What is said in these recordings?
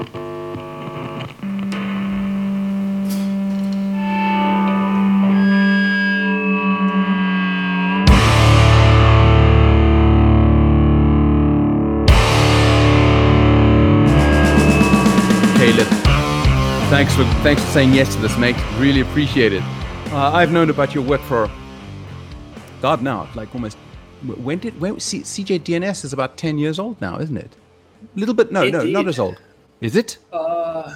Caleb, thanks for thanks for saying yes to this, mate. Really appreciate it. Uh, I've known about your work for God now, like almost. When did when C, CJDNS is about ten years old now, isn't it? A little bit. No, no, not Indeed. as old. Is it? Uh,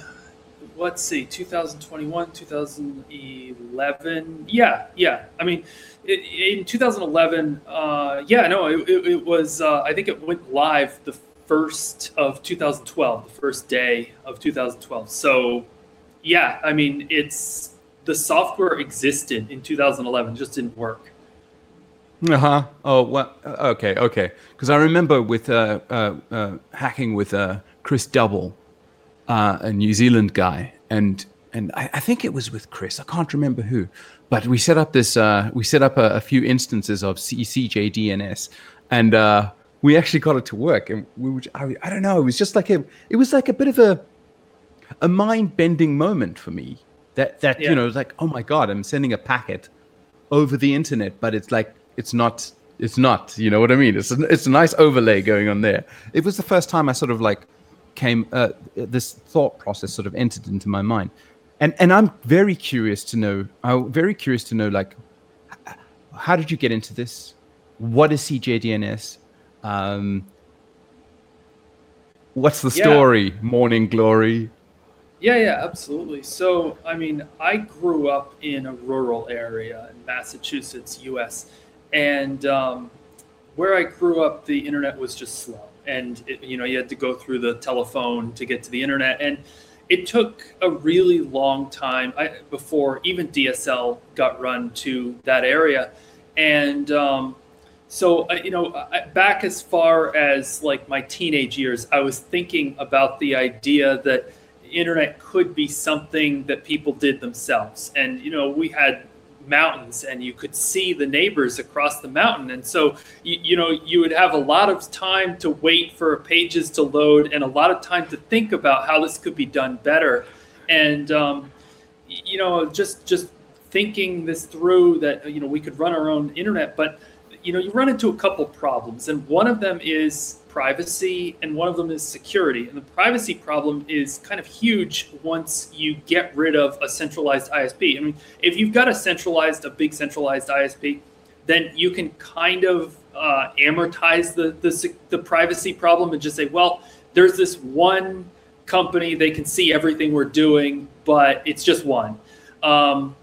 let's see, 2021, 2011. Yeah, yeah. I mean, i- in 2011, uh, yeah, no, it, it, it was, uh, I think it went live the first of 2012, the first day of 2012. So, yeah, I mean, it's the software existed in 2011, just didn't work. Uh huh. Oh, well, okay, okay. Because I remember with uh, uh, uh, hacking with uh, Chris Double, uh, a New Zealand guy, and and I, I think it was with Chris. I can't remember who, but we set up this. Uh, we set up a, a few instances of C- CJDNS, and uh, we actually got it to work. And we I, I don't know. It was just like a. It was like a bit of a, a mind bending moment for me. That that Yeah. you know, like oh my god, I'm sending a packet over the internet, but it's like it's not it's not you know what I mean. It's a, it's a nice overlay going on there. It was the first time I sort of like came uh, this thought process sort of entered into my mind, and and I'm very curious to know. I'm very curious to know like how did you get into this? What is CJDNS? Um, what's the Yeah. story? Morning Glory. Yeah, yeah, absolutely. So, I mean, I grew up in a rural area in Massachusetts, US, and um, where I grew up, the internet was just slow, and it, you know, you had to go through the telephone to get to the internet, and it took a really long time before even DSL got run to that area, and um, so uh, you know back as far as like my teenage years i was thinking about the idea that internet could be something that people did themselves. And you know we had mountains and you could see the neighbors across the mountain. And so you, you know you would have a lot of time to wait for pages to load and a lot of time to think about how this could be done better. And um, you know just just thinking this through that you know we could run our own internet but you know you run into a couple problems. And one of them is privacy and one of them is security. And the privacy problem is kind of huge once you get rid of a centralized isp i mean if you've got a centralized a big centralized isp then you can kind of uh, amortize the, the the privacy problem and just say well there's this one company they can see everything we're doing but it's just one. Um,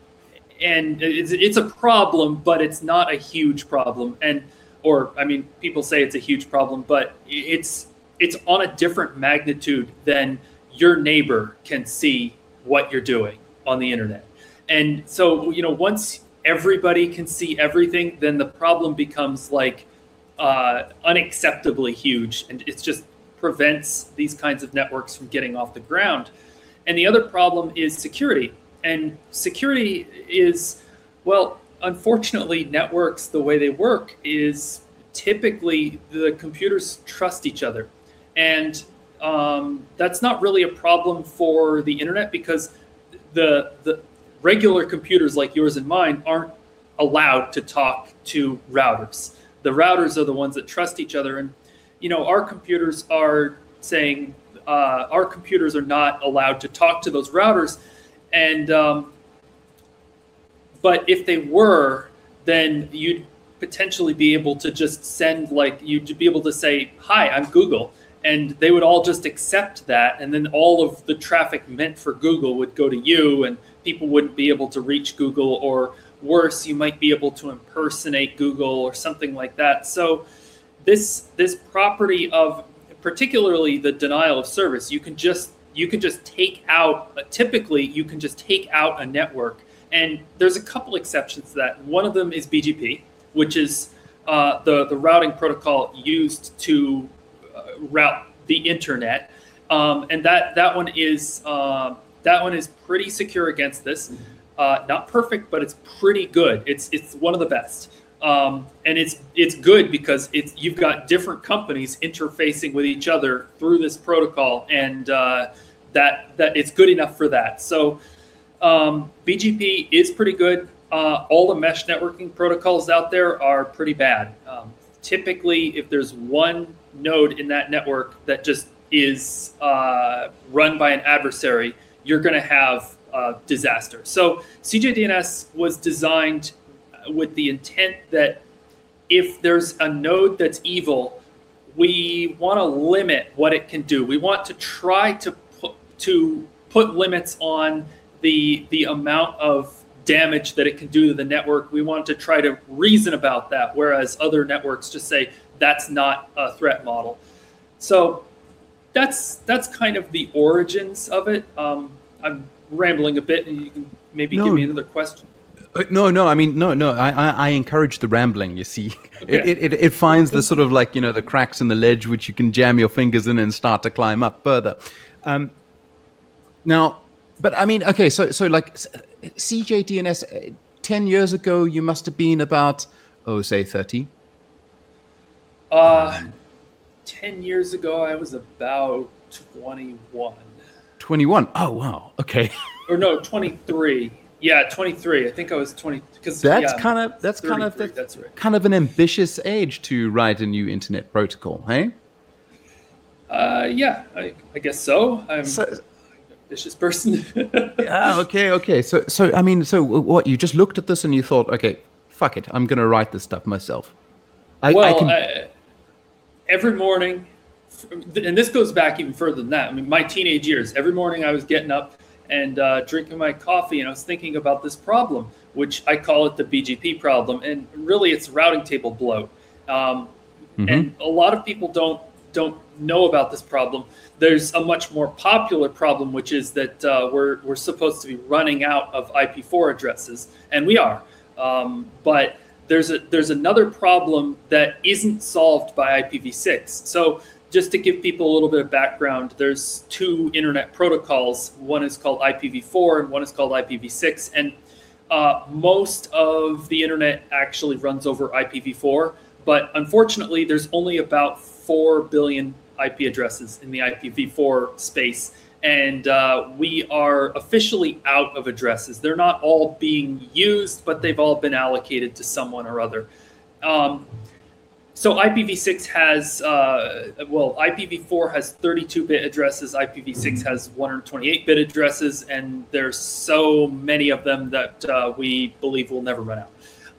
and it's, it's a problem, but it's not a huge problem. And or I mean, people say it's a huge problem, but it's it's on a different magnitude than your neighbor can see what you're doing on the internet. And so you know, once everybody can see everything, then the problem becomes like uh, unacceptably huge, and it just prevents these kinds of networks from getting off the ground. And the other problem is security. And security is, well, unfortunately, networks, the way they work is typically the computers trust each other. And um, that's not really a problem for the internet because the, the regular computers like yours and mine aren't allowed to talk to routers. The routers are the ones that trust each other. And, you know, our computers are saying uh, our computers are not allowed to talk to those routers. And, um, but if they were, then you'd potentially be able to just send, like, you'd be able to say, Hi, I'm Google. And they would all just accept that. And then all of the traffic meant for Google would go to you, and people wouldn't be able to reach Google. Or worse, you might be able to impersonate Google or something like that. So, this this property of particularly the denial of service you can just you can just take out typically you can just take out a network and there's a couple exceptions to that. One of them is bgp which is uh, the the routing protocol used to uh, route the internet. Um, and that that one is uh, that one is pretty secure against this. Uh, not perfect but it's pretty good. It's it's one of the best. Um, and it's it's good because it's you've got different companies interfacing with each other through this protocol, and uh, that that it's good enough for that. So um, BGP is pretty good. Uh, all the mesh networking protocols out there are pretty bad. Um, typically, if there's one node in that network that just is uh, run by an adversary, you're going to have disaster. So CJDNS was designed with the intent that if there's a node that's evil, we want to limit what it can do. We want to try to put to put limits on the the amount of damage that it can do to the network. We want to try to reason about that, whereas other networks just say that's not a threat model. So that's that's kind of the origins of it. Um, I'm rambling a bit, and you can maybe no. give me another question. Uh, no, no. I mean, no, no. I, I, I encourage the rambling. You see, okay. it, it, it finds the sort of like you know the cracks in the ledge which you can jam your fingers in and start to climb up further. Um, now, but I mean, okay. So, so like CJDNS, uh, ten years ago, you must have been about oh, say thirty. Uh, ten years ago, I was about twenty-one. 21. Oh, wow. Okay. or no, 23. Yeah, 23. I think I was 20 because that's yeah, kind of that's kind of that's right. kind of an ambitious age to write a new internet protocol, hey? Uh, yeah, I, I guess so. I'm so, ambitious person. yeah. Okay. Okay. So, so I mean, so what? You just looked at this and you thought, okay, fuck it, I'm gonna write this stuff myself. I, well, I can... I, every morning and this goes back even further than that. I mean, my teenage years, every morning I was getting up and uh, drinking my coffee, and I was thinking about this problem, which I call it the BGP problem, and really it's routing table bloat. Um, mm-hmm. And a lot of people don't don't know about this problem. There's a much more popular problem, which is that uh, we're we're supposed to be running out of IP4 addresses, and we are. Um, but there's a there's another problem that isn't solved by IPv6. So just to give people a little bit of background, there's two internet protocols. One is called IPv4 and one is called IPv6. And uh, most of the internet actually runs over IPv4, but unfortunately, there's only about 4 billion IP addresses in the IPv4 space. And uh, we are officially out of addresses. They're not all being used, but they've all been allocated to someone or other. Um, so IPv6 has, uh, well, IPv4 has 32-bit addresses. IPv6 has 128-bit addresses, and there's so many of them that uh, we believe will never run out.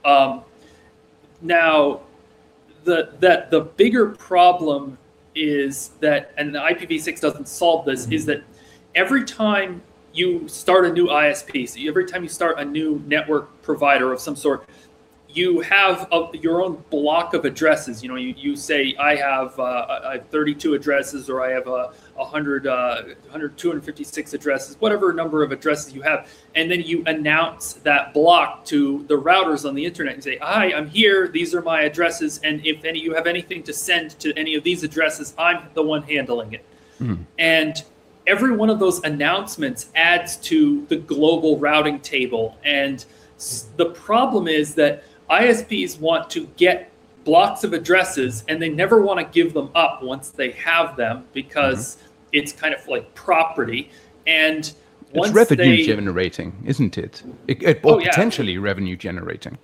Um, now, the that the bigger problem is that, and the IPv6 doesn't solve this, is that every time you start a new ISP, so every time you start a new network provider of some sort, you have a, your own block of addresses. You know, you, you say I have uh, I have 32 addresses, or I have a 100, uh, 100, 256 addresses, whatever number of addresses you have, and then you announce that block to the routers on the internet and say, "Hi, I'm here. These are my addresses, and if any you have anything to send to any of these addresses, I'm the one handling it." Mm. And every one of those announcements adds to the global routing table, and the problem is that ISPs want to get blocks of addresses and they never want to give them up once they have them because mm-hmm. It's kind of like property. And it's revenue they, generating, isn't it? it, it or oh, yeah. potentially revenue generating.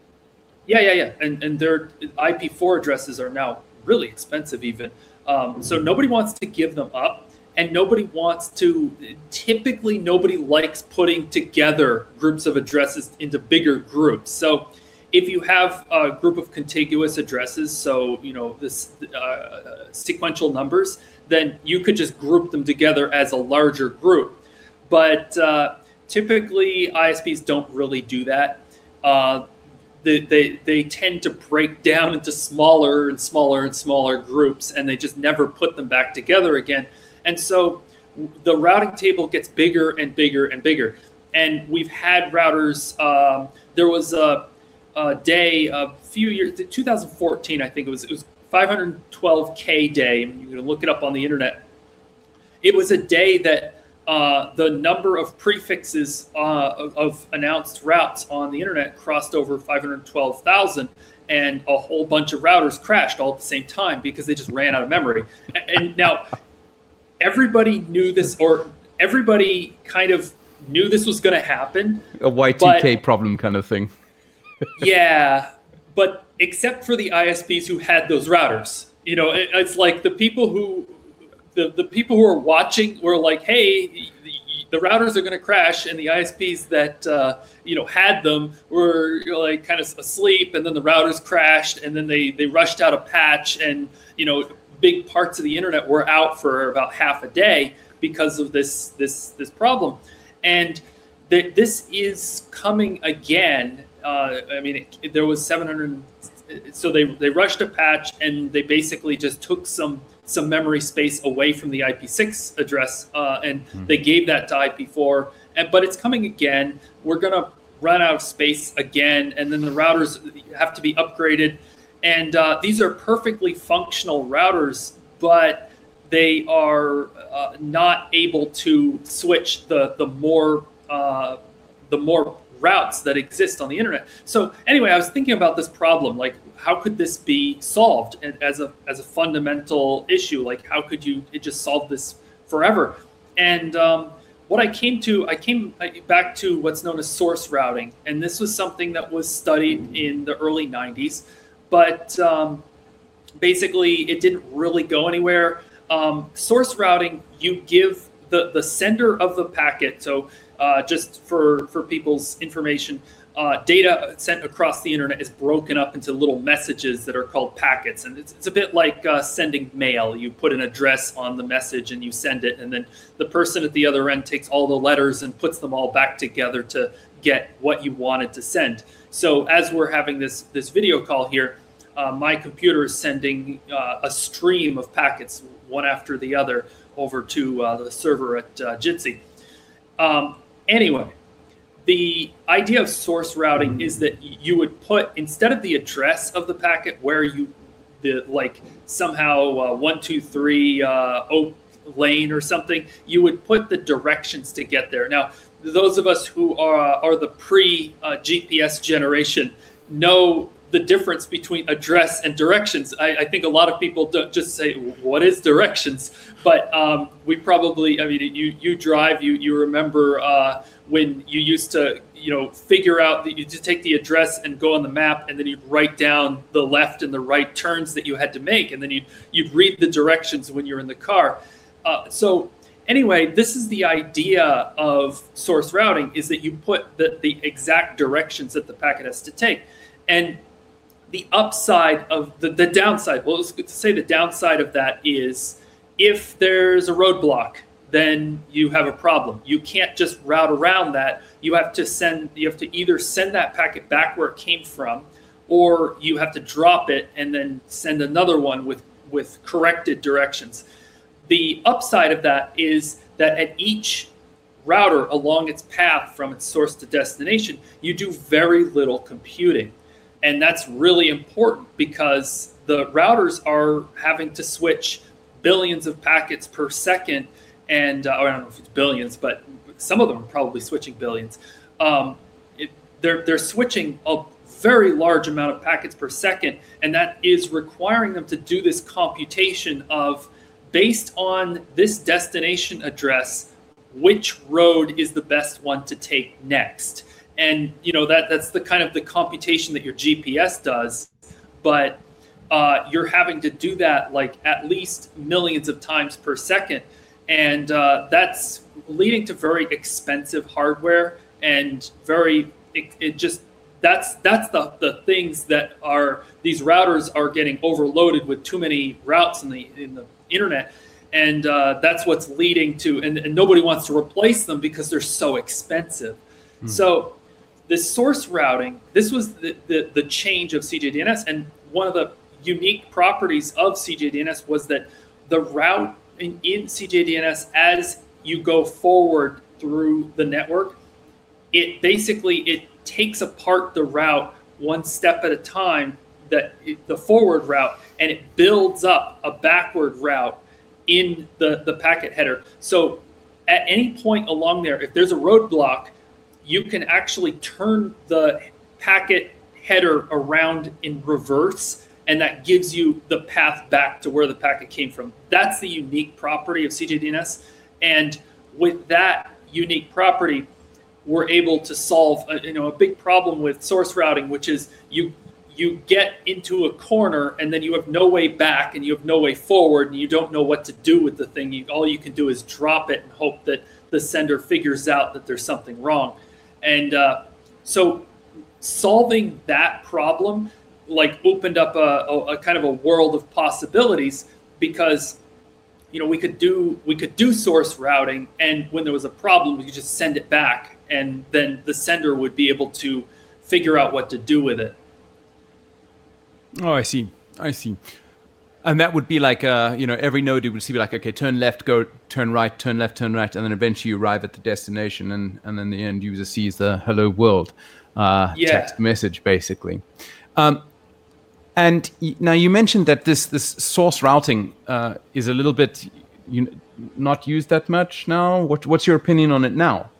Yeah, yeah, yeah. And and their IP4 addresses are now really expensive, even. Um, so nobody wants to give them up, and nobody wants to. Typically, nobody likes putting together groups of addresses into bigger groups. So if you have a group of contiguous addresses, so you know this uh, sequential numbers, then you could just group them together as a larger group. But uh, typically, ISPs don't really do that. Uh, they, they, they tend to break down into smaller and smaller and smaller groups, and they just never put them back together again. And so the routing table gets bigger and bigger and bigger. And we've had routers. Um, there was a uh, day a few years, 2014, I think it was. It was 512k day. You can look it up on the internet. It was a day that uh, the number of prefixes uh, of, of, announced routes on the internet crossed over 512,000, and a whole bunch of routers crashed all at the same time because they just ran out of memory. And, now everybody knew this, or everybody kind of knew this was going to happen. A Y2K but, problem kind of thing. yeah, but except for the ISPs who had those routers, you know, it, it's like the people who the, the people who are watching were like, hey, the, the routers are going to crash, and the ISPs that uh, you know had them were you know, like kind of asleep, and then the routers crashed, and then they they rushed out a patch, and you know big parts of the internet were out for about half a day because of this this this problem, and th- this is coming again. Uh, I mean, it, there was 700. So they they rushed a patch, and they basically just took some some memory space away from the IP6 address, uh, and mm-hmm. they gave that to IP4. And but it's coming again. We're gonna run out of space again, and then the routers have to be upgraded. And uh, these are perfectly functional routers, but they are uh, not able to switch the the more uh, the more routes that exist on the internet. So anyway, I was thinking about this problem, like how could this be solved as a as a fundamental issue? Like how could you just solve this forever? And um, what I came to, I came back to what's known as source routing, and this was something that was studied in the early '90s, but um, basically it didn't really go anywhere. Um, source routing, you give the the sender of the packet, so uh, just for for people's information, uh, data sent across the internet is broken up into little messages that are called packets, and it's, it's a bit like uh, sending mail. You put an address on the message and you send it, and then the person at the other end takes all the letters and puts them all back together to get what you wanted to send. So as we're having this this video call here, uh, my computer is sending uh, a stream of packets one after the other over to uh, the server at uh, Jitsi. Um, Anyway, the idea of source routing is that you would put instead of the address of the packet where you the like somehow uh, one two three uh, Oak Lane or something, you would put the directions to get there. Now, those of us who are are the pre uh, GPS generation know the difference between address and directions. I, I, think a lot of people don't just say, "What is directions?" But um, we probably, I mean, you you drive, you you remember uh, when you used to, you know, figure out that you just take the address and go on the map, and then you'd write down the left and the right turns that you had to make, and then you'd you'd read the directions when you're in the car. Uh, so anyway, this is the idea of source routing: is that you put the the exact directions that the packet has to take, and the upside of the, the downside, well, let's say the downside of that is if there's a roadblock, then you have a problem. You can't just route around that. You have to send, you have to either send that packet back where it came from, or you have to drop it and then send another one with, with corrected directions. The upside of that is that at each router along its path from its source to destination, you do very little computing. And that's really important because the routers are having to switch billions of packets per second. And uh, I don't know if it's billions, but some of them are probably switching billions. Um, it, they're, they're switching a very large amount of packets per second. And that is requiring them to do this computation of based on this destination address, which road is the best one to take next and you know that that's the kind of the computation that your GPS does, but uh, you're having to do that like at least millions of times per second, and uh, that's leading to very expensive hardware and very it, it just that's that's the the things that are these routers are getting overloaded with too many routes in the in the internet. And uh, that's what's leading to and, and, nobody wants to replace them because they're so expensive. Mm. so this source routing, this was the, the, the change of CJDNS. And one of the unique properties of CJDNS was that the route in, in CJDNS, as you go forward through the network, it basically it takes apart the route one step at a time that the forward route and it builds up a backward route in the, the packet header. So at any point along there, if there's a roadblock, you can actually turn the packet header around in reverse and that gives you the path back to where the packet came from. That's the unique property of CJDNS. And with that unique property, we're able to solve a, you know a big problem with source routing, which is you you get into a corner and then you have no way back and you have no way forward and you don't know what to do with the thing. You, all you can do is drop it and hope that the sender figures out that there's something wrong. And uh, so solving that problem like opened up a, a, a kind of a world of possibilities because you know we could do we could do source routing and when there was a problem we could just send it back and then the sender would be able to figure out what to do with it. Oh i see. I see and that would be like uh you know every node you would see like okay turn left go turn right turn left turn right and then eventually you arrive at the destination and and then the end user sees the hello world uh yeah. text message basically um and now you mentioned that this this source routing uh, is a little bit you, not used that much now. What, what's your opinion on it now?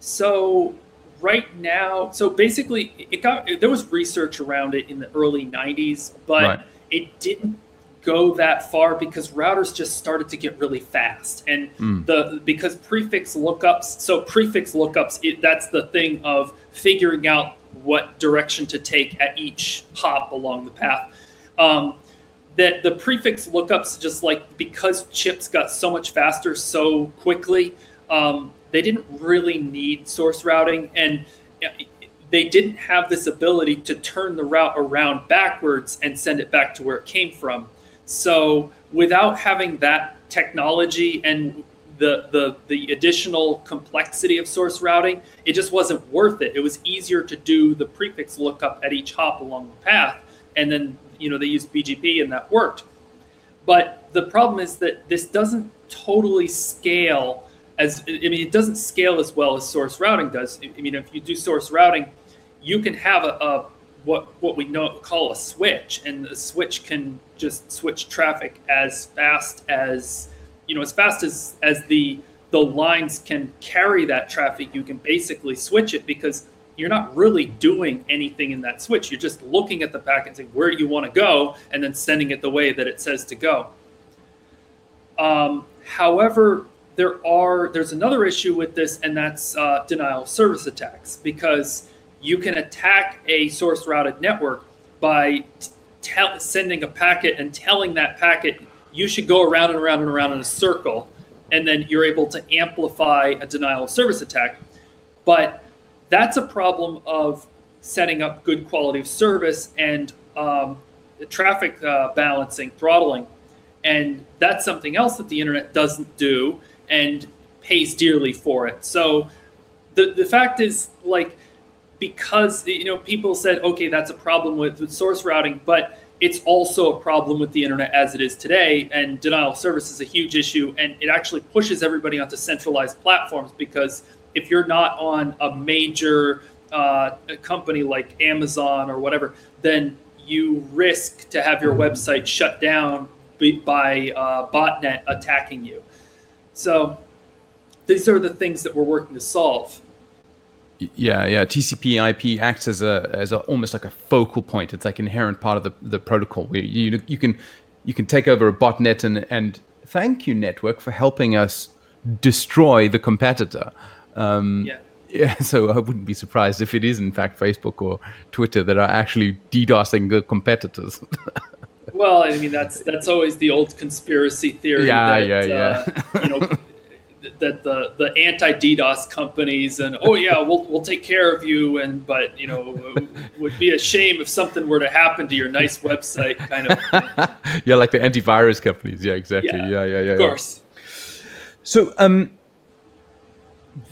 So right now, so basically, it got there was research around it in the early '90s, but right. it didn't go that far because routers just started to get really fast and mm. the because prefix lookups so prefix lookups it, that's the thing of figuring out what direction to take at each hop along the path. Um, that the prefix lookups just like because chips got so much faster so quickly, um, they didn't really need source routing and they didn't have this ability to turn the route around backwards and send it back to where it came from. So without having that technology and the the the additional complexity of source routing, it just wasn't worth it. It was easier to do the prefix lookup at each hop along the path, and then you know they used BGP and that worked. But the problem is that this doesn't totally scale as I mean it doesn't scale as well as source routing does. I mean if you do source routing, you can have a, a what what we know call a switch, and the switch can just switch traffic as fast as you know as fast as as the the lines can carry that traffic you can basically switch it because you're not really doing anything in that switch. You're just looking at the packet saying where do you want to go and then sending it the way that it says to go. Um, however there are there's another issue with this and that's uh, denial of service attacks because you can attack a source routed network by t- sending a packet and telling that packet you should go around and around and around in a circle, and then you're able to amplify a denial of service attack. But that's a problem of setting up good quality of service and um, traffic uh, balancing, throttling. And that's something else that the internet doesn't do and pays dearly for it. So the, the fact is, like, because you know people said okay that's a problem with, with source routing but it's also a problem with the internet as it is today. And denial of service is a huge issue. And it actually pushes everybody onto centralized platforms because if you're not on a major uh, company like Amazon or whatever, then you risk to have your website shut down by uh, botnet attacking you. So these are the things that we're working to solve. Yeah, yeah. TCP IP acts as a as a almost like a focal point. It's like inherent part of the, the protocol. Where you you can you can take over a botnet and and thank you network for helping us destroy the competitor. Um, yeah. Yeah, so I wouldn't be surprised if it is in fact Facebook or Twitter that are actually DDoSing the competitors. well, I mean that's that's always the old conspiracy theory. Yeah, that, yeah, yeah. Uh, you know, that the the anti DDoS companies and oh yeah we'll we'll take care of you and but you know would be a shame if something were to happen to your nice website kind of yeah like the antivirus companies. Yeah exactly. Yeah yeah yeah, yeah of course. So um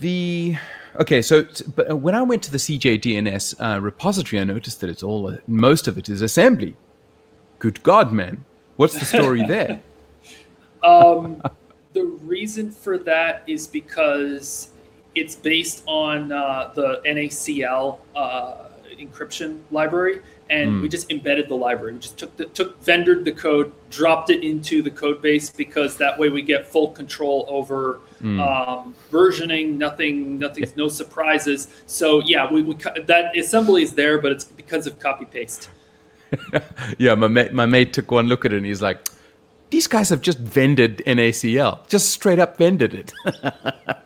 the okay so but when I went to the CJDNS uh, repository I noticed that it's all uh, most of it is assembly. Good god man. What's the story there? Um the reason for that is because it's based on uh, the NACL uh, encryption library, and mm. we just embedded the library. We just took the, took vendored the code, dropped it into the code base because that way we get full control over mm. um, versioning. Nothing, nothing, no surprises. So yeah, we, we that assembly is there, but it's because of copy paste. yeah, my mate, my mate took one look at it and he's like these guys have just vended NACL, just straight up vended it.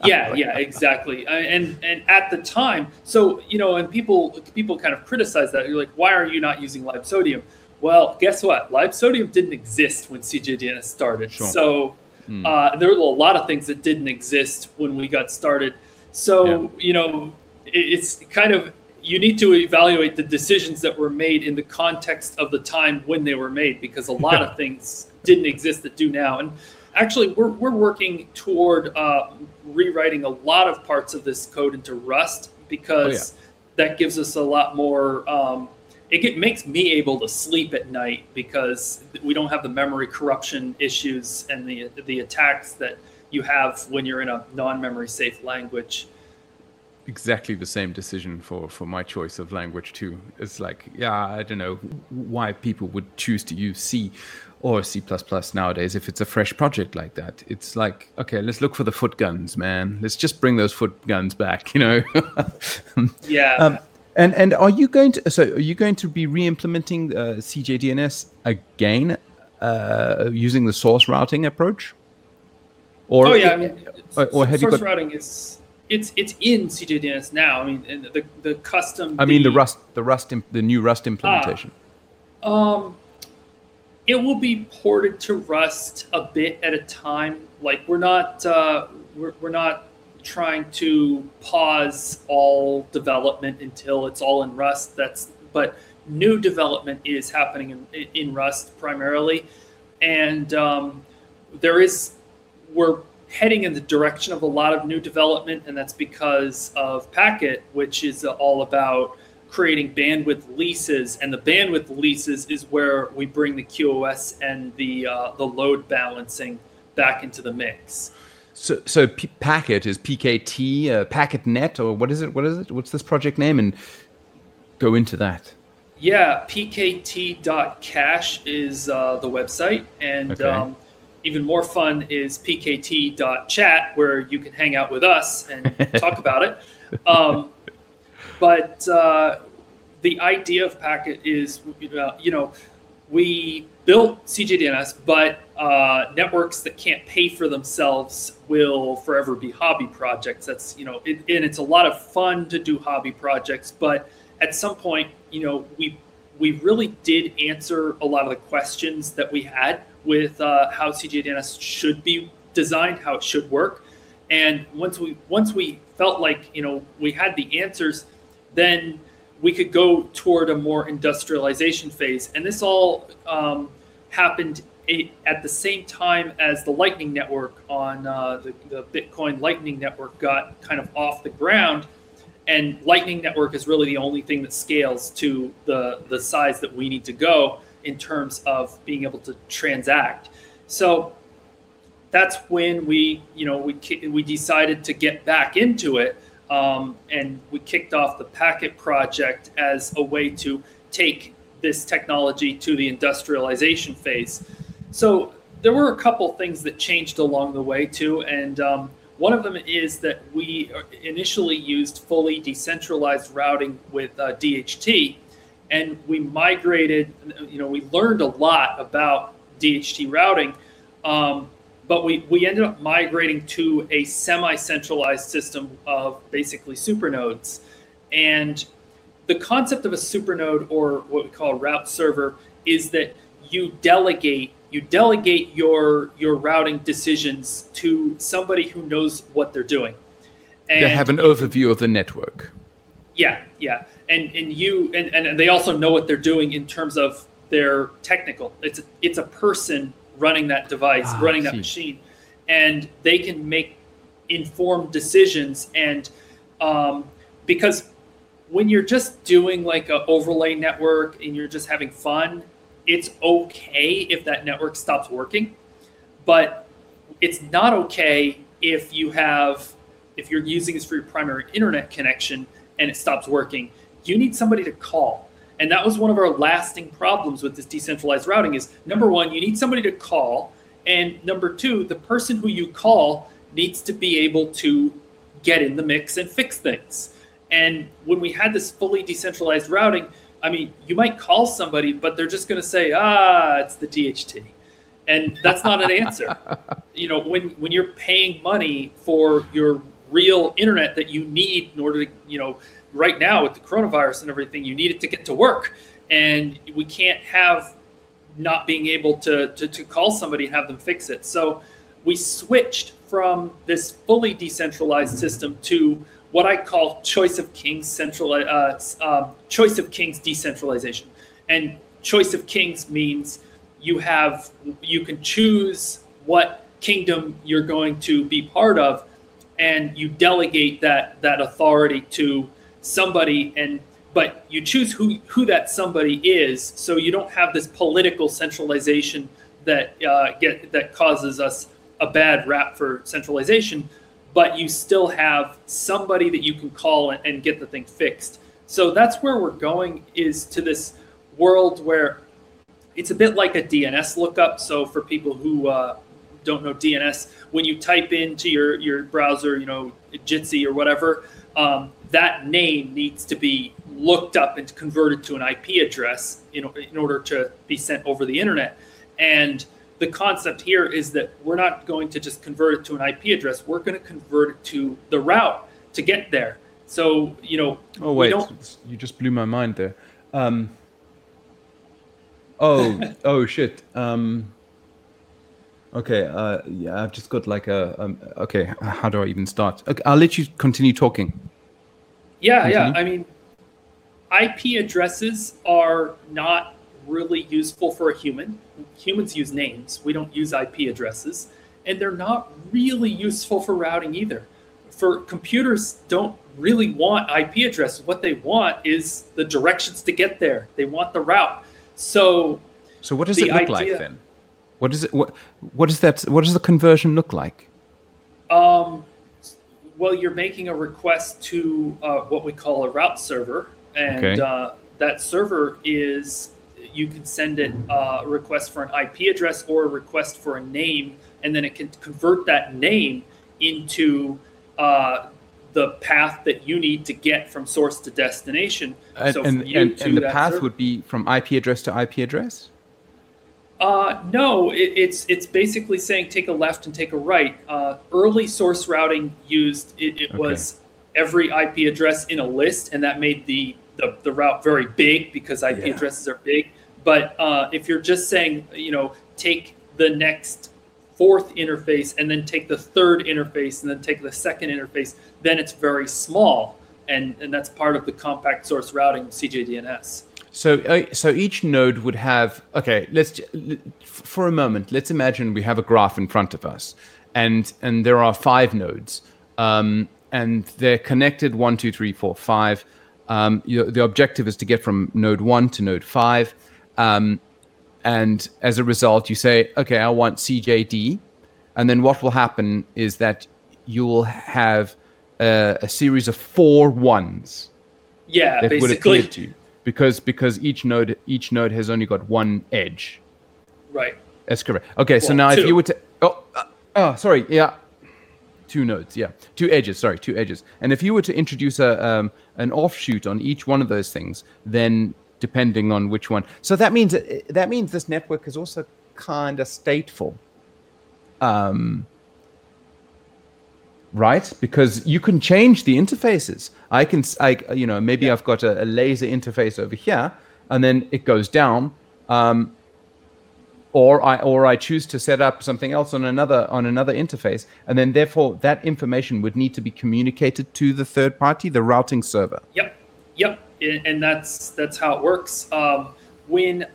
yeah, yeah, exactly. And and at the time, so you know, and people people kind of criticize that. You're like, why are you not using libsodium? Well, guess what? Libsodium didn't exist when CJDNS started. Sure. So hmm. uh, there were a lot of things that didn't exist when we got started. So yeah. you know, it's kind of you need to evaluate the decisions that were made in the context of the time when they were made because a lot of things didn't exist that do now. And actually, we're, we're working toward uh, rewriting a lot of parts of this code into Rust because oh, yeah. that gives us a lot more. Um, it get, makes me able to sleep at night because we don't have the memory corruption issues and the the attacks that you have when you're in a non-memory safe language exactly the same decision for for my choice of language too. It's like, yeah, I don't know why people would choose to use C or C++ nowadays if it's a fresh project like that. It's like, okay, let's look for the foot guns, man. Let's just bring those foot guns back, you know. yeah. Um, and and are you going to so are you going to be re-implementing uh, CJDNS again uh, using the source routing approach? Or oh yeah, I mean, or, or have source you got, routing is it's it's in CJDNS now. I mean, the the custom. I mean, the, the Rust, the Rust, the new Rust implementation. Uh, um, it will be ported to Rust a bit at a time. Like we're not uh, we're we're not trying to pause all development until it's all in Rust. That's but new development is happening in in Rust primarily, and um, there is we're heading in the direction of a lot of new development, and that's because of Packet, which is all about creating bandwidth leases. And the bandwidth leases is where we bring the QoS and the uh, the load balancing back into the mix. So, so P- Packet is PKT, uh, Packet Net, or what is it? What is it? What's this project name? And go into that. Yeah, pkt.cash is uh, the website, and okay. um, even more fun is pkt.chat, where you can hang out with us and talk about it. Um, but uh, the idea of Packet is, you know, we built CJDNS, but uh, networks that can't pay for themselves will forever be hobby projects. That's, you know, it, and it's a lot of fun to do hobby projects, but at some point, you know, we we really did answer a lot of the questions that we had with uh, how CJDNS should be designed, how it should work. And once we once we felt like you know we had the answers, then we could go toward a more industrialization phase. And this all um, happened at the same time as the Lightning Network on uh, the, the Bitcoin Lightning Network got kind of off the ground. And Lightning Network is really the only thing that scales to the the size that we need to go in terms of being able to transact. So that's when we, you know, we we decided to get back into it, um, and we kicked off the Packet project as a way to take this technology to the industrialization phase. So there were a couple things that changed along the way too, and um, one of them is that we initially used fully decentralized routing with uh, DHT, and we migrated. You know, we learned a lot about DHT routing, um, but we we ended up migrating to a semi-centralized system of basically supernodes, and the concept of a supernode or what we call a route server is that you delegate you delegate your your routing decisions to somebody who knows what they're doing. And they have an overview of the network. Yeah, yeah and and you and, and they also know what they're doing in terms of their technical. It's a, it's a person running that device, ah, running that machine, and they can make informed decisions. And um, because when you're just doing like an overlay network and you're just having fun, it's okay if that network stops working, but it's not okay if you have if you're using this for your primary internet connection and it stops working you need somebody to call. And that was one of our lasting problems with this decentralized routing is number one, you need somebody to call. And number two, the person who you call needs to be able to get in the mix and fix things. And when we had this fully decentralized routing, I mean, you might call somebody, but they're just going to say, ah, it's the DHT. and that's not an answer. you know, when when you're paying money for your real internet that you need in order to, you know, right now with the coronavirus and everything, you need it to get to work, and we can't have not being able to to, to call somebody and have them fix it. So we switched from this fully decentralized system to what I call choice of kings central uh, um, choice of kings decentralization. And choice of kings means you have you can choose what kingdom you're going to be part of, and you delegate that that authority to somebody and but you choose who who that somebody is so you don't have this political centralization that uh, get that causes us a bad rap for centralization but you still have somebody that you can call and, and get the thing fixed. So that's where we're going is to this world where it's a bit like a DNS lookup. So for people who uh, don't know DNS, when you type into your, your browser, you know, Jitsi or whatever, um, that name needs to be looked up and converted to an IP address in, in order to be sent over the internet. And the concept here is that we're not going to just convert it to an IP address. We're going to convert it to the route to get there. So you know. Oh wait, you just blew my mind there. Um, oh oh shit. Um, okay. Uh, yeah, I've just got like a. Um, okay, how do I even start? Okay, I'll let you continue talking. Yeah, continue. yeah. I mean, IP addresses are not really useful for a human. Humans use names, we don't use IP addresses, and they're not really useful for routing either. For computers, don't really want IP addresses. What they want is the directions to get there. They want the route. So, so what does it look idea, like then? What is it? What what does that? What does the conversion look like? Um, well, you're making a request to uh, what we call a route server, and okay. uh, that server is you can send it uh, a request for an IP address or a request for a name, and then it can convert that name into uh, the path that you need to get from source to destination. And, so and, and, and the path server, would be from IP address to IP address. Uh, no, it, it's it's basically saying take a left and take a right. Uh, early source routing used it, it okay. was every IP address in a list, and that made the the, the route very big because IP yeah. addresses are big. But uh, if you're just saying, you know, take the next fourth interface and then take the third interface and then take the second interface, then it's very small. And, and that's part of the compact source routing CJDNS. So, uh, so each node would have okay. Let's for a moment. Let's imagine we have a graph in front of us, and and there are five nodes, um, and they're connected one, two, three, four, five. Um, you know, the objective is to get from node one to node five. Um, and as a result, you say, okay, I want CJD. And then what will happen is that you will have a, a series of four ones. Yeah, basically. Would to you because because each node each node has only got one edge. Right. That's correct. Okay, well, so now two. if you were to oh uh, oh sorry yeah two nodes yeah two edges sorry two edges and if you were to introduce a um, an offshoot on each one of those things then depending on which one. So that means that means this network is also kind of stateful. Um, right? Because you can change the interfaces. I can, I, you know, maybe yeah. I've got a, a, laser interface over here, and then it goes down, um, or I, or I choose to set up something else on another on another interface, and then therefore that information would need to be communicated to the third party, the routing server. Yep. Yep and that's that's how it works. Um, when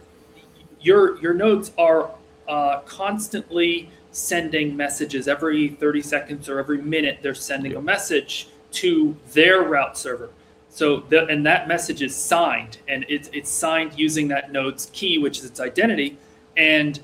your your nodes are uh, constantly sending messages. Every 30 seconds or every minute, they're sending a message to their route server. So the, and that message is signed, and it's it's signed using that node's key, which is its identity, and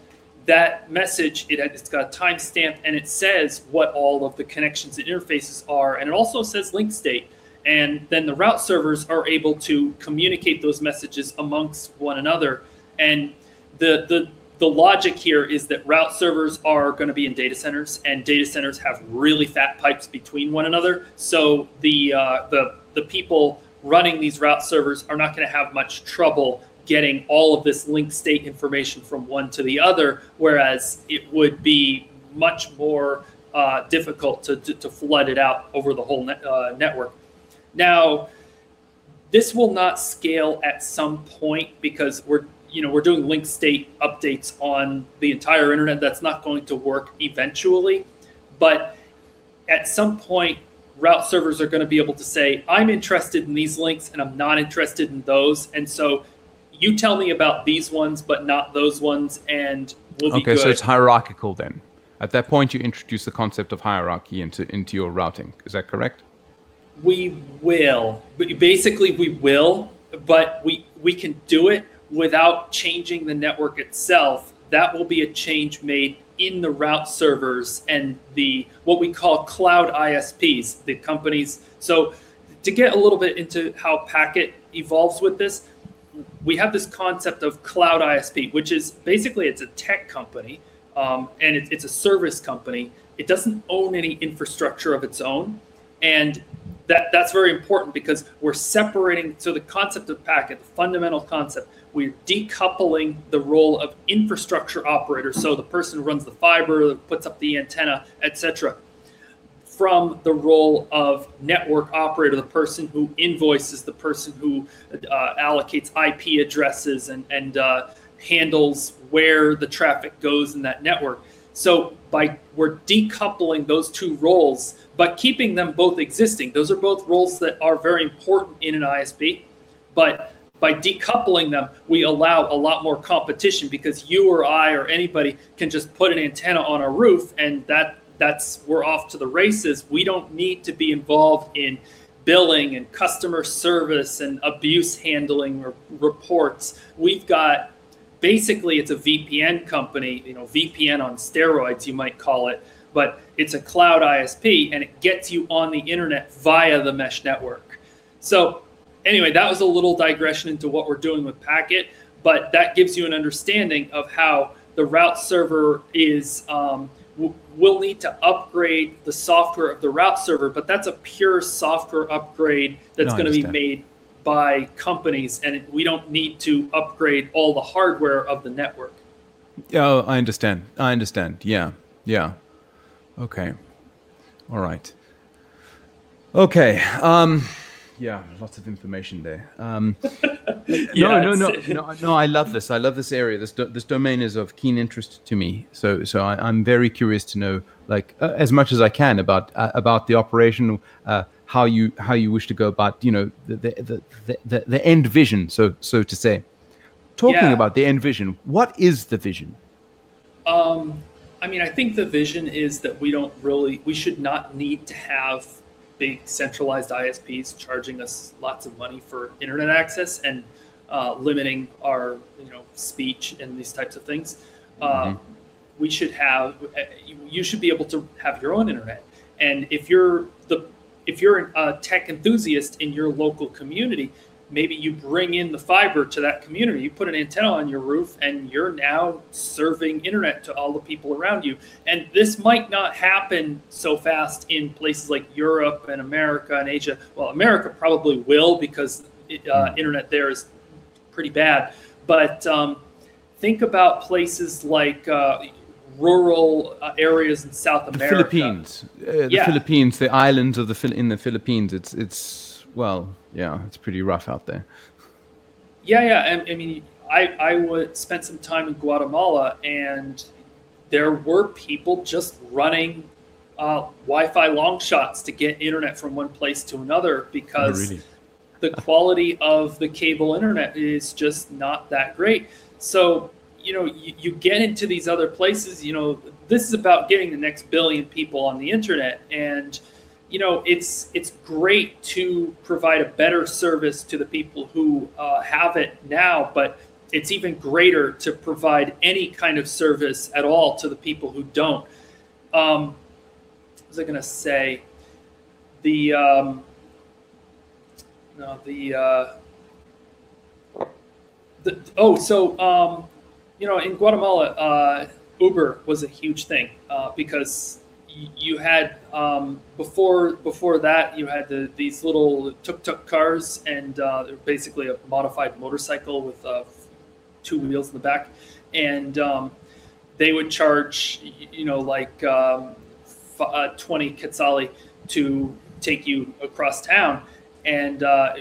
that message it, it's got a timestamp and it says what all of the connections and interfaces are, and it also says link state. And then the route servers are able to communicate those messages amongst one another. And the the the logic here is that route servers are going to be in data centers and data centers have really fat pipes between one another so the uh, the the people running these route servers are not going to have much trouble getting all of this link state information from one to the other, whereas it would be much more uh, difficult to, to, to, flood it out over the whole net, uh, network. Now, this will not scale at some point because we're you know we're doing link state updates on the entire internet. That's not going to work eventually, but at some point route servers are going to be able to say, I'm interested in these links and I'm not interested in those. And so you tell me about these ones, but not those ones, and we'll okay, so it's hierarchical then. At that point, you introduce the concept of hierarchy into, into your routing. Is that correct? We will. Basically, we will, but we, we can do it without changing the network itself. That will be a change made in the route servers and the what we call cloud ISPs, the companies. So to get a little bit into how PKT evolves with this, we have this concept of cloud ISP, which is basically it's a tech company um, and it, it's a service company. It doesn't own any infrastructure of its own, and that that's very important because we're separating. So the concept of PKT, the fundamental concept, we're decoupling the role of infrastructure operator, so the person who runs the fiber, puts up the antenna, etc., from the role of network operator, the person who invoices, the person who uh, allocates IP addresses and, and uh, handles where the traffic goes in that network. So by we're decoupling those two roles, but keeping them both existing. Those are both roles that are very important in an ISP, but by decoupling them, we allow a lot more competition because you or I or anybody can just put an antenna on a roof and that that's we're off to the races. We don't need to be involved in billing and customer service and abuse handling or reports. We've got basically it's a VPN company, you know, VPN on steroids you might call it, but it's a cloud ISP and it gets you on the internet via the mesh network. So anyway, that was a little digression into what we're doing with PKT, but that gives you an understanding of how the route server is. Um, we'll need to upgrade the software of the route server, but that's a pure software upgrade that's no, going to be made by companies, and we don't need to upgrade all the hardware of the network. Oh, I understand. I understand. Yeah, yeah. Okay. All right. Okay. Um, yeah, lots of information there. Um, yeah, no, no, no, no, no. I love this. I love this area. This do, this domain is of keen interest to me. So so I, am very curious to know, like, uh, as much as I can about uh, about the operation, uh, how you how you wish to go about, you know, the the the, the, the end vision, so so to say. Talking yeah. about the end vision, what is the vision? Um, I mean, I think the vision is that we don't really, we should not need to have big centralized ISPs charging us lots of money for internet access and uh, limiting our you know speech and these types of things. Mm-hmm. Uh, we should have you should be able to have your own internet, and if you're the if you're a tech enthusiast in your local community, maybe you bring in the fiber to that community. You put an antenna on your roof, and you're now serving internet to all the people around you. And this might not happen so fast in places like Europe and America and Asia. Well, America probably will because uh, hmm. internet there is pretty bad. But um, think about places like uh, rural uh, areas in South America. The Philippines, uh, the yeah. Philippines, the islands of the in the Philippines. It's it's well, yeah, it's pretty rough out there. Yeah, yeah. I, I mean, I I would spend some time in Guatemala, and there were people just running uh, Wi-Fi long shots to get internet from one place to another because oh, really? the quality of the cable internet is just not that great. So you know, you, you get into these other places. You know, this is about getting the next billion people on the internet, and you know, it's it's great to provide a better service to the people who uh, have it now, but it's even greater to provide any kind of service at all to the people who don't. Um, what was I going to say? The um, no, the, uh, the oh, so um, you know, in Guatemala, uh, Uber was a huge thing uh, because you had um, before before that you had the, these little tuk tuk cars and uh, they're basically a modified motorcycle with uh, two wheels in the back, and um, they would charge you know like um, f- uh, 20 quetzali to take you across town, and uh,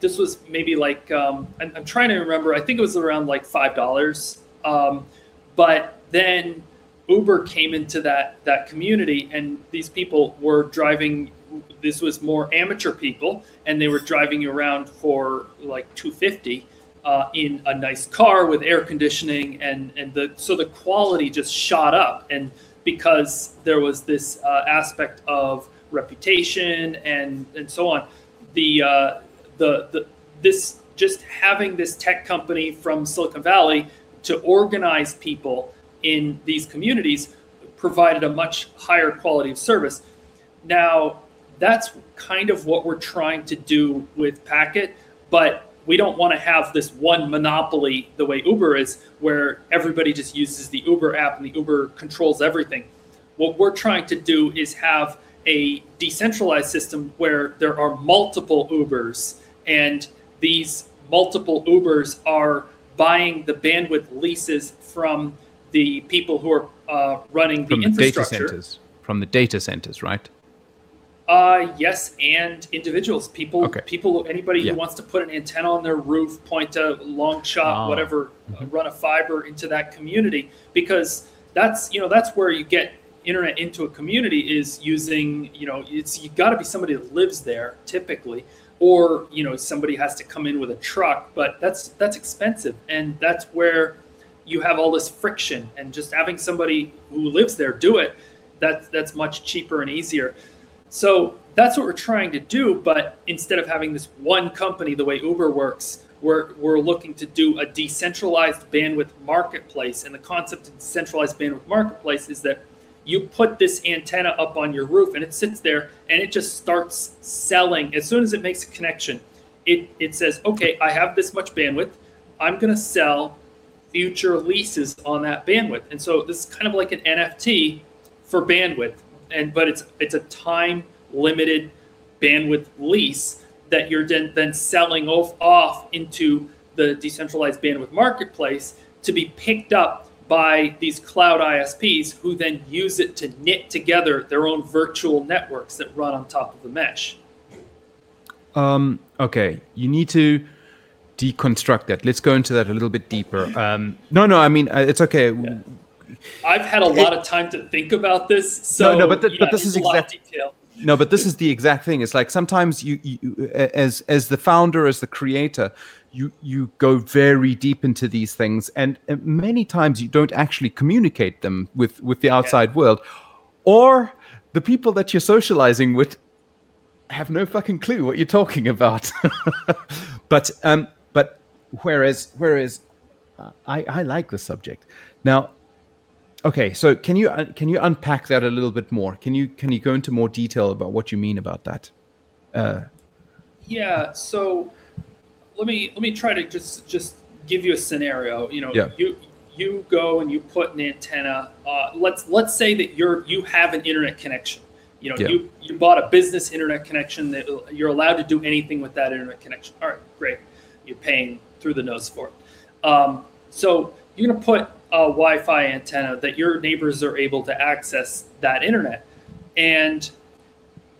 this was maybe like um, I'm, I'm, trying to remember. I think it was around like five dollars. Um, but then Uber came into that that community, and these people were driving. This was more amateur people, and they were driving you around for like 250 uh, in a nice car with air conditioning, and and the so the quality just shot up, and because there was this uh, aspect of reputation and and so on, the uh, the the this just having this tech company from Silicon Valley to organize people in these communities provided a much higher quality of service. Now, that's kind of what we're trying to do with PKT, but we don't want to have this one monopoly the way Uber is, where everybody just uses the Uber app and the Uber controls everything. What we're trying to do is have a decentralized system where there are multiple Ubers, and these multiple Ubers are buying the bandwidth leases from the people who are uh, running the from the infrastructure. data centers. From the data centers, right? Uh, yes, and individuals, people, Okay. people, anybody Yeah. who wants to put an antenna on their roof, point a long shot, Ah. whatever, uh, Mhm. run a fiber into that community, because that's you know that's where you get internet into a community is using you know it's you got to be somebody that lives there typically, or you know somebody has to come in with a truck, but that's that's expensive, and that's where you have all this friction, and just having somebody who lives there do it, that that's much cheaper and easier. So that's what we're trying to do. But instead of having this one company, the way Uber works, we're, we're looking to do a decentralized bandwidth marketplace. And the concept of decentralized bandwidth marketplace is that you put this antenna up on your roof and it sits there and it just starts selling. As soon as it makes a connection, it, it says, okay, I have this much bandwidth. I'm going to sell future leases on that bandwidth. And so this is kind of like an NFT for bandwidth and but it's it's a time limited bandwidth lease that you're then, then selling off, off into the decentralized bandwidth marketplace to be picked up by these cloud ISPs who then use it to knit together their own virtual networks that run on top of the mesh. Um, okay, you need to deconstruct that. Let's go into that a little bit deeper. Um, no, no, I mean uh, it's okay. I've had a lot of time to think about this, so No, no, but the- yeah, but this is a lot of exact- detail. No, but this is the exact thing. It's like sometimes you, you as as the founder, as the creator, you you go very deep into these things, and many times you don't actually communicate them with with the outside world, or the people that you're socializing with have no fucking clue what you're talking about. but um, but whereas whereas uh, I I like the subject now. Okay, so can you uh, can you unpack that a little bit more? Can you can you go into more detail about what you mean about that? Uh, Yeah. So let me let me try to just just give you a scenario. You know, Yeah. you you go and you put an antenna. Uh, let's let's say that you're you have an internet connection. You know, Yeah. you you bought a business internet connection that you're allowed to do anything with that internet connection. All right, great. You're paying through the nose for it. Um, so you're going to put a Wi-Fi antenna that your neighbors are able to access that internet, and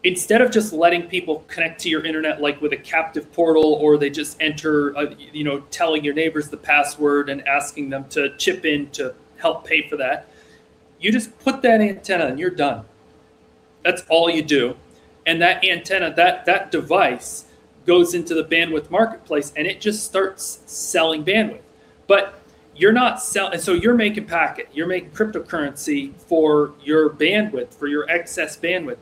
instead of just letting people connect to your internet like with a captive portal or they just enter uh, you know telling your neighbors the password and asking them to chip in to help pay for that you just put that antenna and you're done. That's all you do. And that antenna that that device goes into the bandwidth marketplace and it just starts selling bandwidth. But you're not selling and so you're making PKT you're making cryptocurrency for your bandwidth for your excess bandwidth.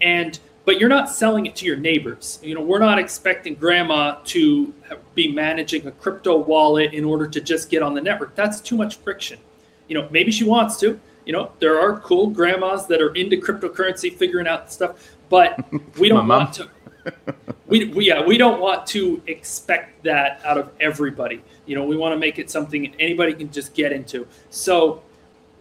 And but you're not selling it to your neighbors. You know we're not expecting grandma to be managing a crypto wallet in order to just get on the network. That's too much friction. You know maybe she wants to. You know there are cool grandmas that are into cryptocurrency figuring out stuff but we don't want to we, we yeah we don't want to expect that out of everybody. You know we want to make it something anybody can just get into. So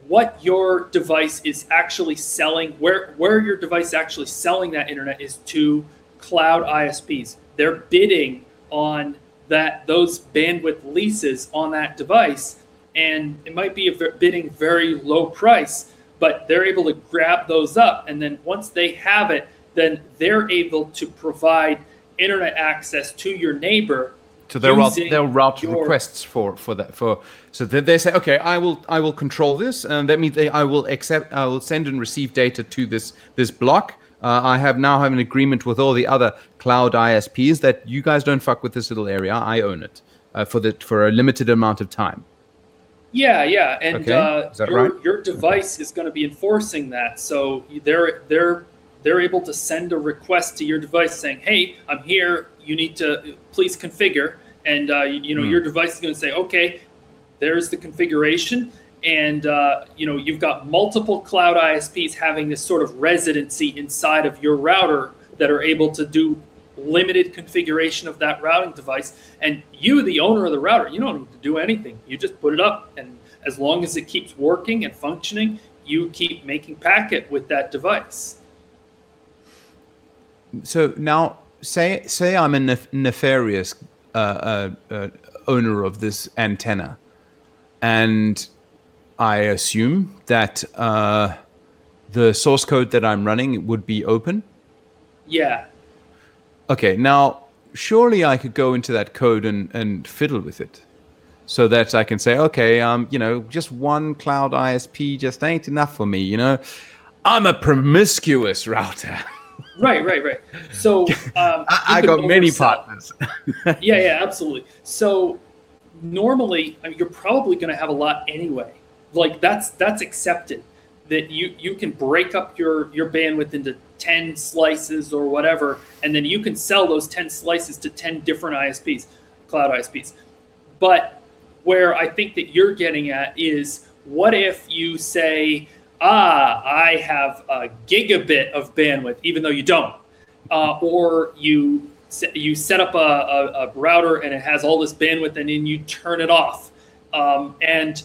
what your device is actually selling where where your device actually selling that internet is to cloud isps they're bidding on that those bandwidth leases on that device, and it might be a bidding very low price, but they're able to grab those up, and then once they have it, then they're able to provide internet access to your neighbor so they'll route, they'll route your... requests for for that for so they, they say okay I will I will control this and that means they, I will accept I will send and receive data to this this block. Uh, I have now have an agreement with all the other cloud ISPs that you guys don't fuck with this little area. I own it uh, for the for a limited amount of time. Yeah, yeah, and okay. uh, your, right? your device okay. is going to be enforcing that. So they're they're they're able to send a request to your device saying, "Hey, I'm here. You need to please configure." And uh, you, you, know, mm. your device is going to say, "Okay, there's the configuration." And uh, you know, you've got multiple cloud ISPs having this sort of residency inside of your router that are able to do limited configuration of that routing device. And you, the owner of the router, you don't need to do anything. You just put it up, and as long as it keeps working and functioning, you keep making PKT with that device so now say say I'm a nef- nefarious uh, uh, uh, owner of this antenna, and I assume that uh, the source code that I'm running would be open. Yeah. Okay. Now, surely I could go into that code and and fiddle with it, so that I can say, okay, um, you know, just one cloud ISP just ain't enough for me. You know, I'm a promiscuous router. Right, right, right. So um, I, I got many partners. yeah, yeah, absolutely. So normally, I mean, you're probably going to have a lot anyway. Like that's that's accepted that you you can break up your your bandwidth into 10 slices or whatever and then you can sell those 10 slices to 10 different ISPs cloud ISPs but where I think that you're getting at is what if you say ah, I have a gigabit of bandwidth, even though you don't. Uh, or you you set up a, a, a, router and it has all this bandwidth, and then you turn it off. Um, and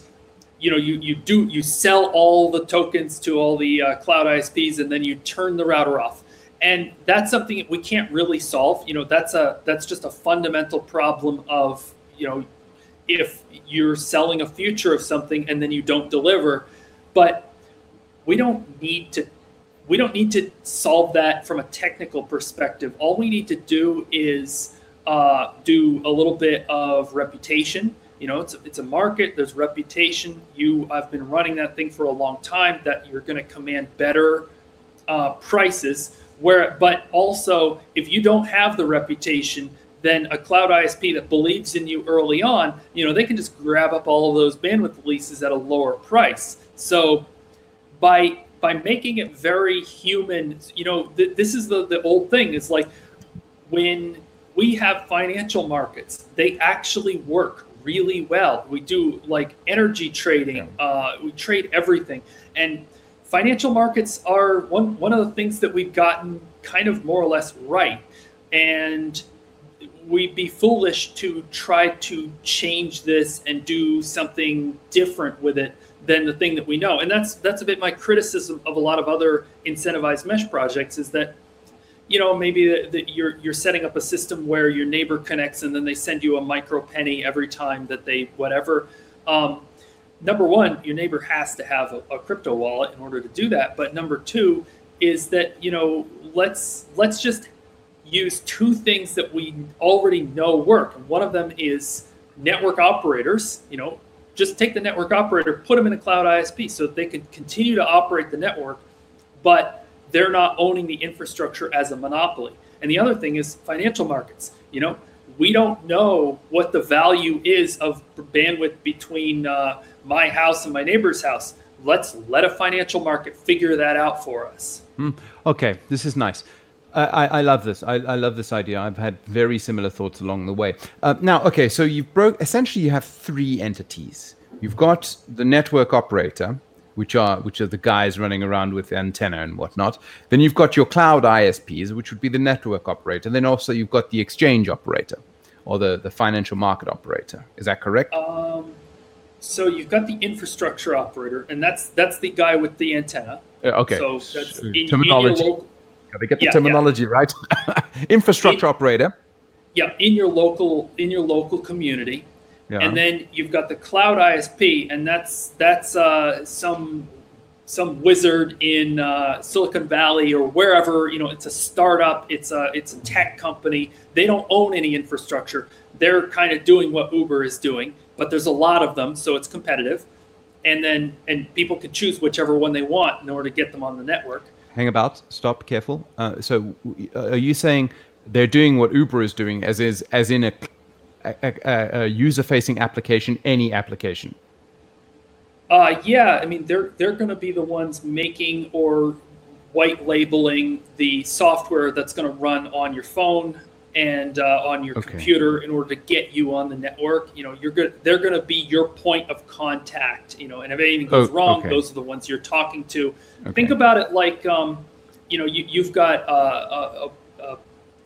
you know you you do you sell all the tokens to all the uh, cloud ISPs, and then you turn the router off. And that's something we can't really solve. You know that's a that's just a fundamental problem of you know if you're selling a future of something and then you don't deliver. But we don't need to we don't need to solve that from a technical perspective. All we need to do is uh, do a little bit of reputation. You know, it's a, it's a market. There's reputation. You, I've been running that thing for a long time. That you're going to command better uh, prices. Where, but also, if you don't have the reputation, then a cloud ISP that believes in you early on, you know, they can just grab up all of those bandwidth leases at a lower price. So by by making it very human you know th- this is the the old thing. It's like when we have financial markets they actually work really well. We do like energy trading uh, we trade everything. And financial markets are one one of the things that we've gotten kind of more or less right. And we'd be foolish to try to change this and do something different with it than the thing that we know. And that's that's a bit my criticism of a lot of other incentivized mesh projects is that you know maybe that you're you're setting up a system where your neighbor connects and then they send you a micro penny every time that they whatever. Um, number one, your neighbor has to have a, a crypto wallet in order to do that. But number two is that you know let's let's just use two things that we already know work. One of them is network operators. You know, just take the network operator, put them in a cloud ISP so that they can continue to operate the network, but they're not owning the infrastructure as a monopoly. And the other thing is financial markets. You know, we don't know what the value is of bandwidth between uh, my house and my neighbor's house. Let's let a financial market figure that out for us. Mm, okay, this is nice. I, I, love this. I, I, love this idea. I've had very similar thoughts along the way. Uh, now, okay, so you've broke. Essentially, you have three entities. You've got the network operator, which are which are the guys running around with antenna and whatnot. Then you've got your cloud ISPs, which would be the network operator. Then also you've got the exchange operator, or the the financial market operator. Is that correct? Um, so you've got the infrastructure operator, and that's that's the guy with the antenna. Uh, okay. So that's in, terminology. In Got to get the yeah, terminology yeah. right. Infrastructure in, operator. yeah, in your local in your local community, yeah. and then you've got the cloud ISP, and that's that's uh, some some wizard in uh, Silicon Valley or wherever. You know, it's a startup, it's a it's a tech company. They don't own any infrastructure. They're kind of doing what Uber is doing, but there's a lot of them, so it's competitive. And then and people can choose whichever one they want in order to get them on the network. Hang about. Stop. Careful. Uh, so, uh, are you saying they're doing what Uber is doing, as is as in a, a, a, a user-facing application, any application? Uh, yeah, I mean they're they're going to be the ones making or white labeling the software that's going to run on your phone and uh, on your okay. computer in order to get you on the network. You know, you're good. They're going to be your point of contact. You know, and if anything goes oh, wrong, okay. those are the ones you're talking to. Okay. Think about it like, um, you know, you, you've got uh, a, a,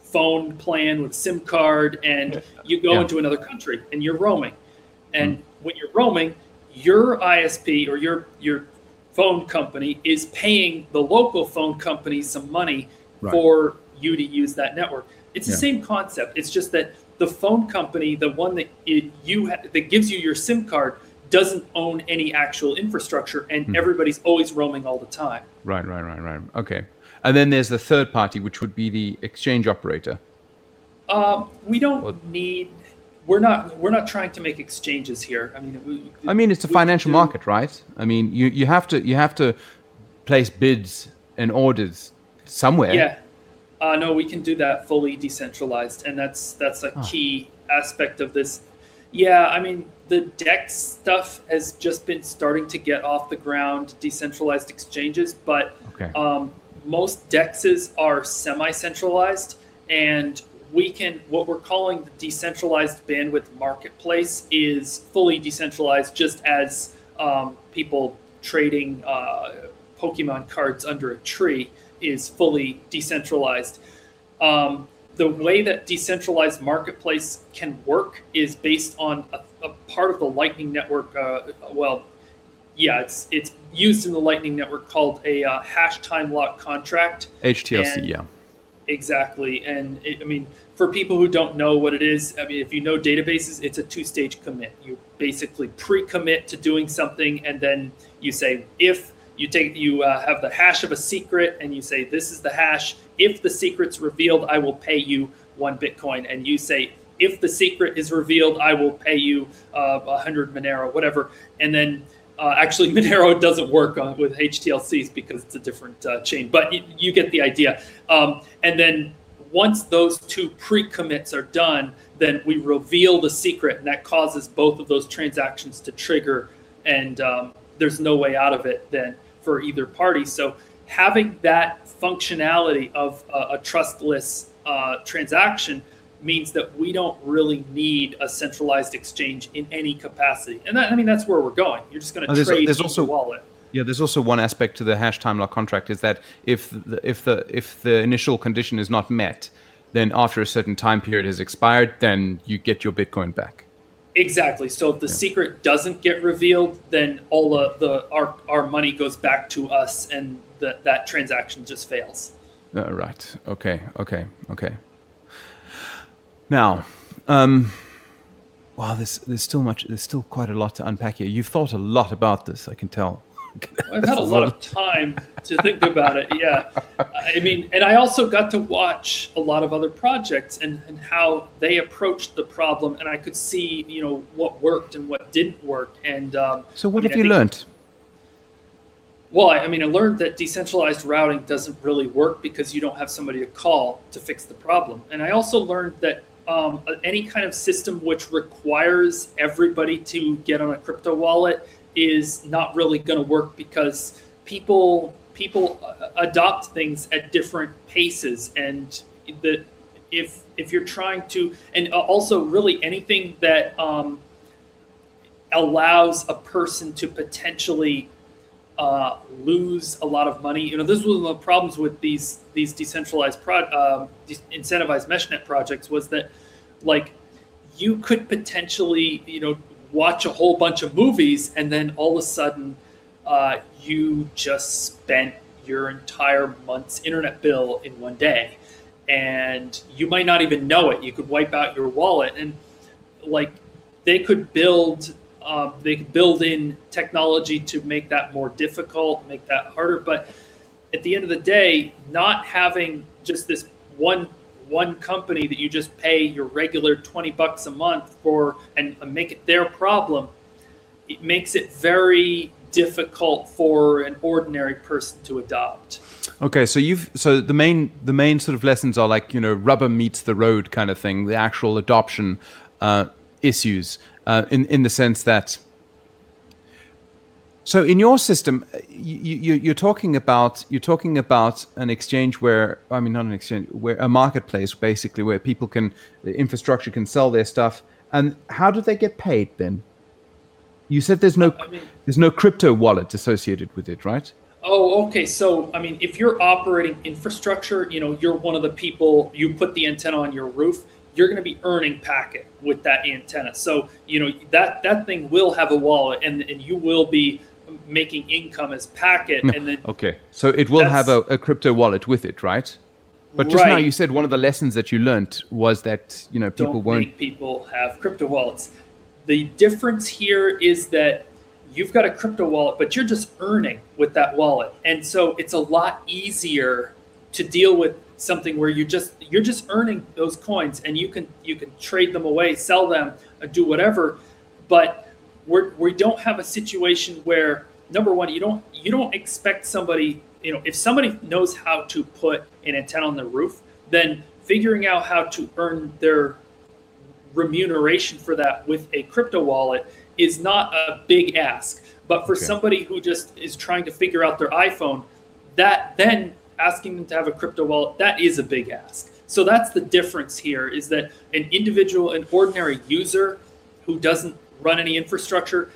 phone plan with SIM card, and you go yeah. into another country and you're roaming, and mm. when you're roaming your ISP or your your phone company is paying the local phone company some money right. for you to use that network. It's the yeah. same concept. It's just that the phone company, the one that it, you ha- that gives you your SIM card, doesn't own any actual infrastructure, and mm. everybody's always roaming all the time. Right, right, right, right. Okay, and then there's the third party, which would be the exchange operator. Um, we don't well, need we're not we're not trying to make exchanges here. I mean, we, I mean it's a financial do, market, right? I mean, you you have to you have to place bids and orders somewhere. Yeah. Uh, no, we can do that fully decentralized, and that's that's a oh. key aspect of this. Yeah, I mean the DEX stuff has just been starting to get off the ground, decentralized exchanges, but okay. um, most Dexes are semi-centralized, and we can what we're calling the decentralized bandwidth marketplace is fully decentralized just as um, people trading uh, pokemon cards under a tree is fully decentralized. Um, the way that decentralized marketplace can work is based on a, a part of the lightning network uh, well yeah it's it's used in the lightning network called a uh, hash time lock contract. HTLC and, yeah. Exactly and it, i mean for people who don't know what it is, I mean, if you know databases, it's a two stage commit. You basically pre commit to doing something, and then you say, if you take, you uh, have the hash of a secret, and you say, this is the hash. If the secret's revealed, I will pay you one Bitcoin. And you say, if the secret is revealed, I will pay you uh, 100 Monero, whatever. And then uh, actually, Monero doesn't work on, with HTLCs because it's a different uh, chain, but you, you, get the idea. Um, and then once those two pre-commits are done, then we reveal the secret, and that causes both of those transactions to trigger, and um, there's no way out of it then for either party. So having that functionality of uh, a trustless uh, transaction means that we don't really need a centralized exchange in any capacity. And that, I mean, that's where we're going. You're just going to oh, trade there's also, the wallet. Yeah, there's also one aspect to the hash time lock contract is that if the, if the if the initial condition is not met, then after a certain time period has expired, then you get your Bitcoin back. Exactly. So if the yeah. secret doesn't get revealed, then all the, the our our money goes back to us, and that that transaction just fails. Uh, right. Okay. Okay. Okay. Now, um, wow, there's there's still much. There's still quite a lot to unpack here. You've thought a lot about this. I can tell. I've had a lot of time to think about it. Yeah. I mean, and I also got to watch a lot of other projects and, and how they approached the problem. And I could see, you know, what worked and what didn't work. And um, so, what I mean, have you learned? Well, I mean, I learned that decentralized routing doesn't really work because you don't have somebody to call to fix the problem. And I also learned that um, any kind of system which requires everybody to get on a crypto wallet is not really going to work because people people adopt things at different paces and the if if you're trying to and also really anything that um, allows a person to potentially uh, lose a lot of money you know this was one of the problems with these these decentralized pro, uh, incentivized meshnet projects was that like you could potentially you know watch a whole bunch of movies, and then all of a sudden, uh, you just spent your entire month's internet bill in one day. and you might not even know it. You could wipe out your wallet, and like they could build um, they could build in technology to make that more difficult, make that harder. But at the end of the day, not having just this one one company that you just pay your regular 20 bucks a month for and make it their problem it makes it very difficult for an ordinary person to adopt. Okay so you've so the main the main sort of lessons are like you know rubber meets the road kind of thing the actual adoption uh, issues uh, in in the sense that so in your system, uh, you, you, are talking about you're talking about an exchange where I mean not an exchange where a marketplace basically where people can the infrastructure can sell their stuff. And how do they get paid then? You said there's no I mean, there's no crypto wallet associated with it, right? Oh, okay. So I mean, if you're operating infrastructure, you know, you're one of the people you put the antenna on your roof you're going to be earning PKT with that antenna. So, you know, that, that thing will have a wallet and, and you will be making income as PKT and then okay. So it will have a, a, crypto wallet with it right? But just right. now you said one of the lessons that you learned was that you know people Don't won't people have crypto wallets. The difference here is that you've got a crypto wallet but you're just earning with that wallet. And so it's a lot easier to deal with something where you just you're just earning those coins and you can you can trade them away sell them uh, do whatever. But we're, we don't have a situation where number one you don't you don't expect somebody you know if somebody knows how to put an antenna on the roof then figuring out how to earn their remuneration for that with a crypto wallet is not a big ask but for okay. somebody who just is trying to figure out their iphone that then asking them to have a crypto wallet that is a big ask so that's the difference here is that an individual an ordinary user who doesn't run any infrastructure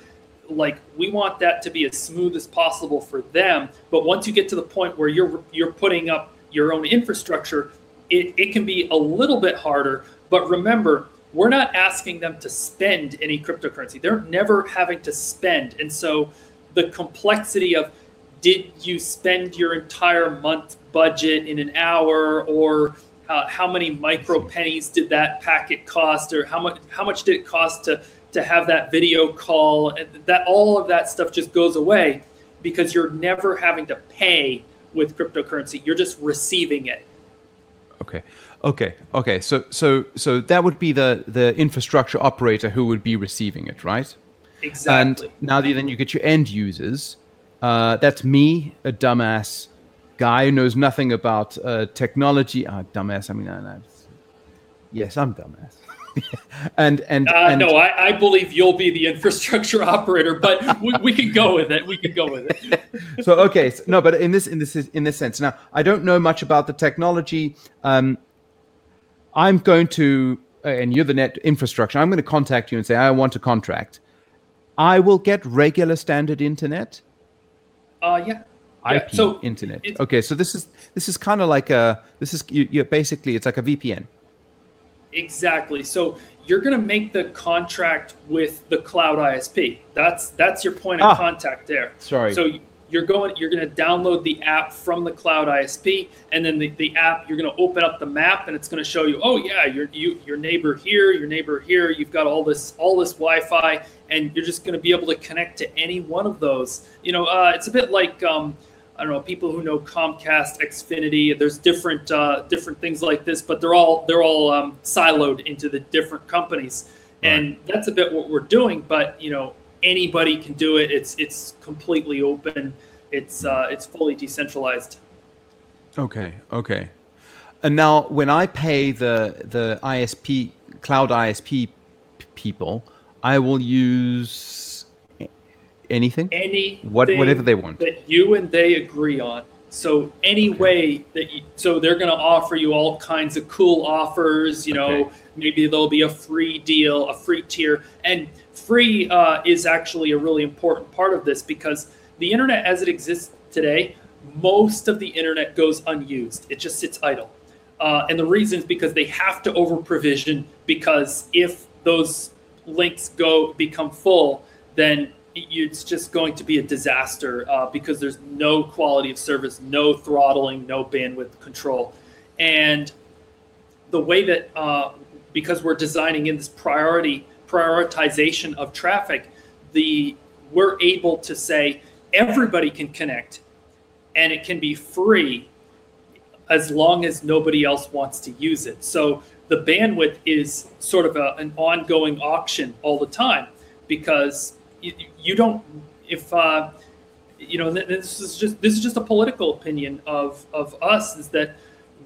like we want that to be as smooth as possible for them but once you get to the point where you're you're putting up your own infrastructure it, it can be a little bit harder. But remember we're not asking them to spend any cryptocurrency. They're never having to spend. And so the complexity of did you spend your entire month budget in an hour? Or uh, how many micro pennies did that packet cost? Or how much how much did it cost to to have that video call that all of that stuff just goes away because you're never having to pay with cryptocurrency. You're just receiving it. Okay. Okay. Okay. So so so that would be the the infrastructure operator who would be receiving it right? Exactly. And now then you get your end users. Uh, that's me a dumbass guy who knows nothing about uh, technology. Ah dumbass. I mean I, I, yes i'm dumbass and and, uh, and no, I, I, believe you'll be the infrastructure operator, but we, we can go with it. We can go with it. so okay, so, no, but in this in this in this sense, now I don't know much about the technology. Um, I'm going to, uh, and you're the net infrastructure. I'm going to contact you and say I want a contract. I will get regular standard internet. Uh, yeah. IP yeah, so internet. Okay, so this is this is kind of like a this is you, you're basically it's like a VPN. Exactly. So you're going to make the contract with the cloud ISP. That's that's your point of ah, contact there. Sorry. So you're going you're going to download the app from the cloud ISP, and then the, the app you're going to open up the map, and it's going to show you, oh yeah, your you, your neighbor here, your neighbor here. You've got all this all this Wi-Fi, and you're just going to be able to connect to any one of those. You know, uh, it's a bit like. Um, I don't know people who know Comcast, Xfinity. There's different uh, different things like this, but they're all they're all um, siloed into the different companies, right. and that's a bit what we're doing. But you know, anybody can do it. It's it's completely open. It's uh, it's fully decentralized. Okay. Okay. And now, when I pay the the ISP cloud ISP people, I will use anything? Any what whatever they want. that you and they agree on. So any okay. way that you so they're going to offer you all kinds of cool offers you know okay. maybe there'll be a free deal a free tier. And free uh, is actually a really important part of this because the internet as it exists today most of the internet goes unused. It just sits idle. Uh, and the reason is because they have to over provision because if those links go become full then it's just going to be a disaster uh, because there's no quality of service, no throttling, no bandwidth control. And the way that uh, because we're designing in this priority prioritization of traffic, the we're able to say everybody can connect, and it can be free as long as nobody else wants to use it. So the bandwidth is sort of a, an ongoing auction all the time because you, you don't if uh, you know this is just this is just a political opinion of of us is that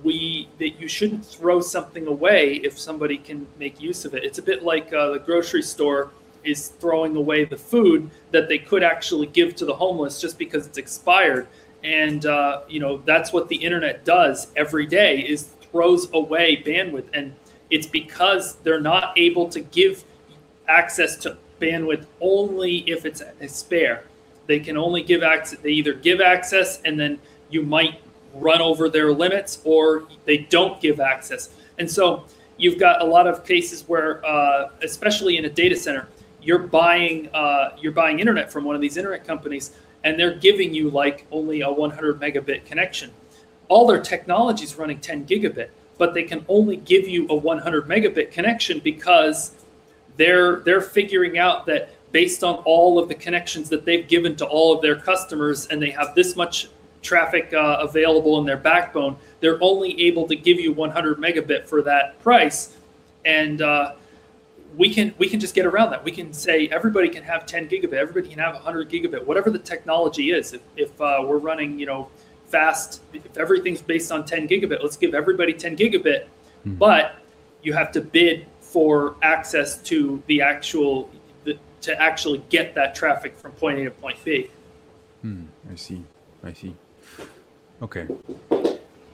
we that you shouldn't throw something away if somebody can make use of it. It's a bit like uh, the grocery store is throwing away the food that they could actually give to the homeless just because it's expired. And uh, you know that's what the internet does every day is throws away bandwidth, and it's because they're not able to give access to bandwidth only if it's a spare. They can only give access. They either give access and then you might run over their limits, or they don't give access. And so you've got a lot of cases where, uh, especially in a data center, you're buying uh, you're buying internet from one of these internet companies, and they're giving you like only a 100 megabit connection. All their technology is running 10 gigabit, but they can only give you a 100 megabit connection because they're they're figuring out that based on all of the connections that they've given to all of their customers, and they have this much traffic uh, available in their backbone, they're only able to give you 100 megabit for that price, and uh, we can we can just get around that. We can say everybody can have 10 gigabit, everybody can have 100 gigabit, whatever the technology is. If, if uh, we're running, you know, fast, if everything's based on 10 gigabit, let's give everybody 10 gigabit, mm-hmm. but you have to bid for access to the actual the, to actually get that traffic from point A to point B. Hmm, I see. I see. Okay.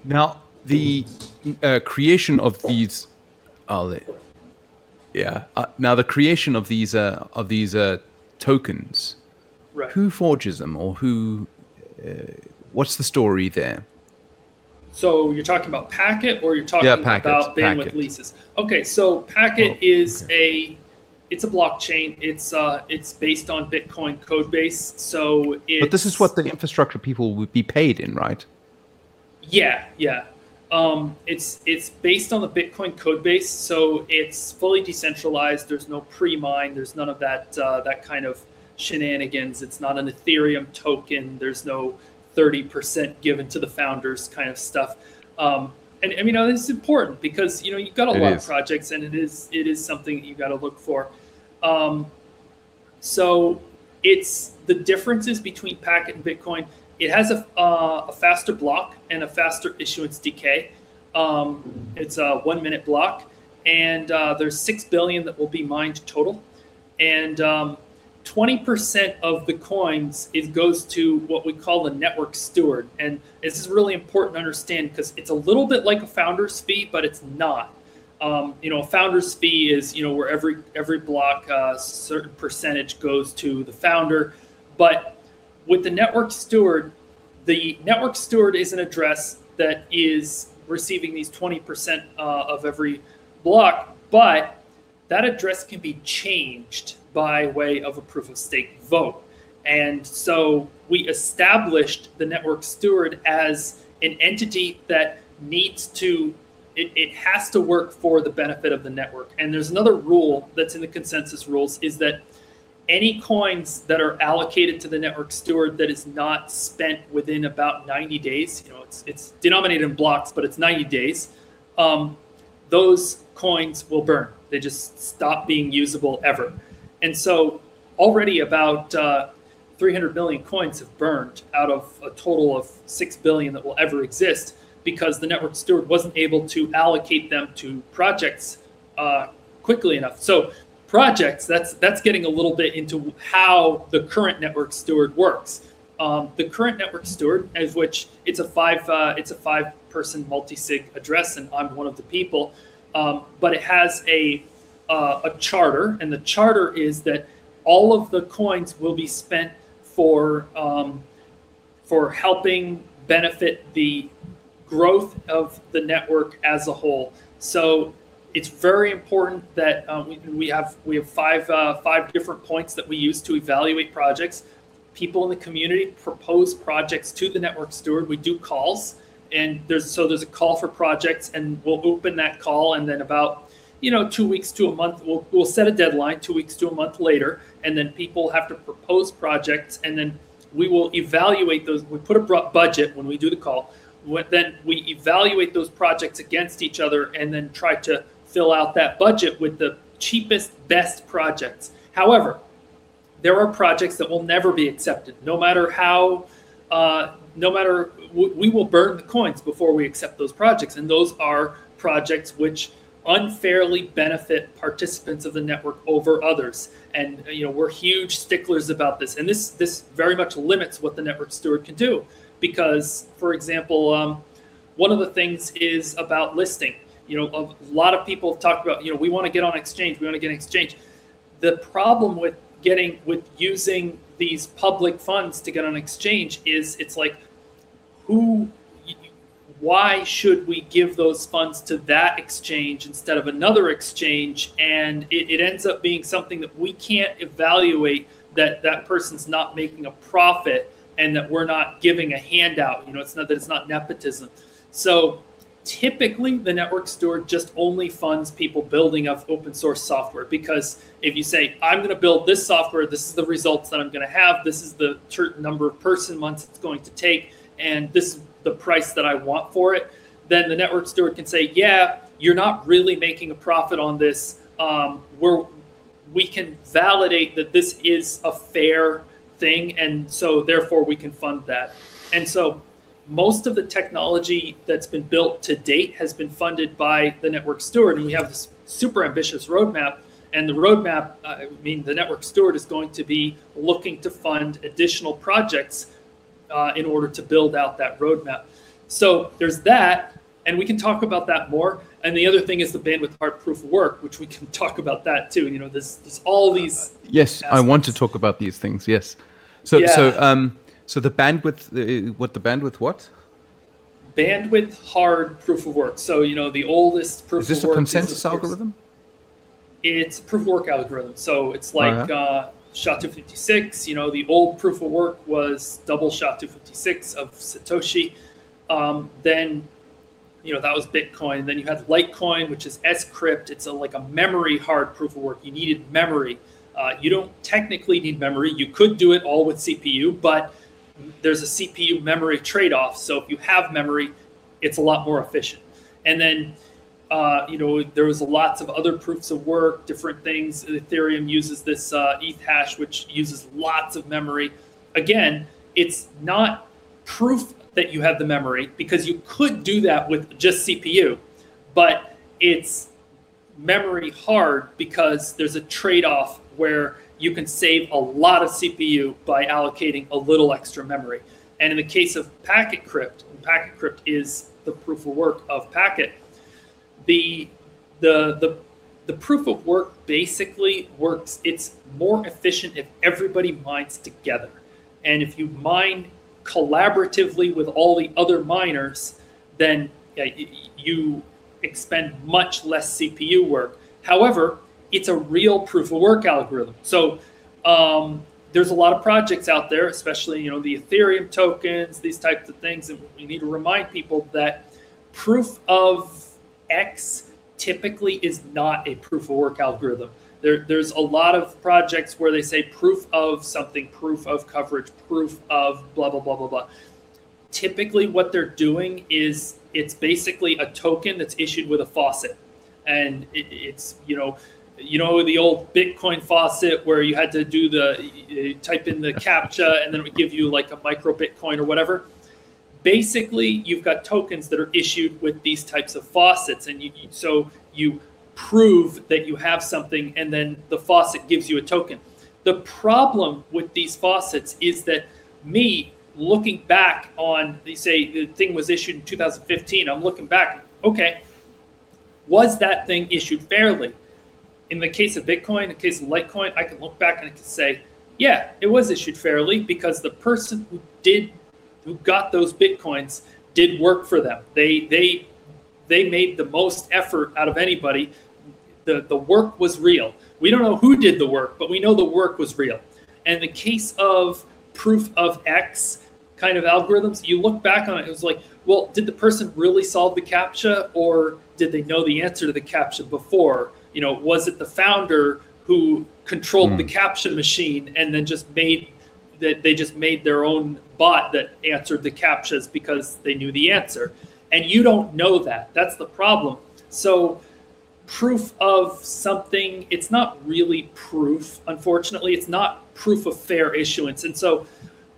Now the uh, creation of these, uh, yeah. Uh, now the creation of these uh, of these uh, tokens. Right. Who forges them, or who? Uh, what's the story there? So you're talking about PKT, or you're talking yeah, PKT, about bandwidth PKT. leases? Okay, so PKT oh, is okay. a it's a blockchain. It's uh, it's based on Bitcoin code base. So, but this is what the infrastructure people would be paid in, right? Yeah, yeah. Um, it's it's based on the Bitcoin code base, so it's fully decentralized. There's no pre-mine. There's none of that uh, that kind of shenanigans. It's not an Ethereum token. There's no 30% given to the founders kind of stuff. Um, and I mean, you know, this is important because you know you've got a it lot is. of projects, and it is it is something you've got to look for. Um, so it's the differences between PKT and Bitcoin. It has a, uh, a faster block and a faster issuance decay. Um, it's a one minute block, and uh, there's six billion that will be mined total. And um, 20% of the coins it goes to what we call the network steward. And this is really important to understand because it's a little bit like a founder's fee but it's not. Um, you know a founder's fee is you know where every every block a uh, certain percentage goes to the founder. But with the network steward the network steward is an address that is receiving these 20% uh, of every block but that address can be changed by way of a proof of stake vote. And so we established the network steward as an entity that needs to, it, it has to work for the benefit of the network. And there's another rule that's in the consensus rules is that any coins that are allocated to the network steward that is not spent within about 90 days, you know, it's, it's denominated in blocks, but it's 90 days, um, those coins will burn. They just stop being usable ever. And so already about uh, 300 million coins have burned out of a total of 6 billion that will ever exist because the network steward wasn't able to allocate them to projects uh, quickly enough. So projects, that's that's getting a little bit into how the current network steward works. Um, the current network steward, as which it's a five uh, it's a five person multi sig address, and I'm one of the people. Um, but it has a uh, a charter, and the charter is that all of the coins will be spent for um, for helping benefit the growth of the network as a whole. So it's very important that uh, we, we, have we have five uh, five different points that we use to evaluate projects. People in the community propose projects to the network steward. We do calls, and there's so there's a call for projects, and we'll open that call, and then about you know two weeks to a month, we'll we'll set a deadline. Two weeks to a month later, and then people have to propose projects, and then we will evaluate those. We put a budget when we do the call. Then we evaluate those projects against each other, and then try to fill out that budget with the cheapest, best projects. However, there are projects that will never be accepted, no matter how, uh, no matter, we will burn the coins before we accept those projects. And those are projects which unfairly benefit participants of the network over others. And you know, we're huge sticklers about this. And this this very much limits what the network steward can do. Because, for example, um, one of the things is about listing. You know, a lot of people talk about, you know, we want to get on exchange, we want to get on exchange. The problem with getting with using these public funds to get on exchange is it's like who why should we give those funds to that exchange instead of another exchange? And it, it ends up being something that we can't evaluate that that person's not making a profit and that we're not giving a handout you know it's not that it's not nepotism. So typically the network steward just only funds people building of open source software because if you say i'm going to build this software this is the results that i'm going to have this is the number of person months it's going to take and this is the price that i want for it then the network steward can say yeah you're not really making a profit on this um, we're we can validate that this is a fair thing and so therefore we can fund that and so most of the technology that's been built to date has been funded by the network steward, and we have this super ambitious roadmap. And the roadmap, I mean, the network steward is going to be looking to fund additional projects uh, in order to build out that roadmap. So there's that, and we can talk about that more. And the other thing is the bandwidth hard proof work, which we can talk about that too. You know, there's, there's all these. Yes, aspects. I want to talk about these things. Yes. So, yeah. so, um, so the bandwidth, uh, what the bandwidth, what? Bandwidth hard proof of work. So you know the oldest proof. Is this a consensus algorithm? It's a proof of work algorithm. So it's like uh, SHA-256. You know the old proof of work was double SHA-256 of Satoshi. Um, then you know that was Bitcoin. Then you had Litecoin, which is Scrypt. It's a, like a memory hard proof of work. You needed memory. Uh, you don't technically need memory. You could do it all with CPU, but there's a CPU memory trade off. So if you have memory, it's a lot more efficient. And then, uh, you know, there was lots of other proofs of work, different things. Ethereum uses this uh, Ethash, which uses lots of memory. Again, it's not proof that you have the memory because you could do that with just CPU, but it's memory hard because there's a trade off where you can save a lot of CPU by allocating a little extra memory. And in the case of PacketCrypt, Packet Crypt is the proof of work of PKT. The the the the proof of work basically works. It's more efficient if everybody mines together, and if you mine collaboratively with all the other miners, then yeah, you expend much less CPU work. However, it's a real proof of work algorithm. So um, there's a lot of projects out there, especially you know the Ethereum tokens, these types of things, and we need to remind people that proof of X typically is not a proof of work algorithm. There, there's a lot of projects where they say proof of something, proof of coverage, proof of blah blah blah blah blah. Typically, what they're doing is it's basically a token that's issued with a faucet, and it, it's you know you know the old bitcoin faucet where you had to do the type in the captcha and then it would give you like a micro bitcoin or whatever basically you've got tokens that are issued with these types of faucets and you, so you prove that you have something and then the faucet gives you a token. The problem with these faucets is that me looking back on they say the thing was issued in 2015 i'm looking back okay was that thing issued fairly? In the case of Bitcoin, in the case of Litecoin, I can look back and I can say, yeah, it was issued fairly because the person who did, who got those Bitcoins did work for them. They, they, they made the most effort out of anybody. The, the work was real. We don't know who did the work, but we know the work was real. And the case of proof of X, kind of algorithms, you look back on it, it was like, well, did the person really solve the CAPTCHA or did they know the answer to the CAPTCHA before? You know, was it the founder who controlled mm. the CAPTCHA machine and then just made that they just made their own bot that answered the CAPTCHAs because they knew the answer? And you don't know that. That's the problem. So proof of something, it's not really proof, unfortunately. It's not proof of fair issuance. And so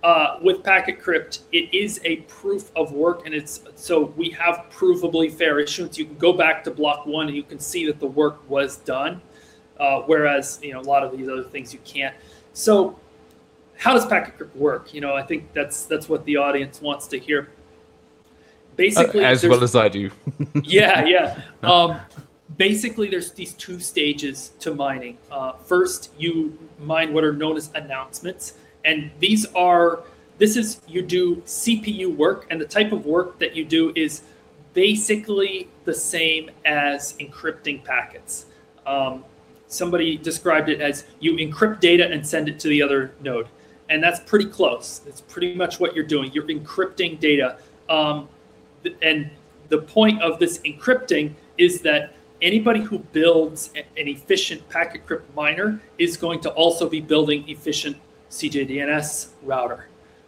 uh, with PacketCrypt, it is a proof of work, and it's so we have provably fair issuance. You can go back to block one, and you can see that the work was done. Uh, whereas you know a lot of these other things you can't. So, how does PacketCrypt work? You know, I think that's that's what the audience wants to hear. Basically, uh, as well as I do. yeah, yeah. Um, basically, there's these two stages to mining. Uh, first, you mine what are known as announcements and these are this is you do CPU work, and the type of work that you do is basically the same as encrypting packets. Um, somebody described it as you encrypt data and send it to the other node, and that's pretty close. It's pretty much what you're doing. You're encrypting data, um, and the point of this encrypting is that anybody who builds an efficient PacketCrypt miner is going to also be building efficient CJDNS router.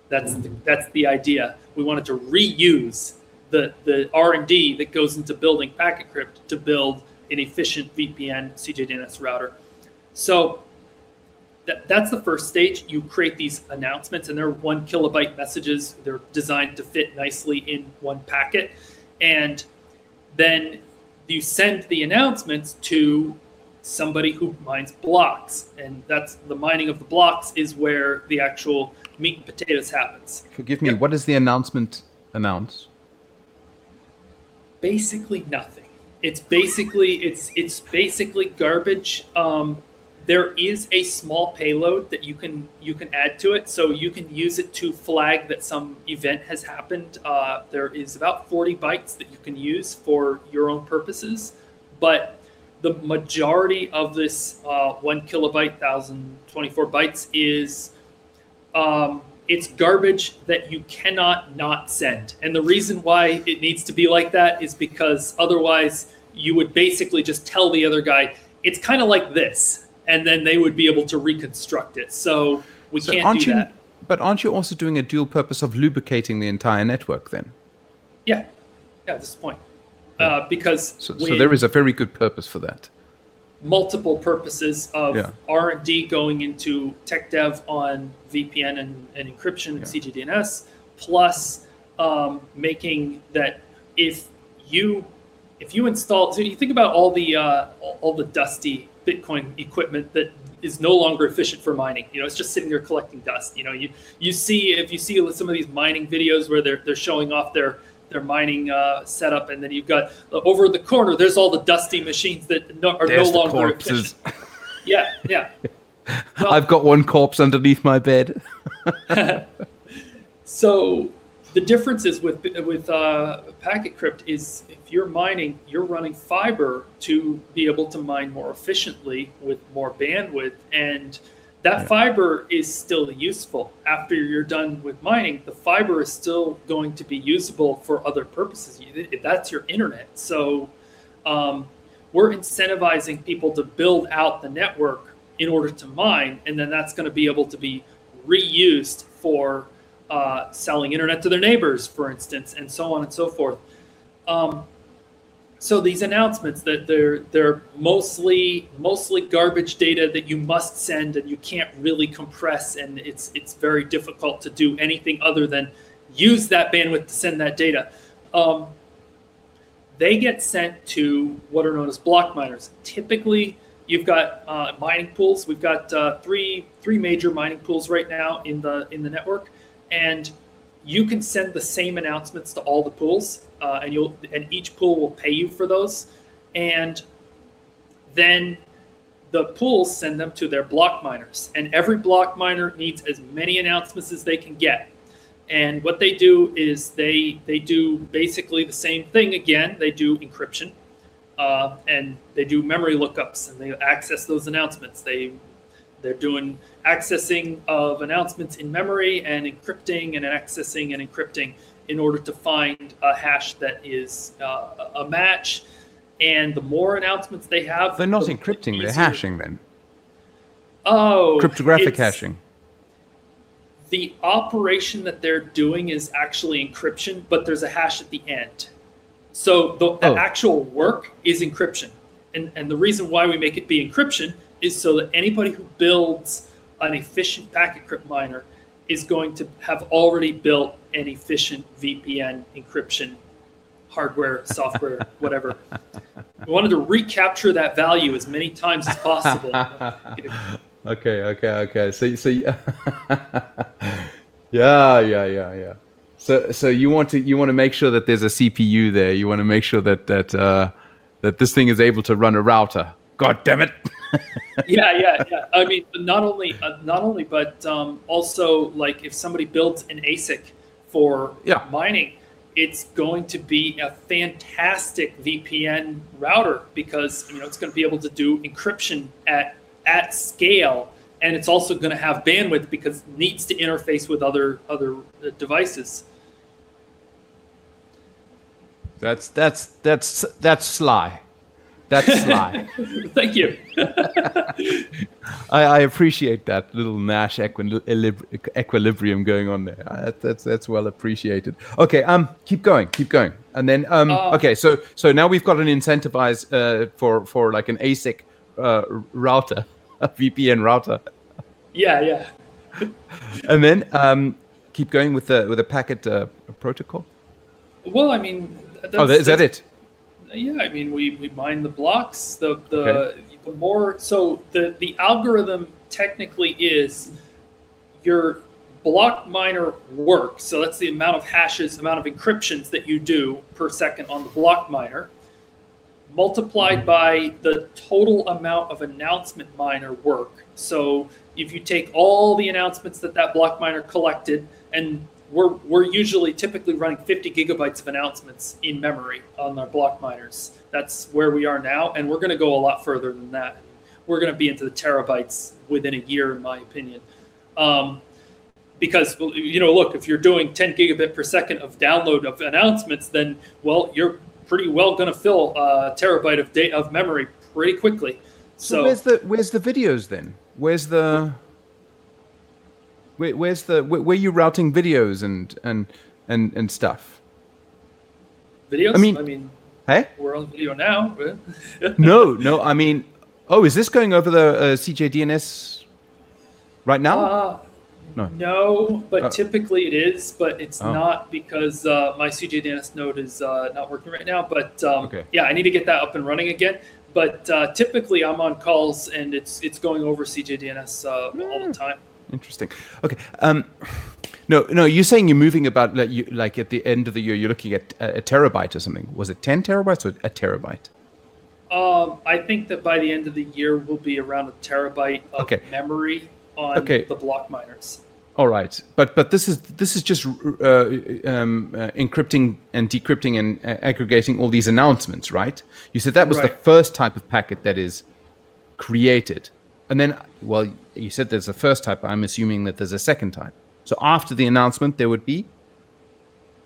That's the, that's the idea. We wanted to reuse the the R and D that goes into building PacketCrypt to build an efficient VPN CJDNS router. So that, that's the first stage. You create these announcements, and they're one kilobyte messages. They're designed to fit nicely in one packet, and then you send the announcements to somebody who mines blocks, and that's the mining of the blocks is where the actual meat and potatoes happens. Forgive me. Yep. What does the announcement announce? Basically nothing. It's basically it's it's basically garbage. Um, there is a small payload that you can you can add to it, so you can use it to flag that some event has happened. Uh, there is about 40 bytes that you can use for your own purposes, but the majority of this uh, one kilobyte, 1024 bytes is um, it's garbage that you cannot not send. And the reason why it needs to be like that is because otherwise you would basically just tell the other guy, it's kind of like this. And then they would be able to reconstruct it. So we so can't do you, that. But aren't you also doing a dual purpose of lubricating the entire network then? Yeah. Yeah, this point. Uh, because so, so, there is a very good purpose for that. Multiple purposes of yeah. R and D going into tech dev on VPN and, and encryption and CJDNS, plus um, making that if you if you install, so you think about all the uh, all the dusty Bitcoin equipment that is no longer efficient for mining. You know, it's just sitting there collecting dust. You know, you you see if you see some of these mining videos where they're they're showing off their their mining uh, setup, and then you've got uh, over the corner. There's all the dusty machines that no, are there's no longer efficient. yeah, yeah. Well, I've got one corpse underneath my bed. so the difference is with with uh, PacketCrypt is if you're mining, you're running fiber to be able to mine more efficiently with more bandwidth, and that fiber is still useful. After you're done with mining the fiber is still going to be usable for other purposes. That's your internet. So um, we're incentivizing people to build out the network in order to mine and then that's going to be able to be reused for uh, selling internet to their neighbors for instance and so on and so forth. Um, so these announcements that they're they're mostly mostly garbage data that you must send and you can't really compress and it's it's very difficult to do anything other than use that bandwidth to send that data. Um, they get sent to what are known as block miners. Typically you've got uh, mining pools. We've got uh, three three major mining pools right now in the in the network and you can send the same announcements to all the pools uh, and you'll and each pool will pay you for those, and then the pools send them to their block miners, and every block miner needs as many announcements as they can get. And what they do is they they do basically the same thing again. They do encryption, uh, and they do memory lookups, and they access those announcements. They They're doing accessing of announcements in memory and encrypting and accessing and encrypting in order to find a hash that is uh, a match. And the more announcements they have, They're not the encrypting, they're hashing then. Oh, Cryptographic hashing. The operation that they're doing is actually encryption, but there's a hash at the end. So the, the Oh. actual work is encryption. And, and the reason why we make it be encryption is so that anybody who builds an efficient PacketCrypt miner is going to have already built an efficient VPN encryption hardware, software, whatever. We wanted to recapture that value as many times as possible. Okay, okay, okay. So, so yeah, yeah, yeah, yeah, yeah. So, so you want to you want to make sure that there's a CPU there. You want to make sure that that uh, that this thing is able to run a router. God damn it! Yeah, yeah, yeah. I mean, not only, uh, not only, but um, also like if somebody builds an ASIC for Yeah. mining, it's going to be a fantastic VPN router because you know it's going to be able to do encryption at at scale, and it's also going to have bandwidth because it needs to interface with other other uh, devices. That's that's that's that's sly. That's sly. Thank you. I, I appreciate that little Nash equilib- equilibrium going on there. That, that's that's well appreciated. Okay, um, keep going, keep going, and then um, Uh, okay, so so now we've got an incentivize uh, for for like an ASIC uh, router, a VPN router, yeah, yeah. and then um, keep going with the with the packet uh, protocol. Well, I mean, that's, oh, is that it? Uh, yeah, I mean, we, we mine the blocks. The the, the more so the the algorithm technically is your block miner work. So that's the amount of hashes, amount of encryptions that you do per second on the block miner, multiplied mm-hmm. by the total amount of announcement miner work. So if you take all the announcements that that block miner collected and we're, we're usually typically running 50 gigabytes of announcements in memory on our block miners. That's where we are now, and we're going to go a lot further than that. We're going to be into the terabytes within a year, in my opinion. Um, because you know, look, if you're doing 10 gigabit per second of download of announcements, then well, you're pretty well going to fill a terabyte of data of memory pretty quickly. So, So, where's the where's the videos then? Where's the where, where's the where, where you routing videos and and and and stuff? videos. I mean- I mean, Hey? we're on video now. No, no. I mean, oh, is this going over the uh, CJDNS right now? Uh, No. no, but Uh, typically it is, but it's Oh. not because uh, my CJDNS node is uh, not working right now. But um, Okay. yeah, I need to get that up and running again. But uh, typically I'm on calls and it's it's going over CJDNS uh, all the time. Interesting. Okay. Um, no, no. You're saying you're moving about like, you, like at the end of the year, you're looking at a, a terabyte or something. Was it ten terabytes or a terabyte? Um, I think that by the end of the year we'll be around a terabyte of Okay. memory on Okay. the block miners. All right, but but this is this is just uh, um, uh, encrypting and decrypting and uh, aggregating all these announcements, right? You said that was the first type of packet that is created, and then well, you said there's a first type. I'm assuming that there's a second type. So after the announcement, there would be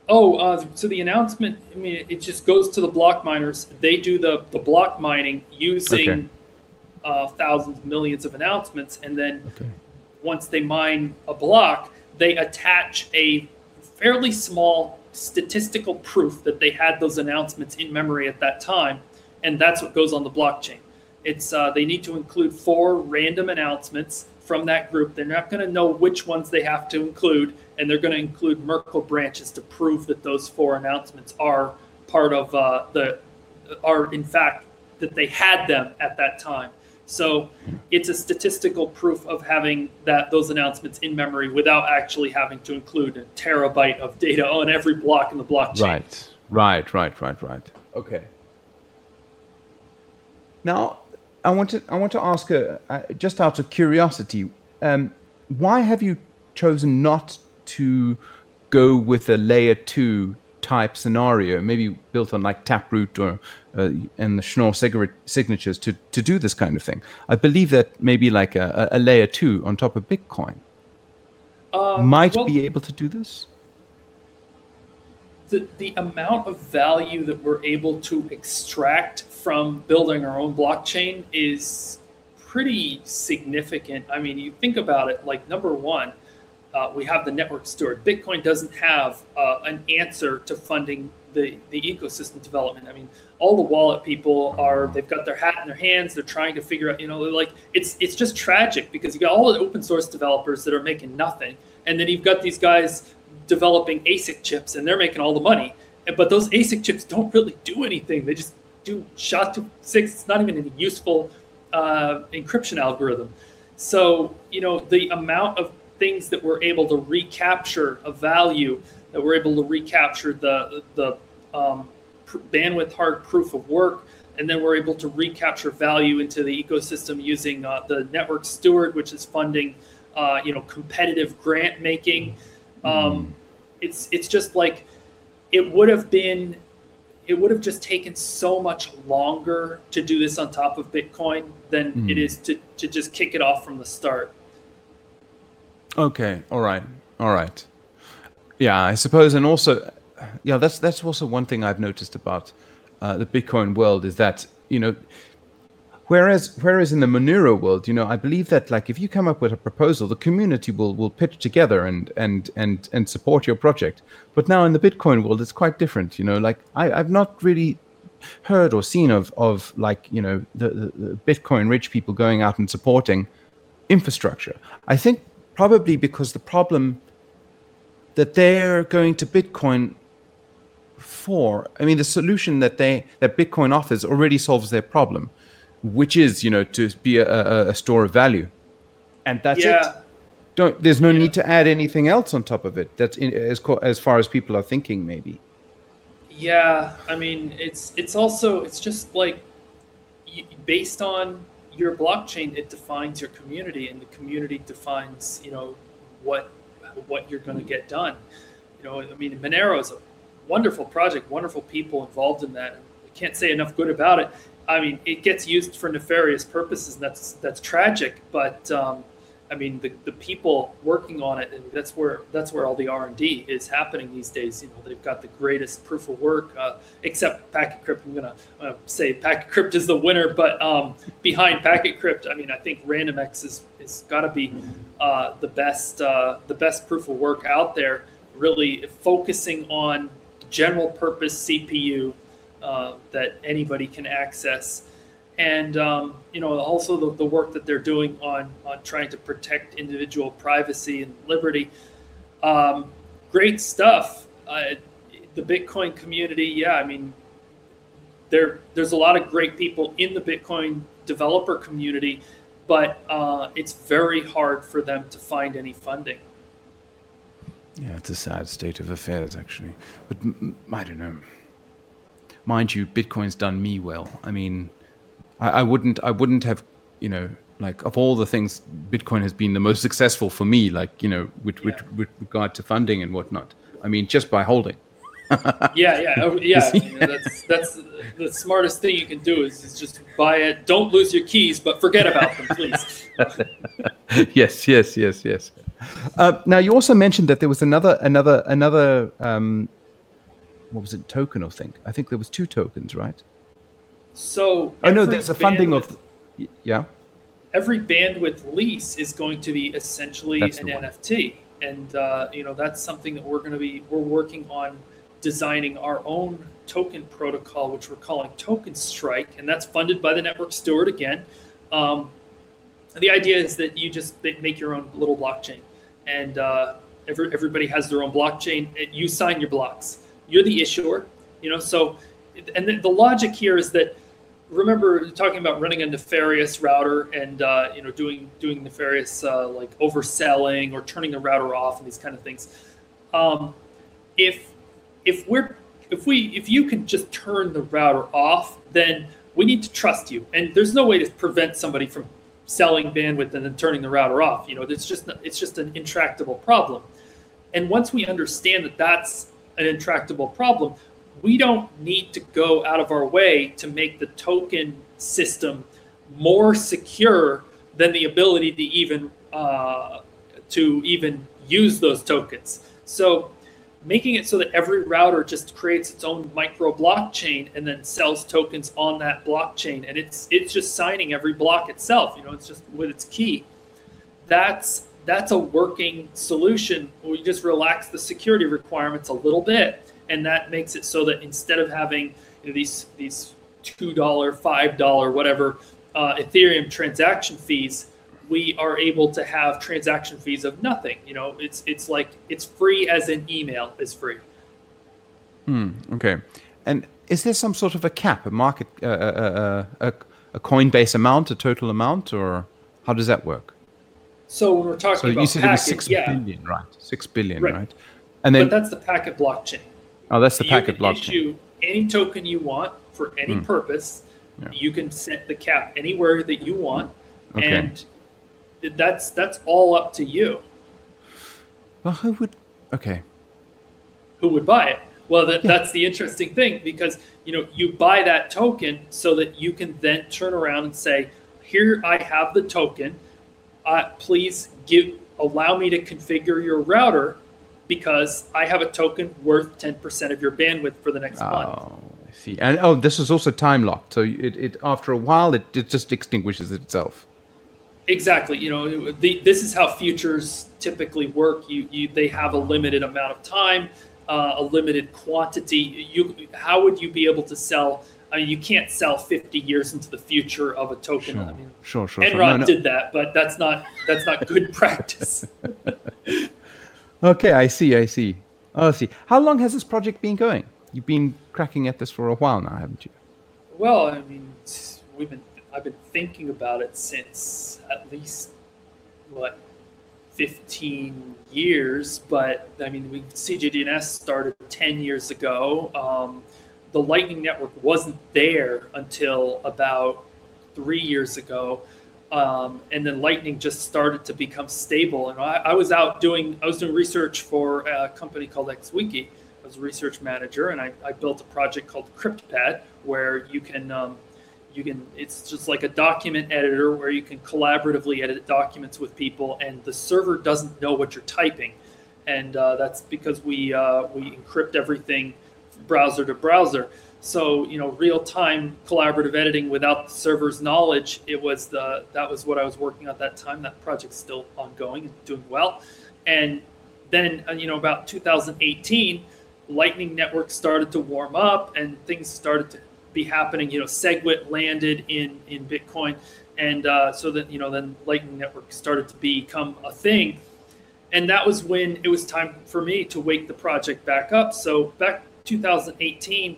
Oh, uh, so the announcement, I mean, it just goes to the block miners. They do the, the block mining using Okay. uh, thousands, millions of announcements. And then okay. once they mine a block, they attach a fairly small statistical proof that they had those announcements in memory at that time. And that's what goes on the blockchain. It's uh, they need to include four random announcements from that group. They're not going to know which ones they have to include, and they're going to include Merkle branches to prove that those four announcements are part of uh, the are in fact that they had them at that time. So it's a statistical proof of having that those announcements in memory without actually having to include a terabyte of data on every block in the blockchain. Right, right, right, right, right. Okay. Now, I want to I want to ask, uh, uh, just out of curiosity, um, why have you chosen not to go with a layer two type scenario, maybe built on like Taproot or uh, and the Schnorr signatures to to do this kind of thing. I believe that maybe like a, a layer two on top of Bitcoin Uh, might well, be able to do this. The, the amount of value that we're able to extract from building our own blockchain is pretty significant. I mean, you think about it like number one, uh, we have the network steward. Bitcoin doesn't have uh, an answer to funding the, the ecosystem development. I mean, all the wallet people are they've got their hat in their hands. They're trying to figure out, you know, like it's it's just tragic because you got all the open source developers that are making nothing, and then you've got these guys developing ASIC chips and they're making all the money. But those ASIC chips don't really do anything. They just do SHA to six. It's not even a useful uh, encryption algorithm. So you know the amount of things that we're able to recapture of value, that we're able to recapture the the um, pr- bandwidth hard proof of work, and then we're able to recapture value into the ecosystem using uh, the network steward, which is funding uh, you know competitive grant making. Um, it's it's just like it would have been it would have just taken so much longer to do this on top of Bitcoin than Mm. it is to, to just kick it off from the start. Okay, all right, all right. Yeah, I suppose, and also, yeah, that's that's also one thing I've noticed about uh, the Bitcoin world is that you know, whereas whereas in the Monero world, you know, I believe that like if you come up with a proposal, the community will will pitch together and and and and support your project. But now in the Bitcoin world, it's quite different. You know, like I, I've not really heard or seen of of like you know the, the, Bitcoin rich people going out and supporting infrastructure. I think probably because the problem that they're going to Bitcoin for, I mean, the solution that they that Bitcoin offers already solves their problem, which is you know to be a, a, a store of value, and that's yeah, it. Don't there's no Yeah. need to add anything else on top of it. That's in, as as far as people are thinking, maybe. yeah. I mean, it's it's also it's just like based on your blockchain, it defines your community, and the community defines you know what what you're going to get done. You know, I mean, Monero is a wonderful project, wonderful people involved in that. I can't say enough good about it. I mean, it gets used for nefarious purposes, and that's that's tragic. But um, I mean, the, the people working on it, and that's where that's where all the R and D is happening these days. You know, they've got the greatest proof of work, uh, except PacketCrypt. I'm gonna say PacketCrypt is the winner, but um, behind PacketCrypt, I mean, I think RandomX is is got to be uh, the best uh, the best proof of work out there. Really focusing on general purpose CPU uh, that anybody can access and um, you know also the, the work that they're doing on on trying to protect individual privacy and liberty um, great stuff uh, the bitcoin community yeah i mean there there's a lot of great people in the bitcoin developer community but uh, it's very hard for them to find any funding Yeah, it's a sad state of affairs, actually. But I don't know. Mind you, Bitcoin's done me well. I mean, I, I wouldn't, I wouldn't have, you know, like of all the things, Bitcoin has been the most successful for me. Like, you know, with with, Yeah. with regard to funding and whatnot. I mean, just by holding. yeah yeah oh, yeah you know, that's that's the smartest thing you can do is, is just buy it don't lose your keys but forget about them please yes, yes, yes, yes. Uh, now you also mentioned that there was another, another, another. Um, what was it? Token, I think. I think there was two tokens, right? so Oh no, there's a funding of. Yeah. every bandwidth lease is going to be essentially That's an. NFT, and uh, you know that's something that we're going to be we're working on designing our own token protocol, which we're calling Token Strike, and that's funded by the network steward again. Um, the idea is that you just make your own little blockchain, and uh, every, everybody has their own blockchain. You sign your blocks. You're the issuer, you know. So, and the, the logic here is that remember talking about running a nefarious router and uh, you know doing doing nefarious uh, like overselling or turning the router off and these kind of things. Um, if if we're if we if you can just turn the router off, then we need to trust you, and there's no way to prevent somebody from selling bandwidth and then turning the router off. You know, it's just it's just an intractable problem. And once we understand that that's an intractable problem, we don't need to go out of our way to make the token system more secure than the ability to even uh, to even use those tokens. So making it so that every router just creates its own micro blockchain and then sells tokens on that blockchain and it's it's just signing every block itself you know it's just with its key that's that's a working solution where you just relax the security requirements a little bit and that makes it so that instead of having you know, these these two dollar five dollar whatever uh, ethereum transaction fees we are able to have transaction fees of nothing. You know, it's it's like it's free as an email is free. Hmm. Okay. And is there some sort of a cap, a market, uh, uh, uh, a, a Coinbase amount, a total amount, or how does that work? So when we're talking so about you said PKT, it was six yeah, billion, right? Six billion, Right. right? And then but that's the PKT blockchain. oh, that's the you PKT blockchain. issue any token you want for any Hmm. purpose. Yeah. You can set the cap anywhere that you want, Okay. and that's that's all up to you. Well, who would? Okay. who would buy it. Well, that, Yeah. that's the interesting thing because you know you buy that token so that you can then turn around and say, "Here, I have the token. Uh, please give allow me to configure your router because I have a token worth ten percent of your bandwidth for the next month." Oh, I see. And oh, this is also time locked. So it, it after a while, it, it just extinguishes itself. Exactly. You know, the, this is how futures typically work. You, you they have a limited amount of time, uh, a limited quantity. You how would you be able to sell? I mean, you can't sell 50 years into the future of a token. Sure, I mean, sure, sure. sure. Enron No, no. did that, but that's not that's not good practice. Okay, I see. I see. Oh, I see. How long has this project been going? You've been cracking at this for a while now, haven't you? Well, I mean, we've been I've been thinking about it since at least what 15 years, but I mean, we CJDNS started 10 years ago. Um, the Lightning Network wasn't there until about three years ago. Um, and then Lightning just started to become stable. And I, I was out doing I was doing research for a company called XWiki. I was a research manager, and I, I built a project called CryptPad, where you can um, you can it's just like a document editor where you can collaboratively edit documents with people, and the server doesn't know what you're typing, and uh, that's because we uh, we encrypt everything browser to browser. So you know, real time collaborative editing without the server's knowledge. It was the that was what I was working on at that time. That project's still ongoing and doing well. And then uh, you know, about 2018, Lightning Network started to warm up and things started to be happening. You know, SegWit landed in in Bitcoin, and uh, so that you know, then Lightning Network started to become a thing. And that was when it was time for me to wake the project back up. So back 2018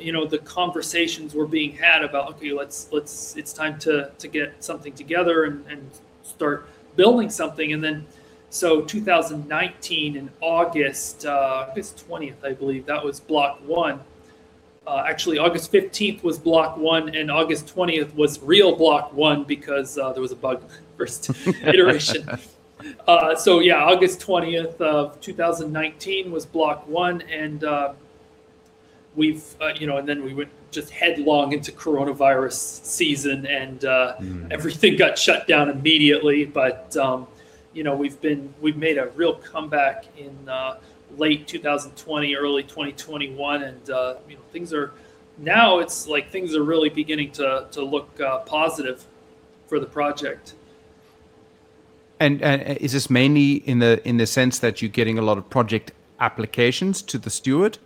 you know the conversations were being had about okay let's let's it's time to to get something together and, and start building something. And then so 2019 in august uh, august 20th i believe that was block one. Uh, actually august 15th was block one and august 20th was real block one because uh, there was a bug first iteration uh, so yeah august 20th of 2019 was block one and uh, we've uh, you know and then we went just headlong into coronavirus season and uh, everything got shut down immediately but um, you know we've been we've made a real comeback in uh, late 2020 early 2021 and uh, you know things are now it's like things are really beginning to to look uh, positive for the project And, and is this mainly in the in the sense that you're getting a lot of project applications to the steward?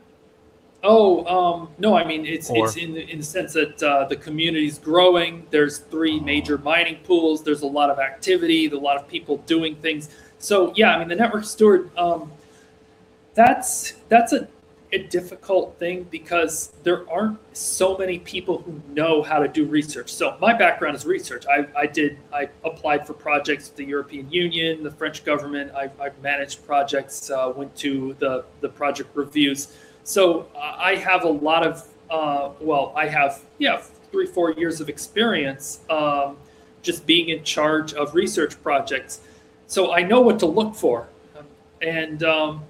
Oh um, no! I mean, it's Or- it's in the, in the sense that uh, the community's growing. There's three major mining pools. There's a lot of activity. A lot of people doing things. So yeah, I mean, the network steward. Um, that's that's a, a difficult thing because there aren't so many people who know how to do research. So my background is research. I, I did I applied for projects with the European Union, the French government. I, I've managed projects. Uh, went to the the project reviews. So I have a lot of, uh, well, I have, yeah, three, four years of experience um, just being in charge of research projects. So I know what to look for. And um,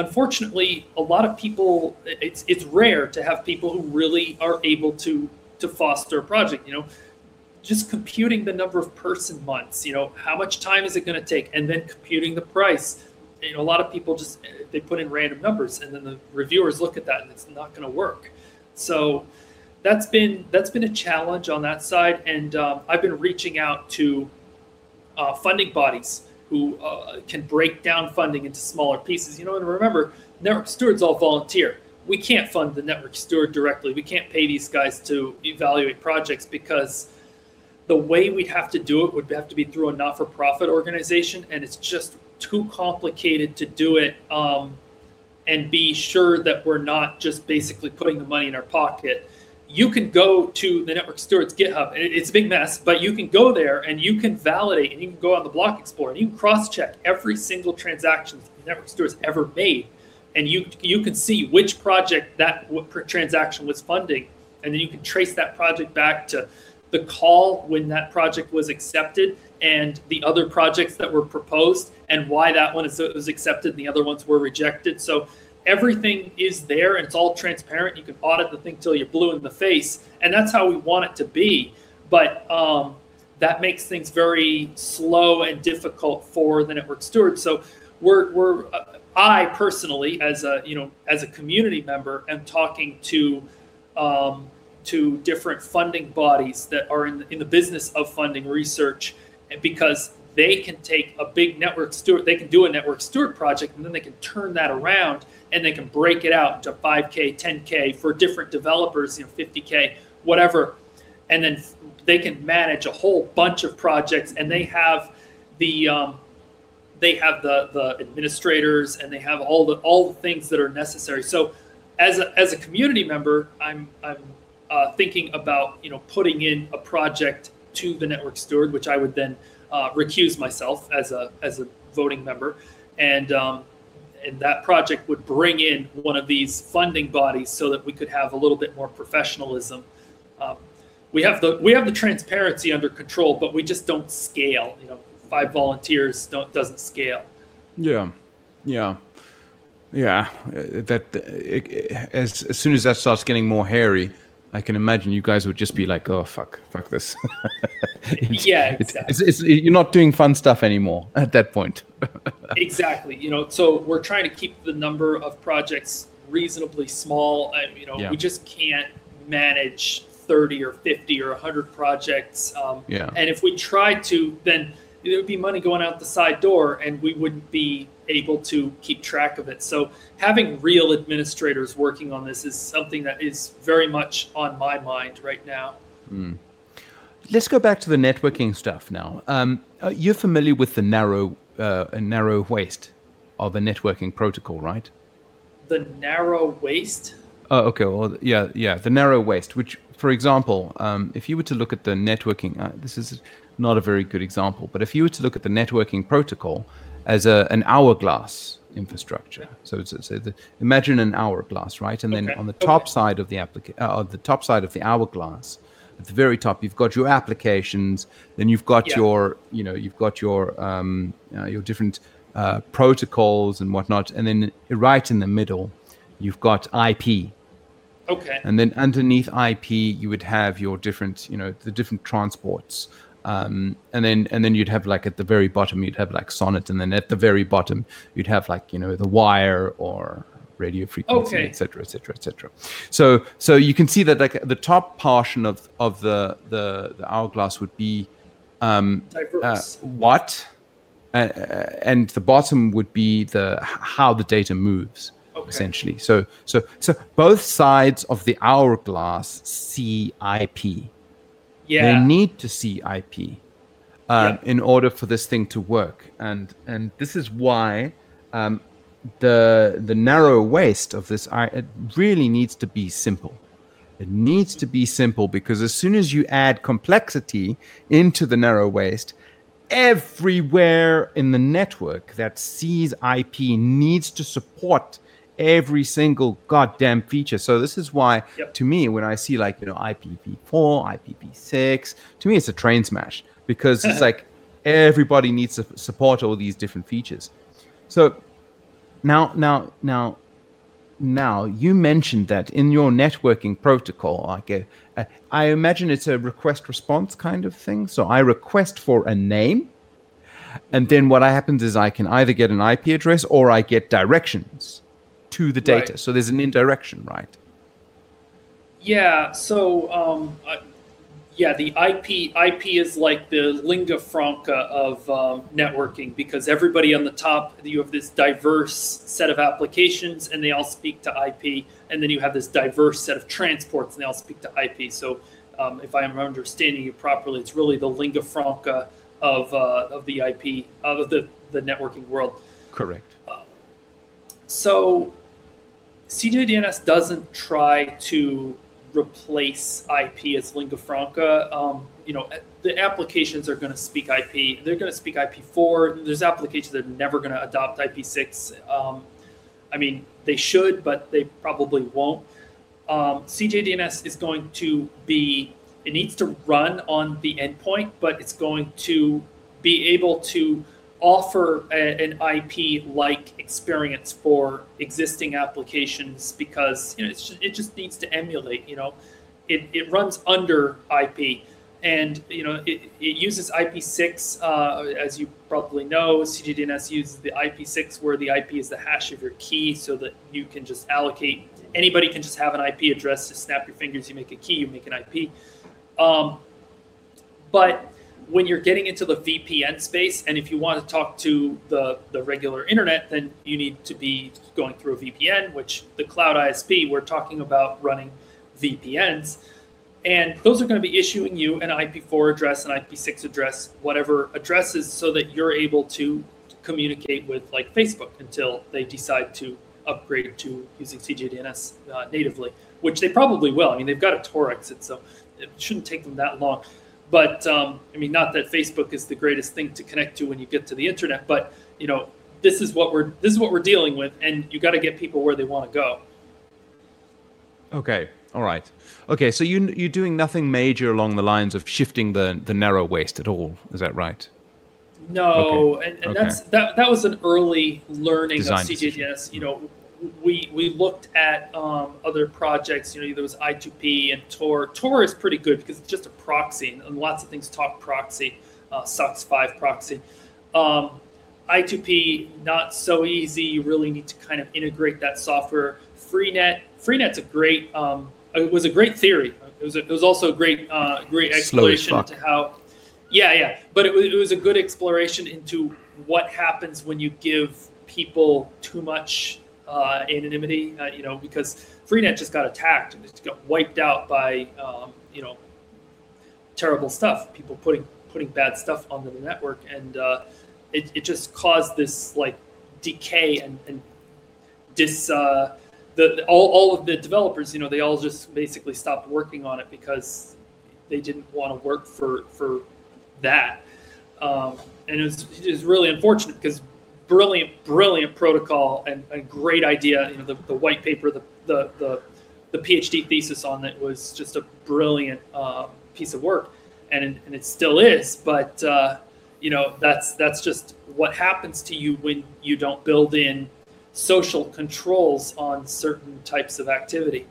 unfortunately, a lot of people it's it's rare to have people who really are able to to foster a project. You know, just computing the number of person months. You know, how much time is it going to take, and then computing the price. You know, a lot of people just they put in random numbers, and then the reviewers look at that, and it's not going to work. So that's been that's been a challenge on that side, and um, I've been reaching out to uh, funding bodies who uh, can break down funding into smaller pieces. You know, and remember, network stewards all volunteer. We can't fund the network steward directly. We can't pay these guys to evaluate projects because the way we'd have to do it would have to be through a not-for-profit organization, and it's just too complicated to do it. Um, and be sure that we're not just basically putting the money in our pocket you can go to the network stewards GitHub. It's a big mess, but you can go there and you can validate and you can go on the block explorer and you can cross check every single transaction the network stewards ever made. And you you can see which project that transaction was funding. And then you can trace that project back to the call when that project was accepted and the other projects that were proposed and why that one was accepted and the other ones were rejected. So everything is there and it's all transparent. You can audit the thing till you're blue in the face, and that's how we want it to be. But um, that makes things very slow and difficult for the network steward. So we're we're uh, I personally, as a you know as a community member, am talking to um, to different funding bodies that are in the, in the business of funding research, because they can take a big network steward, they can do a network steward project, and then they can turn that around and they can break it out into 5K, 10K for different developers, you know, 50K, whatever. And then they can manage a whole bunch of projects and they have the, um, they have the, the administrators and they have all the, all the things that are necessary. So as a, as a community member, I'm, I'm uh, thinking about, you know, putting in a project to the network steward, which I would then uh, recuse myself as a, as a voting member. And, um, and that project would bring in one of these funding bodies so that we could have a little bit more professionalism. Um, we have the we have the transparency under control, but we just don't scale. You know, five volunteers don't doesn't scale. Yeah, yeah, yeah. That it, as as soon as that starts getting more hairy, I can imagine you guys would just be like, "Oh fuck, fuck this." it's, yeah, exactly. It's, it's, you're not doing fun stuff anymore at that point. exactly. You know, so we're trying to keep the number of projects reasonably small. I, you know, yeah. we just can't manage 30 or 50 or 100 projects. Um, yeah. And if we tried to, then there would be money going out the side door, and we wouldn't be able to keep track of it. So having real administrators working on this is something that is very much on my mind right now. Mm. Let's go back to the networking stuff now. Um, uh, you're familiar with the narrow uh, narrow waist of the networking protocol, right? The narrow waist. Oh, okay. Well, yeah, yeah, the narrow waist. Which, for example, um, if you were to look at the networking, uh, this is not a very good example, but if you were to look at the networking protocol, as a, an hourglass infrastructure. So, so, so the, imagine an hourglass, right? And then okay. on the top okay. side of the applica- uh, the top side of the hourglass, at the very top, you've got your applications. Then you've got yeah. your, you know, you've got your um, uh, your different uh, protocols and whatnot. And then right in the middle, you've got IP. Okay. And then underneath IP, you would have your different, you know, the different transports. Um, and then and then you'd have like at the very bottom you'd have like SONET and then at the very bottom you'd have like you know the wire or radio frequency etc etc etc so so you can see that like the top portion of of the the, the hourglass would be um uh, what? Uh, and the bottom would be the how the data moves okay. essentially. So so so both sides of the hourglass see ip yeah. They need to see IP um, in order for this thing to work, and and this is why um, the the narrow waist of this it really needs to be simple. It needs to be simple because as soon as you add complexity into the narrow waist, everywhere in the network that sees IP needs to support every single goddamn feature. So this is why, yep. to me, when I see like you know IPv4, IPv6, to me it's a train smash because it's like everybody needs to support all these different features. So now, now, now, now, you mentioned that in your networking protocol, like a, a, I imagine it's a request response kind of thing. So I request for a name, and then what happens is I can either get an IP address or I get directions to the data. Right. So there's an indirection, right? Yeah. So um, yeah, the IP IP is like the lingua franca of um, networking because everybody on the top you have this diverse set of applications and they all speak to IP, and then you have this diverse set of transports and they all speak to IP. So um, if I'm understanding you properly, it's really the lingua franca of uh, of the IP of the the networking world. Correct. Uh, so CJDNS doesn't try to replace IP as lingua franca. Um, you know, the applications are going to speak IP. They're going to speak IP4. There's applications that are never going to adopt IP6. Um, I mean, they should, but they probably won't. Um, CJDNS is going to be, it needs to run on the endpoint, but it's going to be able to offer a, an IP like experience for existing applications because you know just, it just needs to emulate. You know, it, it runs under IP, and you know it, it uses IP6 uh, as you probably know. CJDNS uses the IP6 where the IP is the hash of your key, so that you can just allocate. Anybody can just have an IP address. Just snap your fingers, you make a key, you make an IP. Um, but when you're getting into the VPN space, and if you want to talk to the, the regular internet, then you need to be going through a VPN, which the cloud ISP, we're talking about running VPNs. And those are going to be issuing you an IP4 address, an IP6 address, whatever addresses, so that you're able to communicate with like Facebook until they decide to upgrade to using CJDNS uh, natively, which they probably will. I mean, they've got a Tor exit, so it shouldn't take them that long. But um, I mean, not that Facebook is the greatest thing to connect to when you get to the internet, but you know, this is what we're this is what we're dealing with, and you got to get people where they want to go. Okay. All right. Okay. So you you're doing nothing major along the lines of shifting the the narrow waist at all. Is that right? No, okay. and, and okay. that's that that was an early learning Design of CJDNS. You know, we we looked at um, other projects. You know, there was I2P and Tor. Tor is pretty good because it's just a proxy, and lots of things talk proxy. Uh, SOCKS five proxy. Um, I2P not so easy. You really need to kind of integrate that software. Freenet. Freenet's a great. Um, it was a great theory. It was. A, it was also a great, uh, great exploration into how. Yeah, yeah, but it was, it was a good exploration into what happens when you give people too much uh, anonymity, uh, you know, because Freenet just got attacked and it got wiped out by, um, you know, terrible stuff. People putting putting bad stuff onto the network, and uh, it, it just caused this like decay and and dis. Uh, the, all, all of the developers, you know, they all just basically stopped working on it because they didn't want to work for for that. Um, and it was, it was really unfortunate because brilliant, brilliant protocol and a great idea. You know, the, the white paper, the, the, the, the PhD thesis on it was just a brilliant uh, piece of work, and and it still is. But uh, you know, that's that's just what happens to you when you don't build in social controls on certain types of activity.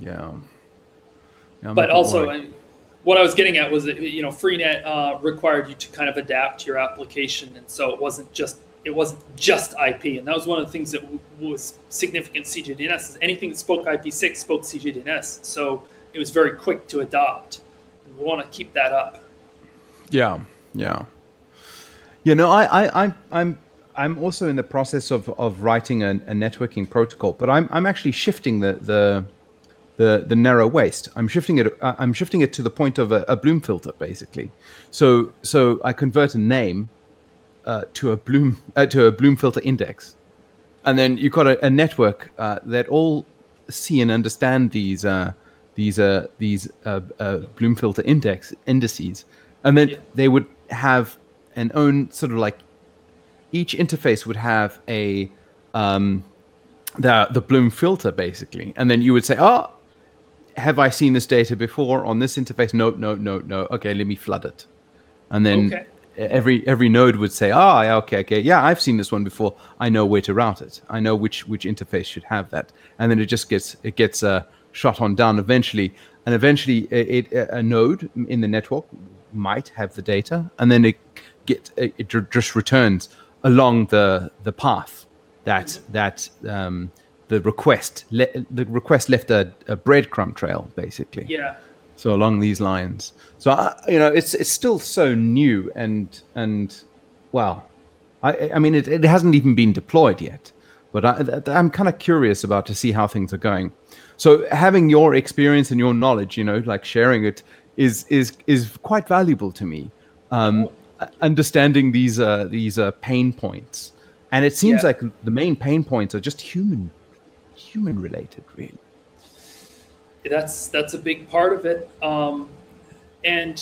Yeah. yeah but also, what I was getting at was that you know Freenet uh, required you to kind of adapt your application, and so it wasn't just it wasn't just IP, and that was one of the things that was significant CJDNS. Is anything that spoke IP6 spoke CJDNS, so it was very quick to adopt. And we want to keep that up. Yeah, yeah, you know, I, I, I I'm I'm also in the process of of writing a, a networking protocol, but I'm I'm actually shifting the the the the narrow waist. I'm shifting it. Uh, I'm shifting it to the point of a, a Bloom filter, basically. So so I convert a name uh, to a Bloom uh, to a Bloom filter index, and then you've got a, a network uh, that all see and understand these uh, these uh, these Bloom filter index indices, and then yeah. they would have an own sort of like each interface would have a um, the the Bloom filter basically, and then you would say, oh have I seen this data before on this interface? No, no, no, no. Okay, let me flood it. And then, okay. every every node would say, "Ah, oh, okay, okay, yeah, I've seen this one before. I know where to route it. I know which which interface should have that." And then it just gets it gets uh, shot on down eventually, and eventually it, it, a node in the network might have the data, and then it get it just returns along the the path that that um, the request le- the request left a, a breadcrumb trail basically. Yeah. So along these lines, so I, you know, it's it's still so new and and well, I I mean it, it hasn't even been deployed yet, but I, I'm kind of curious about to see how things are going. So having your experience and your knowledge, you know, like sharing it is is is quite valuable to me. Um, understanding these uh, these uh, pain points, and it seems yeah. like the main pain points are just human human related, really. That's that's a big part of it. Um, and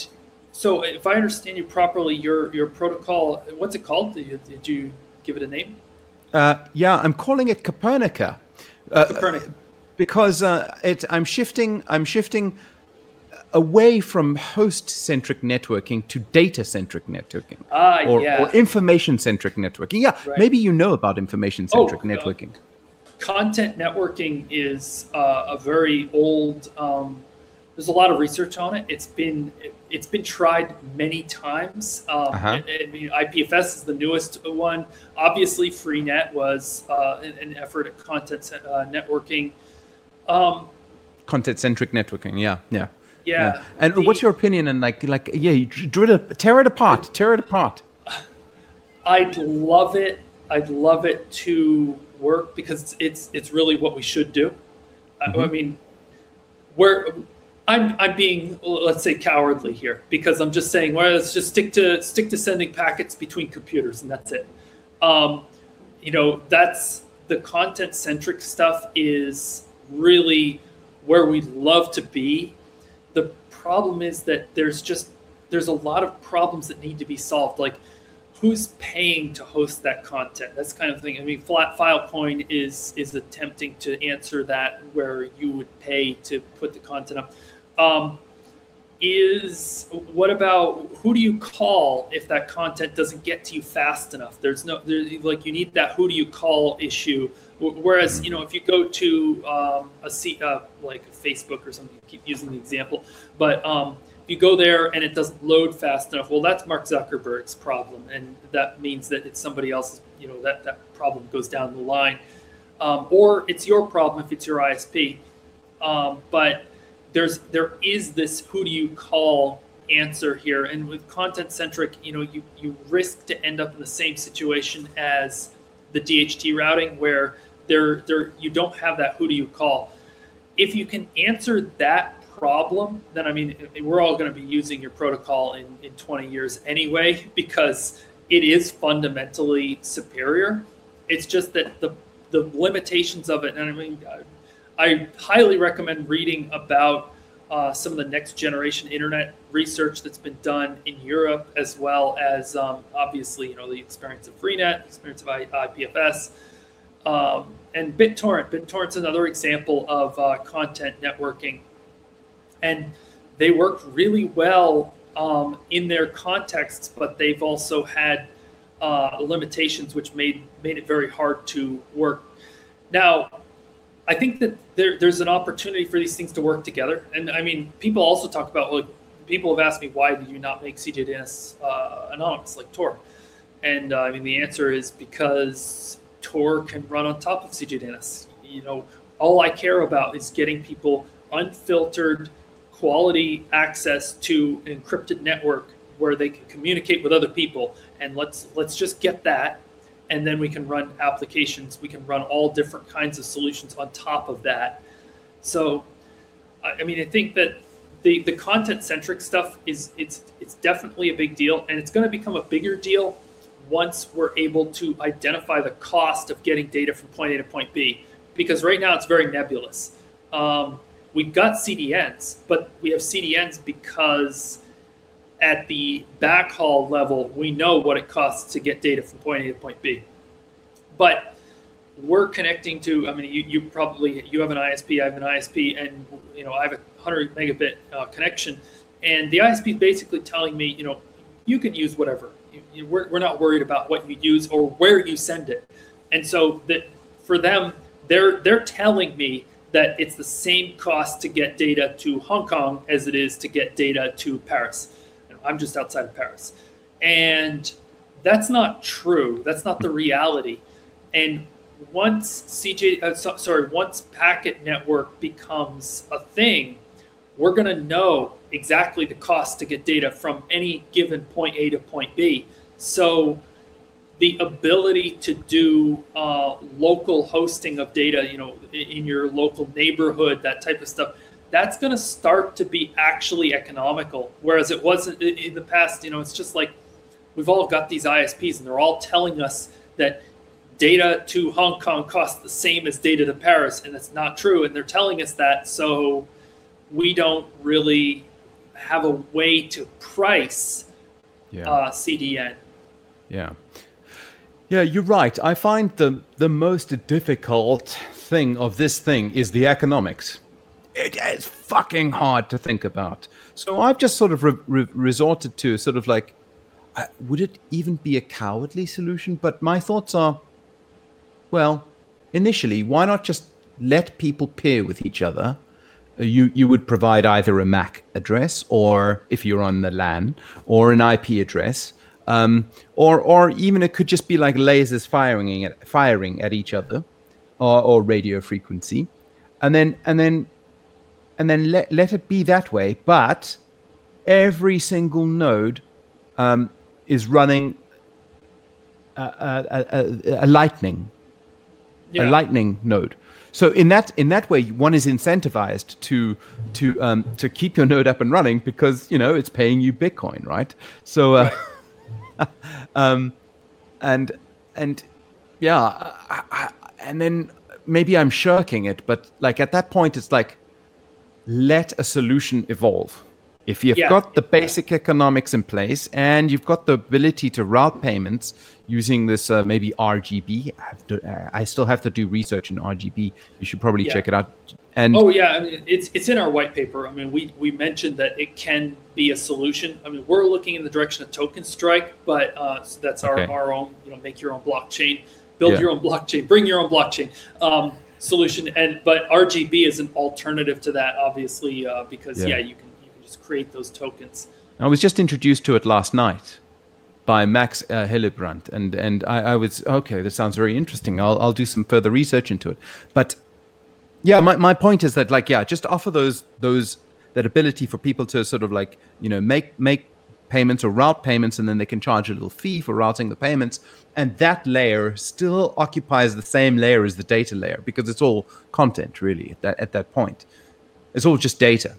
so, if I understand you properly, your your protocol, what's it called? Did you, did you give it a name? Uh, yeah, I'm calling it Copernica. Uh, Copernica. Because uh, it, I'm shifting. I'm shifting away from host-centric networking to data-centric networking, ah, or, yeah. or information-centric networking. Yeah, right. maybe you know about information-centric oh, networking. Content networking is uh, a very old um, there's a lot of research on it. It's been it, has been tried many times. Um, uh-huh. I, mean, IPFS is the newest one. Obviously, Freenet was uh, an, an, effort at content uh, networking. Um, content centric networking. Yeah, yeah, yeah. yeah. And the, what's your opinion? And like, like, yeah, you drill it, tear it apart, tear it apart. I'd love it. I'd love it to work because it's it's, it's really what we should do. Mm-hmm. I mean, we're I'm I'm being let's say cowardly here because I'm just saying well let's just stick to stick to sending packets between computers and that's it. Um, you know that's the content centric stuff is really where we'd love to be. The problem is that there's just there's a lot of problems that need to be solved like who's paying to host that content that's kind of thing i mean flat filecoin is is attempting to answer that where you would pay to put the content up um, is what about who do you call if that content doesn't get to you fast enough? There's no there's like you need that who do you call issue. Whereas you know if you go to um, a seat uh, like Facebook or something, keep using the example, but um, you go there and it doesn't load fast enough, well that's Mark Zuckerberg's problem, and that means that it's somebody else's. You know that that problem goes down the line, um, or it's your problem if it's your ISP. Um, but there's there is this who do you call answer here and with content centric you know you you risk to end up in the same situation as the DHT routing where there there you don't have that who do you call if you can answer that problem then i mean we're all going to be using your protocol in in 20 years anyway because it is fundamentally superior it's just that the the limitations of it and i mean I highly recommend reading about uh, some of the next generation internet research that's been done in Europe, as well as um, obviously, you know, the experience of Freenet, the experience of IPFS, um, and BitTorrent. BitTorrent's another example of uh, content networking, and they work really well um, in their contexts, but they've also had uh, limitations which made made it very hard to work. Now, I think that there, there's an opportunity for these things to work together. And I mean, people also talk about like people have asked me why did you not make CJDNS uh, anonymous like Tor? And uh, I mean, the answer is because Tor can run on top of CJDNS. You know, all I care about is getting people unfiltered, quality access to an encrypted network where they can communicate with other people. And let's let's just get that and then we can run applications. We can run all different kinds of solutions on top of that. So, I mean, I think that the the content centric stuff is it's it's definitely a big deal, and it's going to become a bigger deal once we're able to identify the cost of getting data from point A to point B. Because right now it's very nebulous. Um, we've got CDNs, but we have CDNs because at the backhaul level, we know what it costs to get data from point A to point B. But we're connecting to, I mean, you, you probably, you have an ISP, I have an ISP, and, you know, I have a 100 megabit uh, connection. And the ISP is basically telling me, you know, you can use whatever. we're, we're not worried about what you use or where you send it. And so that for them, they're they're telling me that it's the same cost to get data to Hong Kong as it is to get data to Paris. I'm just outside of Paris. And that's not true. That's not the reality. And once CJ, uh, so, sorry, once packet network becomes a thing, we're going to know exactly the cost to get data from any given point A to point B. So the ability to do uh, local hosting of data, you know, in your local neighborhood, that type of stuff, that's going to start to be actually economical. Whereas it wasn't in the past, you know, it's just like we've all got these ISPs and they're all telling us that data to Hong Kong costs the same as data to Paris, and it's not true. And they're telling us that, so we don't really have a way to price yeah. uh, CDN. Yeah. Yeah, you're right. I find the the most difficult thing of this thing is the economics. It is fucking hard to think about. So I've just sort of re- re- resorted to sort of like, uh, would it even be a cowardly solution? But my thoughts are, well, initially, why not just let people peer with each other? Uh, you you would provide either a MAC address or if you're on the LAN or an IP address um, or or even it could just be like lasers firing at firing at each other, or, or radio frequency, and then and then and then let let it be that way. But every single node um, is running a, a, a, a lightning, yeah. a lightning node. So in that in that way, one is incentivized to to um, to keep your node up and running because you know it's paying you Bitcoin, right? So. Uh, right. um, and and yeah, I, I, and then maybe I'm shirking it, but like at that point, it's like let a solution evolve. If you've yeah. got the basic economics in place and you've got the ability to route payments using this uh, maybe RGB, I, to, uh, I, still have to do research in RGB. You should probably yeah. check it out. And oh yeah, I mean, it's it's in our white paper. I mean, we we mentioned that it can be a solution. I mean, we're looking in the direction of token strike, but uh, so that's our okay. our own. You know, make your own blockchain, build yeah. your own blockchain, bring your own blockchain um, solution. And but RGB is an alternative to that, obviously, uh, because yeah. yeah, you can you can just create those tokens. I was just introduced to it last night by Max uh, Hillebrand, and and I, I was okay. This sounds very interesting. I'll I'll do some further research into it, but yeah my, my point is that like yeah just offer those those that ability for people to sort of like you know make make payments or route payments and then they can charge a little fee for routing the payments and that layer still occupies the same layer as the data layer because it's all content really at that at that point it's all just data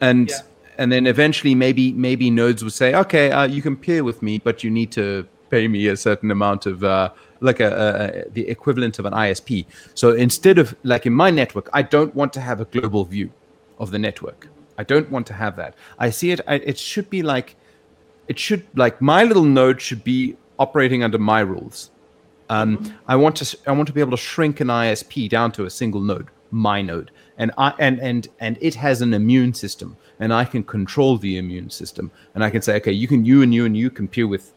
and yeah. And then eventually maybe maybe nodes would say okay uh, you can peer with me but you need to pay me a certain amount of uh, like a, a, the equivalent of an ISP. So instead of like in my network, I don't want to have a global view of the network. I don't want to have that. I see it. I, it should be like, it should like my little node should be operating under my rules. Um, mm-hmm. I want to. I want to be able to shrink an ISP down to a single node, my node, and I and and and it has an immune system, and I can control the immune system, and I can say, okay, you can you and you and you compare with,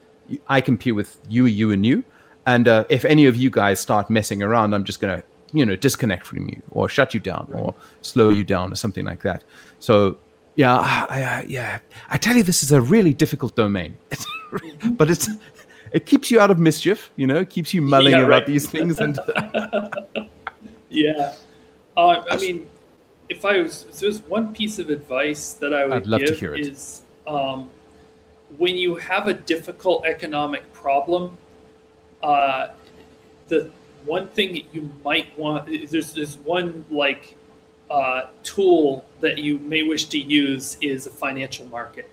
I compare with you, you and you, and uh, if any of you guys start messing around, I'm just going to, you know, disconnect from you or shut you down or slow you down or something like that. So, yeah, I, I, yeah, I tell you, this is a really difficult domain, but it's it keeps you out of mischief. You know, it keeps you mulling yeah, about these things. And yeah, uh, I mean, if I was if there's one piece of advice that I would give is um, when you have a difficult economic problem uh, the one thing that you might want there's there's one like uh, tool that you may wish to use is a financial market.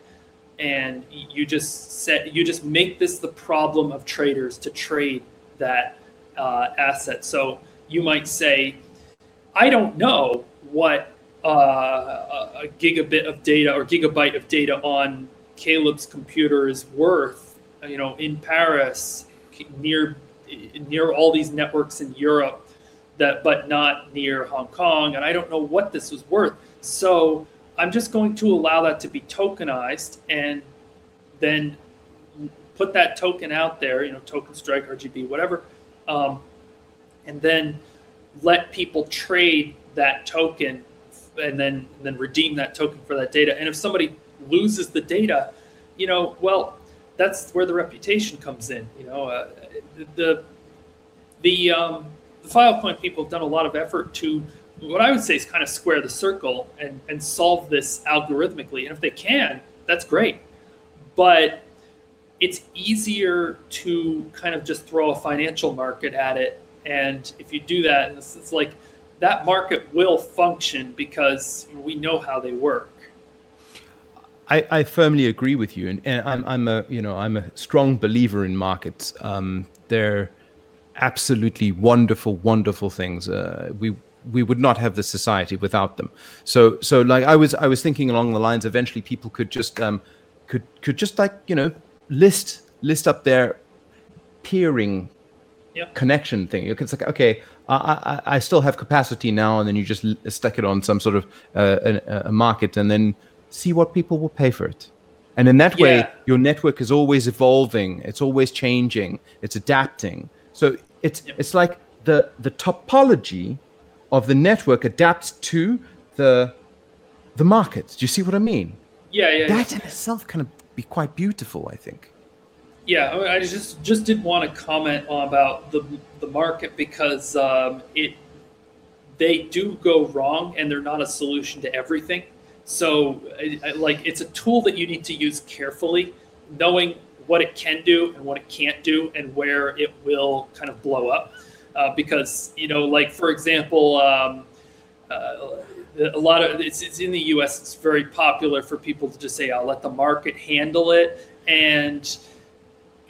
And you just set you just make this the problem of traders to trade that uh, asset. So you might say i don't know what uh, a gigabit of data or gigabyte of data on caleb's computer is worth you know in paris near near all these networks in Europe that but not near Hong Kong and I don't know what this was worth. So I'm just going to allow that to be tokenized and then put that token out there, you know, token strike, RGB, whatever, um, and then let people trade that token and then then redeem that token for that data. And if somebody loses the data, you know, well, that's where the reputation comes in. You know, uh, the the um, the Filecoin people have done a lot of effort to what I would say is kind of square the circle and and solve this algorithmically. And if they can, that's great. But it's easier to kind of just throw a financial market at it. And if you do that, it's, it's like that market will function because we know how they work. I, I firmly agree with you, and, and, I'm, I'm a you know I'm a strong believer in markets. Um, they're absolutely wonderful, wonderful things. Uh, we we would not have the society without them. So so like I was I was thinking along the lines. Eventually, people could just um, could could just like you know list list up their peering yep. connection thing. It's like okay, I, I, I still have capacity now, and then you just stick it on some sort of uh, a, a, market, and then see what people will pay for it. And in that yeah. way, your network is always evolving. It's always changing. It's adapting. So it's yep. it's like the the topology of the network adapts to the the market. Do you see what I mean? Yeah, yeah. That yeah. in itself kind of be quite beautiful, I think. Yeah, I just just did want to comment on about the the market because um, it they do go wrong and they're not a solution to everything. So, like, it's a tool that you need to use carefully, knowing what it can do and what it can't do, and where it will kind of blow up. Uh, because you know, like for example, um, uh, a lot of it's, it's in the U.S. It's very popular for people to just say, "I'll let the market handle it," and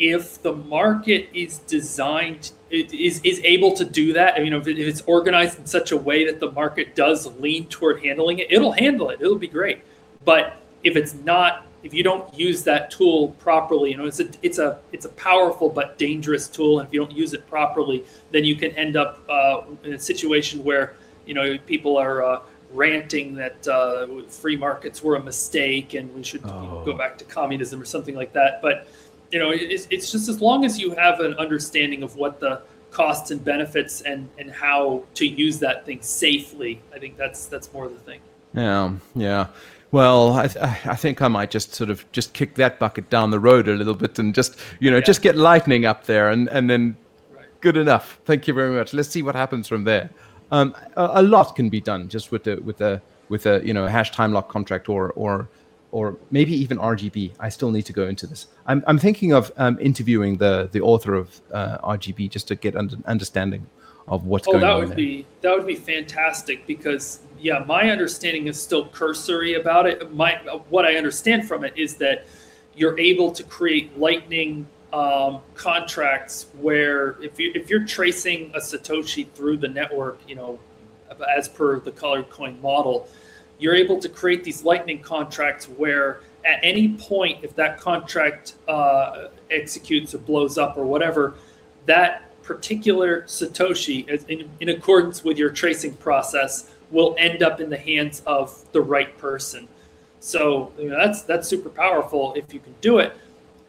if the market is designed is is able to do that, I mean, if, it's organized in such a way that the market does lean toward handling it, it'll handle it. It'll be great. But if it's not, if you don't use that tool properly, you know, it's a it's a it's a powerful but dangerous tool, and if you don't use it properly, then you can end up uh, in a situation where you know people are. Uh, ranting that uh, free markets were a mistake and we should oh. go back to communism or something like that. But you know, it's, it's just as long as you have an understanding of what the costs and benefits and and how to use that thing safely. I think that's that's more the thing. Yeah, yeah. Well, I, I think I might just sort of just kick that bucket down the road a little bit and just you know yeah. just get lightning up there and and then right. good enough. Thank you very much. Let's see what happens from there. Um, a, a, lot can be done just with the with a with a you know a hash time lock contract or or or maybe even RGB. I still need to go into this. I'm, I'm thinking of um, interviewing the the author of uh, RGB just to get an understanding of what's oh, going that on. would there. be that would be fantastic because yeah, my understanding is still cursory about it. My what I understand from it is that you're able to create lightning um, contracts where if you if you're tracing a satoshi through the network, you know, as per the colored coin model you're able to create these lightning contracts where at any point if that contract uh, executes or blows up or whatever that particular satoshi in, in accordance with your tracing process will end up in the hands of the right person. So you know, that's that's super powerful if you can do it.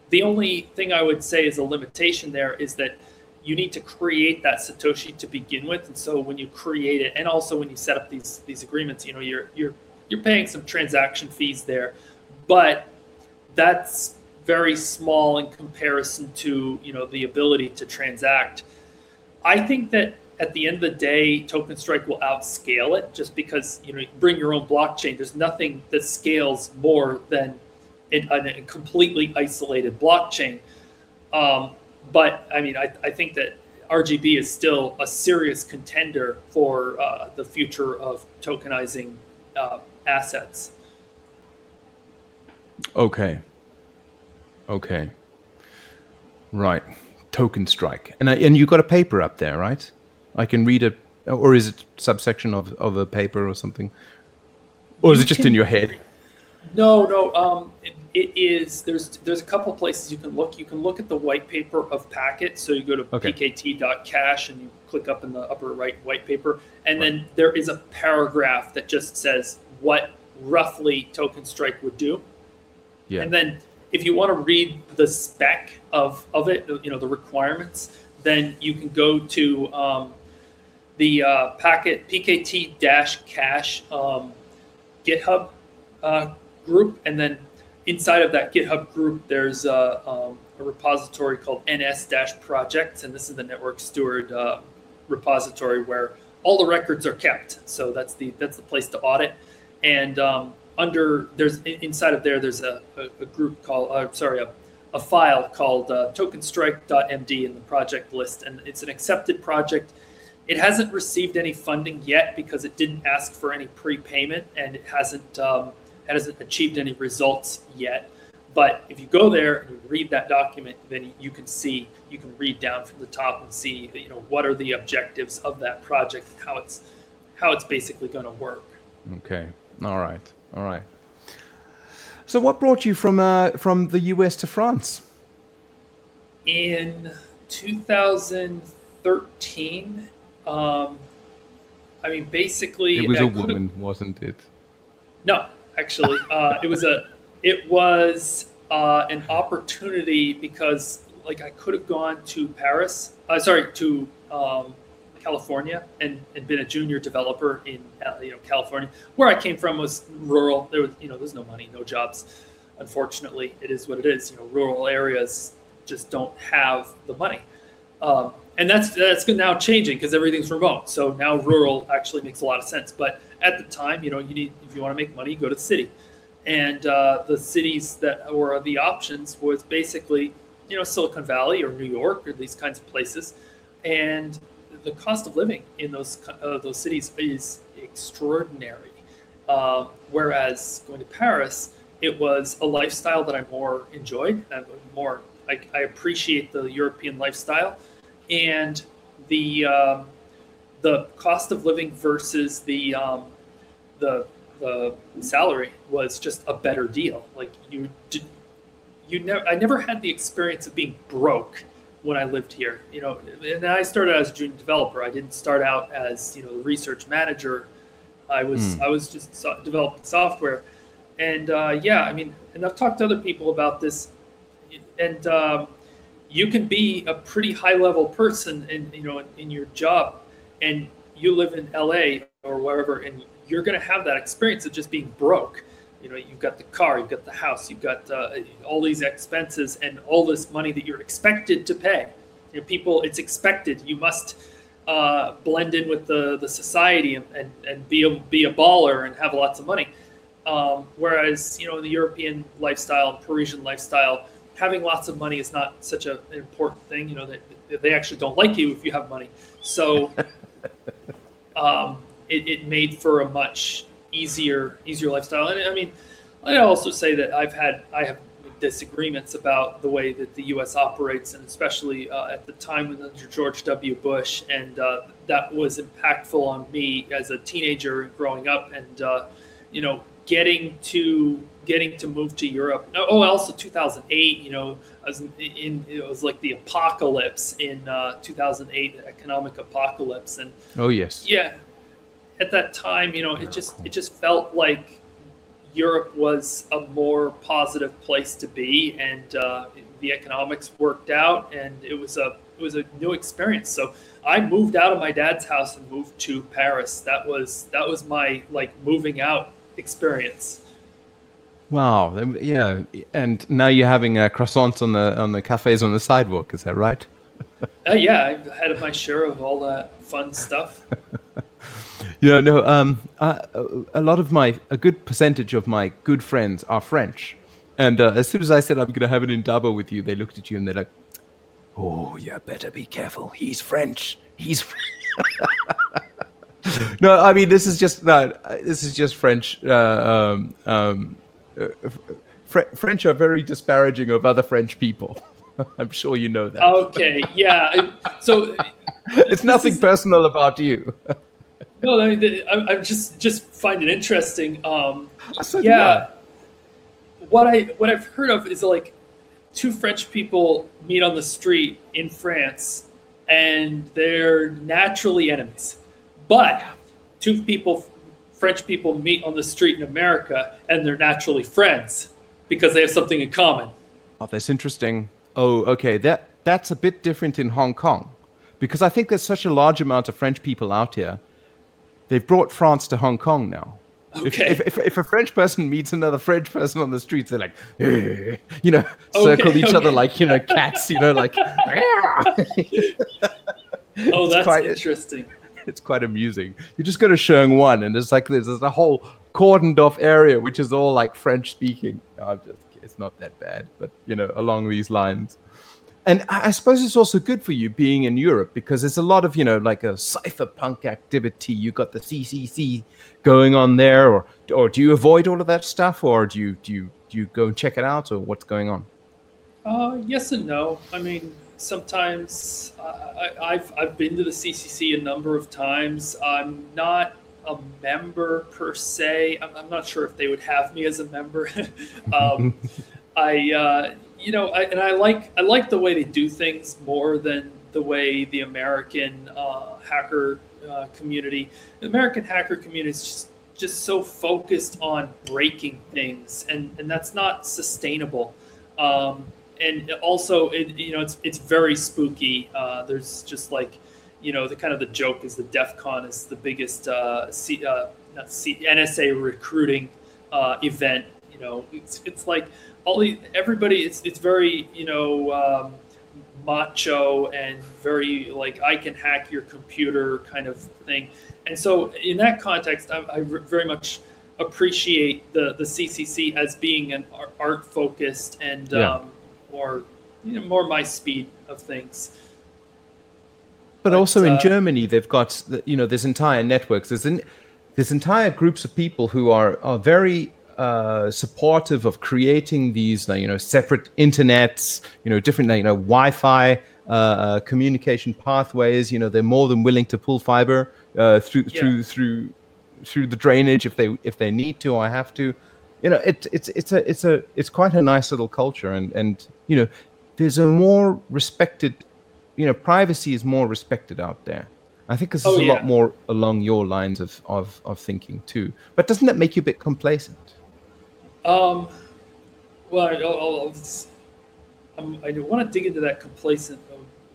The only thing i would say is a limitation there is that you need to create that satoshi to begin with. And so when you create it and also when you set up these these agreements you know you're you're you're paying some transaction fees there. But that's very small in comparison to you know the ability to transact. I think that at the end of the day token strike will outscale it just because you know bring your own blockchain. There's nothing that scales more than a completely isolated blockchain. Um, but I mean, I, I think that RGB is still a serious contender for uh, the future of tokenizing uh, assets. Okay. Okay. Right. Token strike. And I, and you got a paper up there, right? I can read it, or is it subsection of, of a paper or something? Or is you it just can, in your head? No, no. Um, it, it is. There's there's a couple places you can look. You can look at the white paper of Packet. So you go to okay. pkt.cash and you click up in the upper right white paper, and right. then there is a paragraph that just says what roughly token strike would do. Yeah. And then if you want to read the spec of of it, you know the requirements, then you can go to um, the uh, packet pkt-cash um, GitHub uh, group, and then inside of that GitHub group, there's a, um, a repository called ns-projects, and this is the network steward uh, repository where all the records are kept. So that's the that's the place to audit. And um, under there's inside of there there's a, a, a group called uh, sorry a, a file called uh, tokenstrike.md in the project list, and it's an accepted project. It hasn't received any funding yet because it didn't ask for any prepayment and it hasn't um, hasn't achieved any results yet. But if you go there and you read that document, then you can see, you can read down from the top and see, you know, what are the objectives of that project, how it's, how it's basically going to work. Okay. All right. All right. So, what brought you from uh, from the US to France? In 2013, um, I mean, basically, it was a woman, wasn't it? No, actually, uh, it was a it was uh, an opportunity because like I could have gone to Paris, uh, sorry, to um, California and, and been a junior developer in uh, you know California. Where I came from was rural. There was you know there's no money, no jobs. Unfortunately, it is what it is. You know, rural areas just don't have the money, um, and that's that's now changing because everything's remote. So now rural actually makes a lot of sense. But at the time, you know, you need if you want to make money, go to the city and uh, the cities that were the options was basically you know Silicon Valley or New York or these kinds of places, and the cost of living in those uh, those cities is extraordinary. Uh, whereas going to Paris, it was a lifestyle that I more enjoyed, and more I, I appreciate the European lifestyle, and the um, the cost of living versus the um, the the salary was just a better deal. Like you did, you never. I never had the experience of being broke when I lived here. You know, and I started as a junior developer. I didn't start out as you know the research manager. I was mm. I was just so, developing software, and uh, yeah, I mean, and I've talked to other people about this, and um, you can be a pretty high level person in you know in, in your job, and you live in LA or wherever, and you're going to have that experience of just being broke. You know, you've got the car, you've got the house, you've got uh, all these expenses and all this money that you're expected to pay. You know, people, it's expected. You must uh, blend in with the, the society and, and, and be, a, be a baller and have lots of money. Um, whereas, you know, the European lifestyle, Parisian lifestyle, having lots of money is not such a, an important thing. You know, they, they actually don't like you if you have money. So, um, it, it made for a much easier easier lifestyle. And I mean, I also say that I've had I have disagreements about the way that the U.S. operates, and especially uh, at the time under George W. Bush, and uh, that was impactful on me as a teenager growing up, and uh, you know, getting to getting to move to Europe. Oh, also 2008, you know, I was in, it was like the apocalypse in uh, 2008, economic apocalypse, and oh yes, yeah, at that time, you know, it just it just felt like Europe was a more positive place to be, and uh, the economics worked out, and it was a it was a new experience. So I moved out of my dad's house and moved to Paris. That was that was my like moving out experience. Wow, yeah, and now you're having uh, croissants on the on the cafes on the sidewalk. Is that right? uh, yeah, I've had my share of all that fun stuff. Yeah, no. Um, uh, a lot of my, a good percentage of my good friends are French, and uh, as soon as I said I'm going to have an indaba with you, they looked at you and they're like, "Oh, you better be careful. He's French. He's." no, I mean this is just not. This is just French. Uh, um, um, Fr- French are very disparaging of other French people. I'm sure you know that. Okay, yeah. So it's nothing is... personal about you. no, I, I, I, just just find it interesting. Um, yeah, what I what I've heard of is like two French people meet on the street in France, and they're naturally enemies. But two people, French people, meet on the street in America, and they're naturally friends because they have something in common. Oh, that's interesting. Oh, okay. That that's a bit different in Hong Kong, because I think there's such a large amount of French people out here. They've brought France to Hong Kong now. Okay. If, if, if, if a French person meets another French person on the streets, they're like, "Eh," you know, circle Okay, each other like you know cats, you know, like. oh, that's quite- interesting. it's quite amusing. You just go to Sheung Wan, and it's like there's, there's a whole cordoned off area which is all like French speaking. I'm just, it's not that bad, but you know, along these lines. And I I suppose it's also good for you being in Europe because there's a lot of you know like a cypherpunk activity. You got the CCC going on there, or or do you avoid all of that stuff, or do you do you do you go and check it out, or what's going on? Uh, yes and no. I mean, sometimes I, I, I've I've been to the CCC a number of times. I'm not a member per se. I'm, I'm not sure if they would have me as a member. um, I uh, you know, I, and I like I like the way they do things more than the way the American uh, hacker uh, community, the American hacker community is just just so focused on breaking things, and and that's not sustainable. Um, and also, it, you know, it's it's very spooky. Uh, there's just like, you know, the kind of the joke is the DEF CON is the biggest uh, C, uh, not C, NSA recruiting uh, event. You know, it's it's like all the, everybody. It's it's very you know um, macho and very like I can hack your computer kind of thing. And so in that context, I, I very much appreciate the the CCC as being an art focused and Yeah. um, more you know more my speed of things. But, But, also in uh, Germany, they've got you know there's entire networks. There's an, there's entire groups of people who are are very uh, supportive of creating these you know separate internets, you know different you know Wi-Fi uh, uh, communication pathways. You know they're more than willing to pull fiber uh, through Yeah. through through through the drainage if they if they need to or have to. You know it, it's it's a it's a it's quite a nice little culture and and you know there's a more respected you know, privacy is more respected out there. I think this is Oh, a yeah. lot more along your lines of, of, of thinking too. But doesn't that make you a bit complacent? Um, well, I'll, I'll, I'll, I'm, I want to dig into that complacent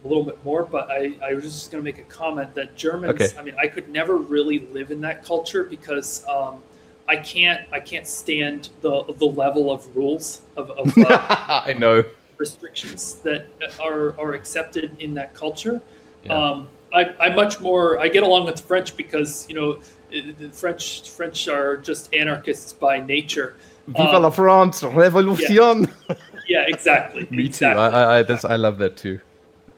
a little bit more, but I, I was just going to make a comment that Germans. Okay. I mean, I could never really live in that culture because um, I can't I can't stand the the level of rules of, of uh, I know. restrictions that are are accepted in that culture. Yeah. Um, I, I much more I get along with French because you know the French French are just anarchists by nature. Viva Um, la France, revolution. Yeah, exactly. Me too. exactly. I, I, I, that's, I love that too.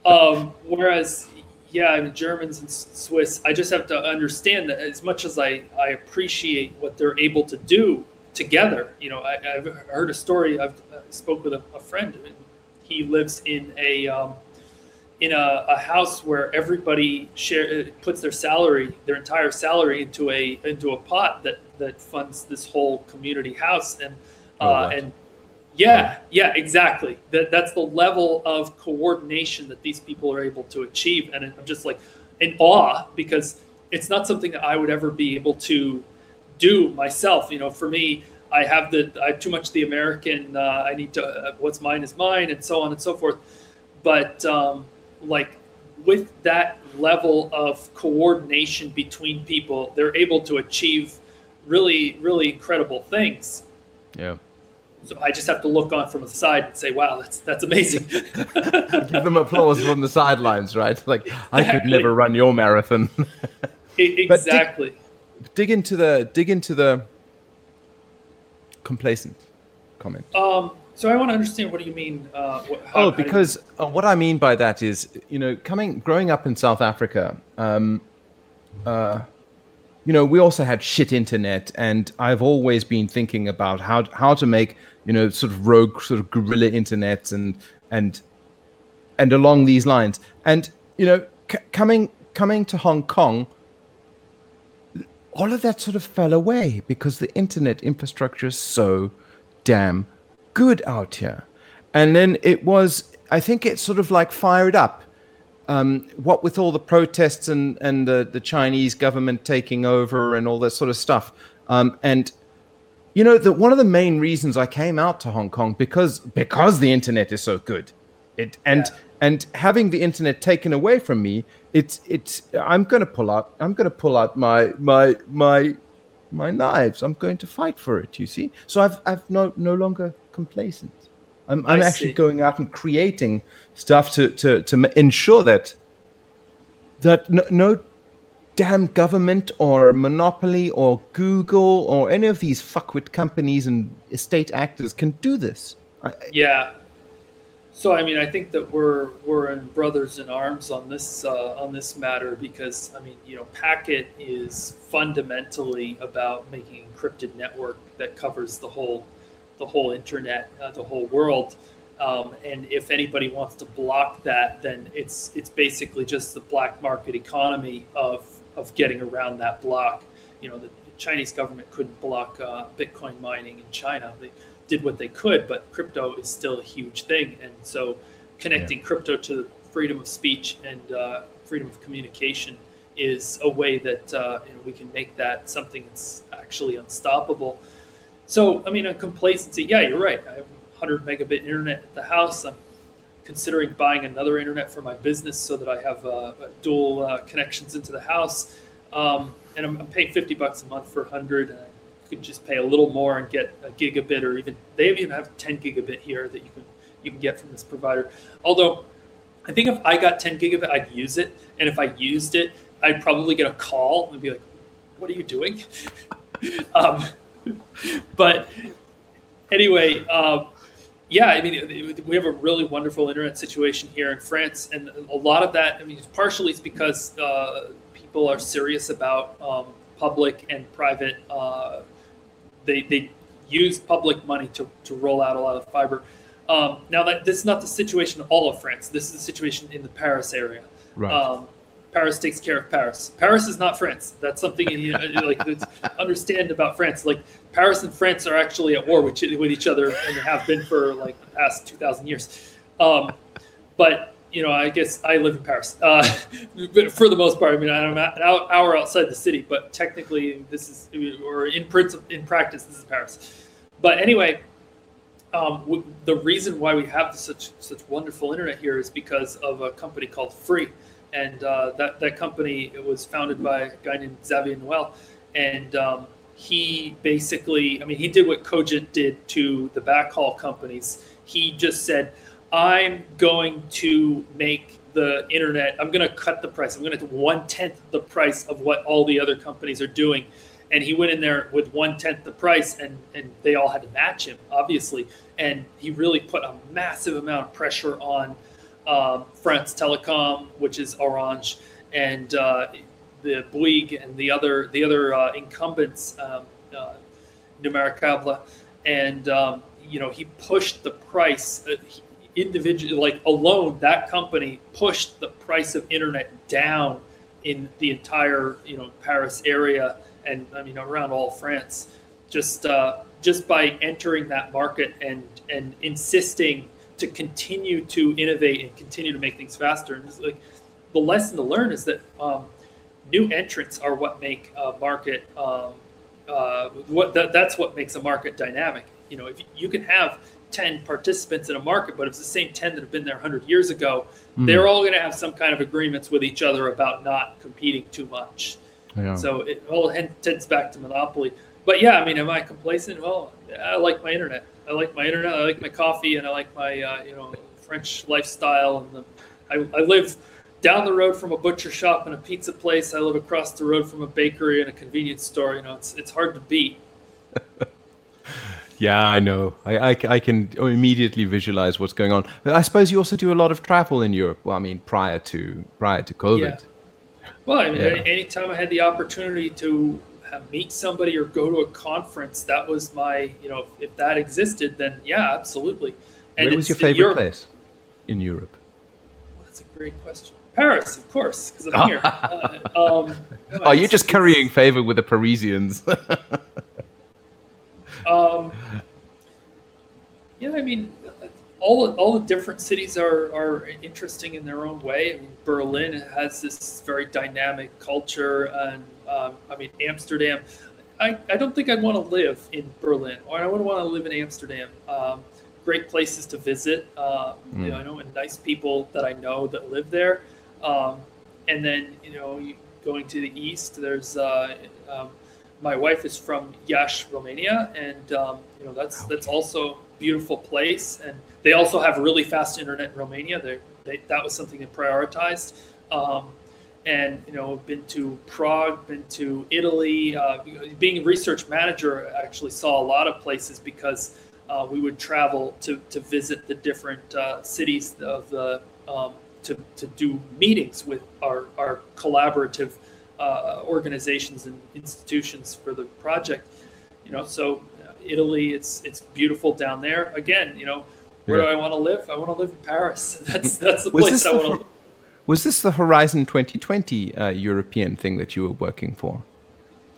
Um, whereas, yeah, I mean, Germans and Swiss, I just have to understand that as much as I, I appreciate what they're able to do together, you know, I, I've heard a story. I've I spoke with a, a friend. and He lives in a um, in a, a house where everybody share uh, puts their salary, their entire salary, into a into a pot that that funds this whole community house, and Oh, uh, wow. and yeah, yeah, exactly. That that's the level of coordination that these people are able to achieve, and I'm just like in awe because it's not something that I would ever be able to do myself. You know, for me, I have the I have too much the American. Uh, I need to uh, what's mine is mine, and so on and so forth. But um, like with that level of coordination between people, they're able to achieve really, really incredible things. Yeah. So I just have to look on from the side and say, "Wow, that's that's amazing." Give them applause from the sidelines, right? Like, I could never run your marathon. Exactly. dig into the dig into the complacent comment. Um, so I want to understand what do you mean? Uh, what, how, Oh, do you- because uh, what I mean by that is, you know, coming growing up in South Africa, um, uh, you know, we also had shit internet, and I've always been thinking about how how to make you know sort of rogue sort of guerrilla internet and and and along these lines, and you know, c- coming coming to Hong Kong. All of that sort of fell away because the internet infrastructure is so damn good out here. And then it was, I think it sort of like fired up. Um, what with all the protests and, and the, the Chinese government taking over and all that sort of stuff. Um, and you know that one of the main reasons I came out to Hong Kong because because the internet is so good, it and Yeah. and having the internet taken away from me, it's it's I'm gonna pull out I'm gonna pull out my my my my knives. I'm going to fight for it. You see, so I've I've no no longer complacent. I'm I'm I actually see. going out and creating stuff to to to ensure that that no, no damn government or monopoly or Google or any of these fuckwit companies and estate actors can do this. Yeah. So I mean, I think that we're we're in brothers in arms on this uh, on this matter because I mean, you know, Packet is fundamentally about making encrypted network that covers the whole the whole internet, uh, the whole world. Um, and if anybody wants to block that, then it's it's basically just the black market economy of of getting around that block. You know, the Chinese government couldn't block uh, Bitcoin mining in China. They did what they could, but crypto is still a huge thing. And so, connecting crypto to freedom of speech and uh, freedom of communication is a way that uh, you know, we can make that something that's actually unstoppable. So, I mean, on complacency, yeah, you're right. I have 100 megabit internet at the house. I'm considering buying another internet for my business so that I have uh, dual uh, connections into the house. Um, and I'm, I'm paying 50 bucks a month for 100. And I could just pay a little more and get a gigabit, or even they even have 10 gigabit here that you can you can get from this provider. Although, I think if I got 10 gigabit, I'd use it, and if I used it, I'd probably get a call and be like, "What are you doing?" um, but anyway, um, yeah, I mean, it- it- we have a really wonderful internet situation here in France, and a lot of that, I mean, partially it's because uh, people are serious about um, public and private. Uh, they they use public money to, to roll out a lot of fiber. Um, now that this is not the situation in all of France. This is the situation in the Paris area. Right. Um, Paris takes care of Paris. Paris is not France. That's something you know, like understand about France. Like Paris and France are actually at war with, with each other, and have been for like the past two thousand years. Um, but you know, I guess I live in Paris. Uh, but for the most part, I mean, I'm an hour outside the city, but technically, this is or in principle, in practice, this is Paris. But anyway, um, the reason why we have such such wonderful internet here is because of a company called Free, and uh, that that company it was founded by a guy named Xavier Niel, and um, he basically, I mean, he did what Cogent did to the backhaul companies. He just said, "I'm going to make the internet. I'm going to cut the price. I'm going to one tenth the price of what all the other companies are doing." and he went in there with one tenth the price, and and they all had to match him, obviously. And he really put a massive amount of pressure on um, France Telecom, which is Orange, and uh, the Bouygues and the other the other uh, incumbents, um, uh, Numericable, and um, you know he pushed the price. Uh, individually like alone that company pushed the price of internet down in the entire you know Paris area and I mean around all France, just uh, just by entering that market and and insisting to continue to innovate and continue to make things faster. And like the lesson to learn is that um, new entrants are what make a market. Um, uh, what that, that's what makes a market dynamic. You know, if you can have 10 participants in a market, but if it's the same 10 that have been there 100 years ago, Hmm. they're all going to have some kind of agreements with each other about not competing too much. Yeah. So it all tends back to monopoly. But yeah, I mean, am I complacent? Well, I like my internet. I like my internet. I like my coffee, and I like my uh, you know French lifestyle. And the, I, I live down the road from a butcher shop and a pizza place. I live across the road from a bakery and a convenience store. You know, it's it's hard to beat. Yeah, I know. I, I, I can immediately visualize what's going on. But I suppose you also do a lot of travel in Europe. Well, I mean, prior to prior to COVID. Yeah. Well, I mean, Yeah. any anytime I had the opportunity to meet somebody or go to a conference, that was my, you know, if that existed, then yeah, absolutely. And Where was your favorite Europe- place in Europe? Well, that's a great question. Paris, of course, because I'm here. Uh, um, Are you it's- just currying favor with the Parisians? Um, yeah, I mean, all all the different cities are are interesting in their own way. I mean, Berlin has this very dynamic culture, and um, I mean, Amsterdam. I, I don't think I'd want to live in Berlin or I wouldn't want to live in Amsterdam. Um, great places to visit. Uh, mm. You know, I know nice people that I know that live there. Um, and then you know, going to the east, there's uh, um, my wife is from Iași, Romania, and um, you know that's that's also beautiful place. And they also have really fast internet in Romania. They, that was something they prioritized. Um, and you know, been to Prague, been to Italy. Uh, being a research manager, I actually saw a lot of places because uh, we would travel to to visit the different uh, cities of the um, to, to do meetings with our, our collaborative uh, organizations and institutions for the project. You know, so Italy, it's it's beautiful down there. Again, you know, where yeah. do I want to live? I want to live in Paris. That's that's the place I want to. Was this the Horizon 2020 uh, European thing that you were working for?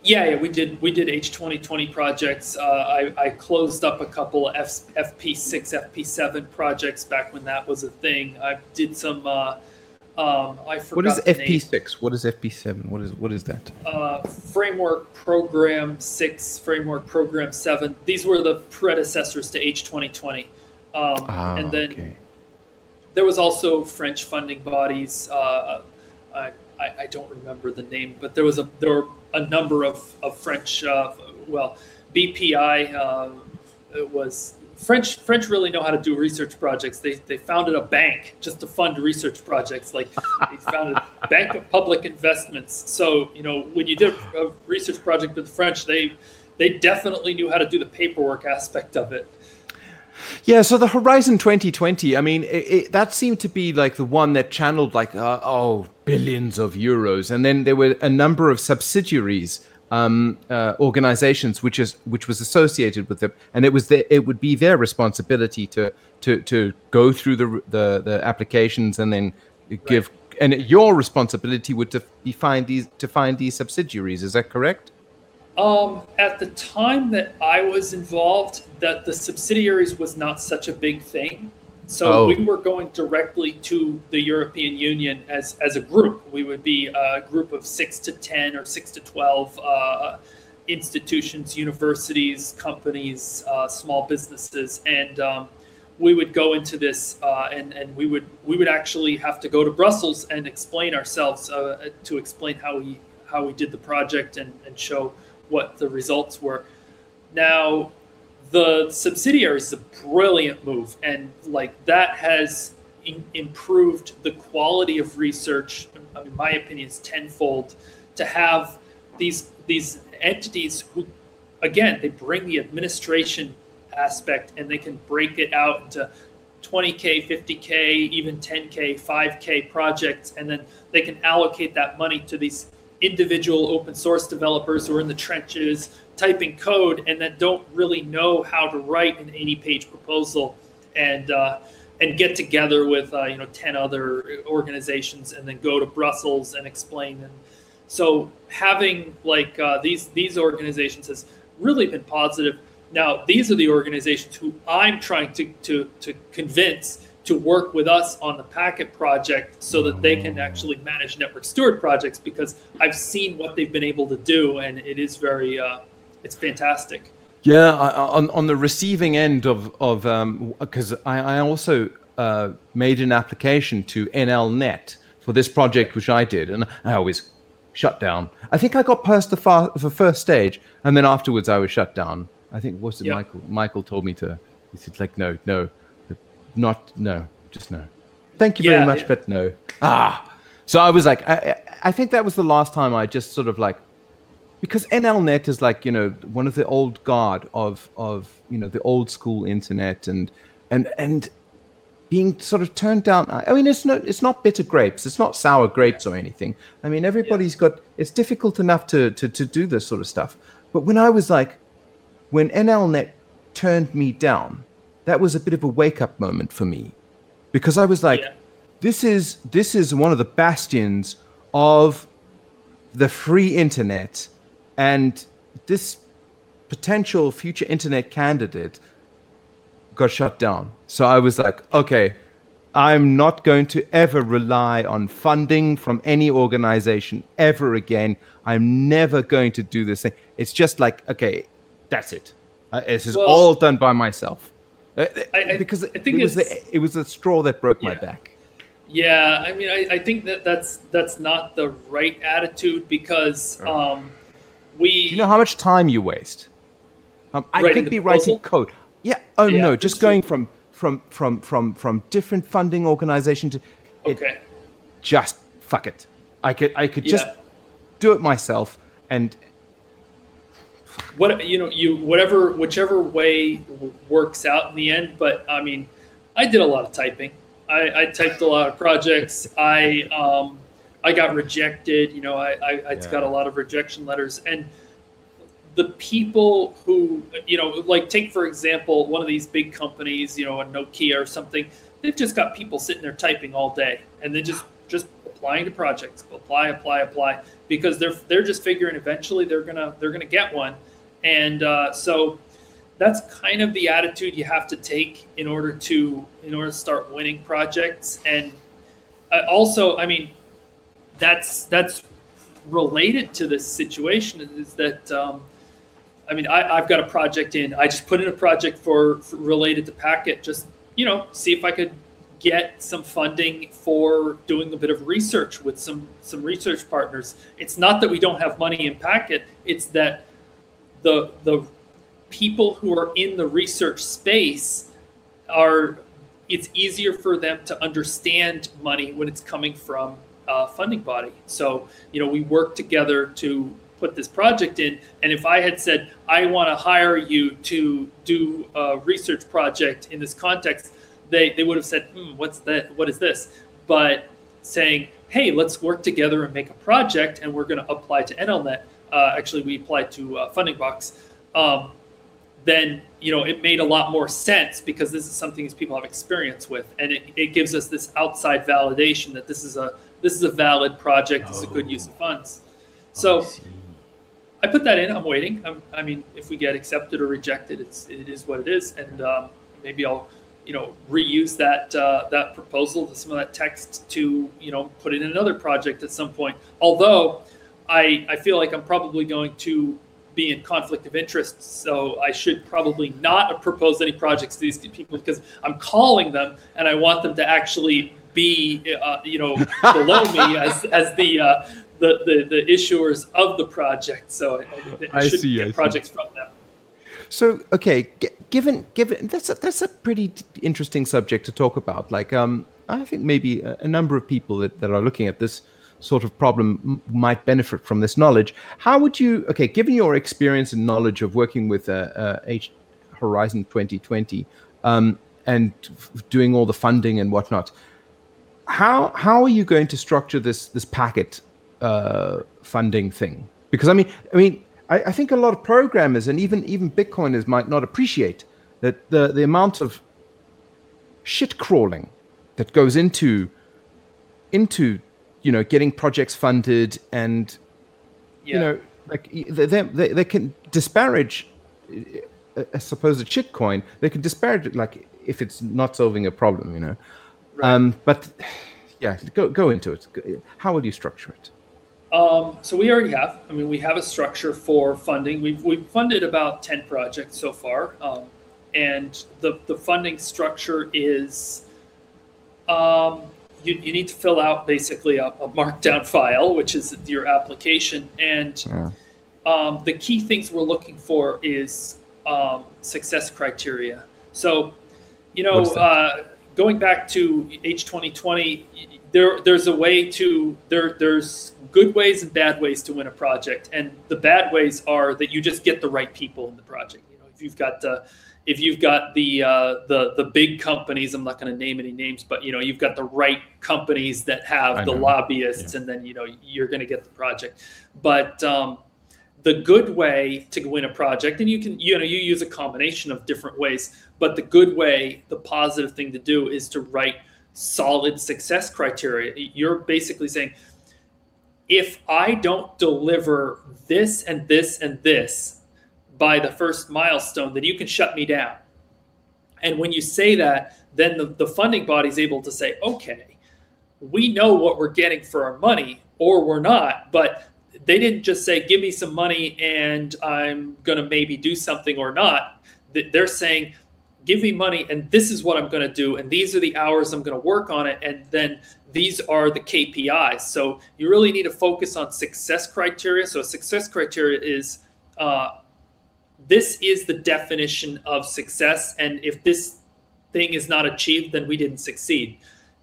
Yeah, yeah, we did we did H twenty twenty projects. Uh, I, I closed up a couple of F, FP six, FP seven projects back when that was a thing. I did some. Uh, um, I forgot. What is FP six? What is FP seven? What is what is that? Uh, framework Program six, Framework Program seven. These were the predecessors to H twenty twenty, um, ah, and then okay. there was also French funding bodies. Uh, I, I, don't remember the name, but there was a there were a number of, of French, uh, well, BPI uh, was French. French really know how to do research projects. They, they founded a bank just to fund research projects. Like they founded Bank of Public Investments. So you know when you did a research project with the French, they they definitely knew how to do the paperwork aspect of it. Yeah, so the Horizon 2020, I mean, it, it, that seemed to be like the one that channeled like, uh, oh, billions of euros. And then there were a number of subsidiaries, um, uh, organizations, which is which was associated with them. And it was the, it would be their responsibility to to to go through the the, the applications and then give. Right. And your responsibility would to be find these to find these subsidiaries. Is that correct? Um, at the time that I was involved, that the subsidiaries was not such a big thing. So oh. we were going directly to the European Union as, as a group. We would be a group of six to 10 or six to 12 uh, institutions, universities, companies, uh, small businesses. And um, we would go into this uh, and, and we would we would actually have to go to Brussels and explain ourselves uh, to explain how we how we did the project and, and show what the results were. Now, the subsidiary is a brilliant move, and like that has in- improved the quality of research. I mean, my opinion is tenfold to have these these entities who, again, they bring the administration aspect and they can break it out into 20k 50k even 10k 5k projects and then they can allocate that money to these individual open source developers who are in the trenches typing code and that don't really know how to write an 80 page proposal and uh, and get together with uh, you know 10 other organizations and then go to Brussels and explain and so having like uh, these these organizations has really been positive. Now these are the organizations who I'm trying to to to convince to work with us on the packet project so that they can actually manage network steward projects because I've seen what they've been able to do and it is very uh, it's fantastic. Yeah, I, on on the receiving end of of because um, I, I also uh, made an application to NLNet for this project which I did and I always shut down. I think I got past the, far, the first stage and then afterwards I was shut down. I think was it yep. Michael? Michael told me to. He said like no no not no, just no. Thank you very much, yeah. but no. Ah. So I was like, I, I think that was the last time I just sort of like, because NLNet is like you know one of the old guard of of you know the old school internet and and and being sort of turned down. I mean, it's not it's not bitter grapes, it's not sour grapes or anything. I mean, everybody's got it's difficult enough to to to do this sort of stuff. But when I was like, when NLNet turned me down, that was a bit of a wake up moment for me because I was like, yeah. this is this is one of the bastions of the free internet, and this potential future internet candidate got shut down. So I was like, okay, I'm not going to ever rely on funding from any organization ever again. I'm never going to do this thing. It's just like, okay, that's it. Uh, this is Well- all done by myself. Uh, I- because I think it was the it was the straw that broke my back. Yeah, I mean, I, I think that that's that's not the right attitude because um, we. Do you know how much time you waste? Um, I could be writing code. Yeah. Oh Yeah, no, just going from from from from from different funding organizations to it, okay. just fuck it. I could I could just do it myself and what you know you whatever whichever way works out in the end but i mean i did a lot of typing. I, I typed a lot of projects. I um, i got rejected you know i i, I Yeah. got a lot of rejection letters. And the people who you know like take for example one of these big companies you know a nokia or something they've just got people sitting there typing all day and they just just applying to projects apply apply apply because they're they're just figuring eventually they're gonna they're gonna get one and uh, so that's kind of the attitude you have to take in order to in order to start winning projects and uh, also i mean that's that's related to this situation is that um, I mean, I, I've got a project in. I just put in a project for, for related to Packet. Just you know, see if I could get some funding for doing a bit of research with some some research partners. It's not that we don't have money in Packet. It's that the the people who are in the research space are. It's easier for them to understand money when it's coming from a funding body. So you know, we work together to put this project in. And if I had said, I want to hire you to do a research project in this context, they, they would have said, hmm, what's that? What is this? But saying, hey, let's work together and make a project, and we're going to apply to NLNet. Uh, actually, we applied to uh, Funding Box. Um, then you know it made a lot more sense because this is something these people have experience with, and it, it gives us this outside validation that this is a this is a valid project. This is a good use of funds. So I put that in. I'm waiting. I'm, I mean, if we get accepted or rejected, it's it is what it is, and um, maybe I'll you know reuse that uh, that proposal, to some of that text to you know put in another project at some point. Although I I feel like I'm probably going to be in conflict of interest, so I should probably not propose any projects to these people because I'm calling them and I want them to actually be uh, you know below me as as the uh, the, the the issuers of the project. So I, I, I should see, get I see. projects from them. So okay, g- given given that's a, that's a pretty interesting subject to talk about. Like, um, I think maybe a, a number of people that, that are looking at this sort of problem m- might benefit from this knowledge. How would you? Okay, given your experience and knowledge of working with uh, uh, H Horizon 2020 um, and f- doing all the funding and whatnot, how how are you going to structure this this packet uh, funding thing? Because I mean, I mean, I, I think a lot of programmers and even even Bitcoiners might not appreciate that the the amount of shit crawling that goes into into you know getting projects funded and Yeah. you know like they, they, they can disparage uh, a supposed shit coin they can disparage it like if it's not solving a problem you know Right. um but yeah go go into it how will you structure it Um, so we already have. I mean, we have a structure for funding. We've we've funded about ten projects so far, um, and the the funding structure is, um, you you need to fill out basically a, a markdown file, which is your application, and Yeah. um, the key things we're looking for is um, success criteria. So, you know, What is that? uh, going back to H twenty twenty, there there's a way to there there's good ways and bad ways to win a project, and the bad ways are that you just get the right people in the project. You know, if you've got the if you've got the uh, the the big companies, I'm not going to name any names, but you know you've got the right companies that have I the know. lobbyists, and then you know you're going to get the project. But um, the good way to win a project, and you can you know you use a combination of different ways, but the good way, the positive thing to do is to write solid success criteria. You're basically saying, if I don't deliver this and this and this by the first milestone, then you can shut me down. And when you say that, then the, the funding body is able to say, okay, we know what we're getting for our money, or we're not, but they didn't just say, give me some money and I'm going to maybe do something or not. They're saying, give me money and this is what I'm going to do. And these are the hours I'm going to work on it. And then these are the KPIs. So you really need to focus on success criteria. So success criteria is uh, this is the definition of success. And if this thing is not achieved, then we didn't succeed.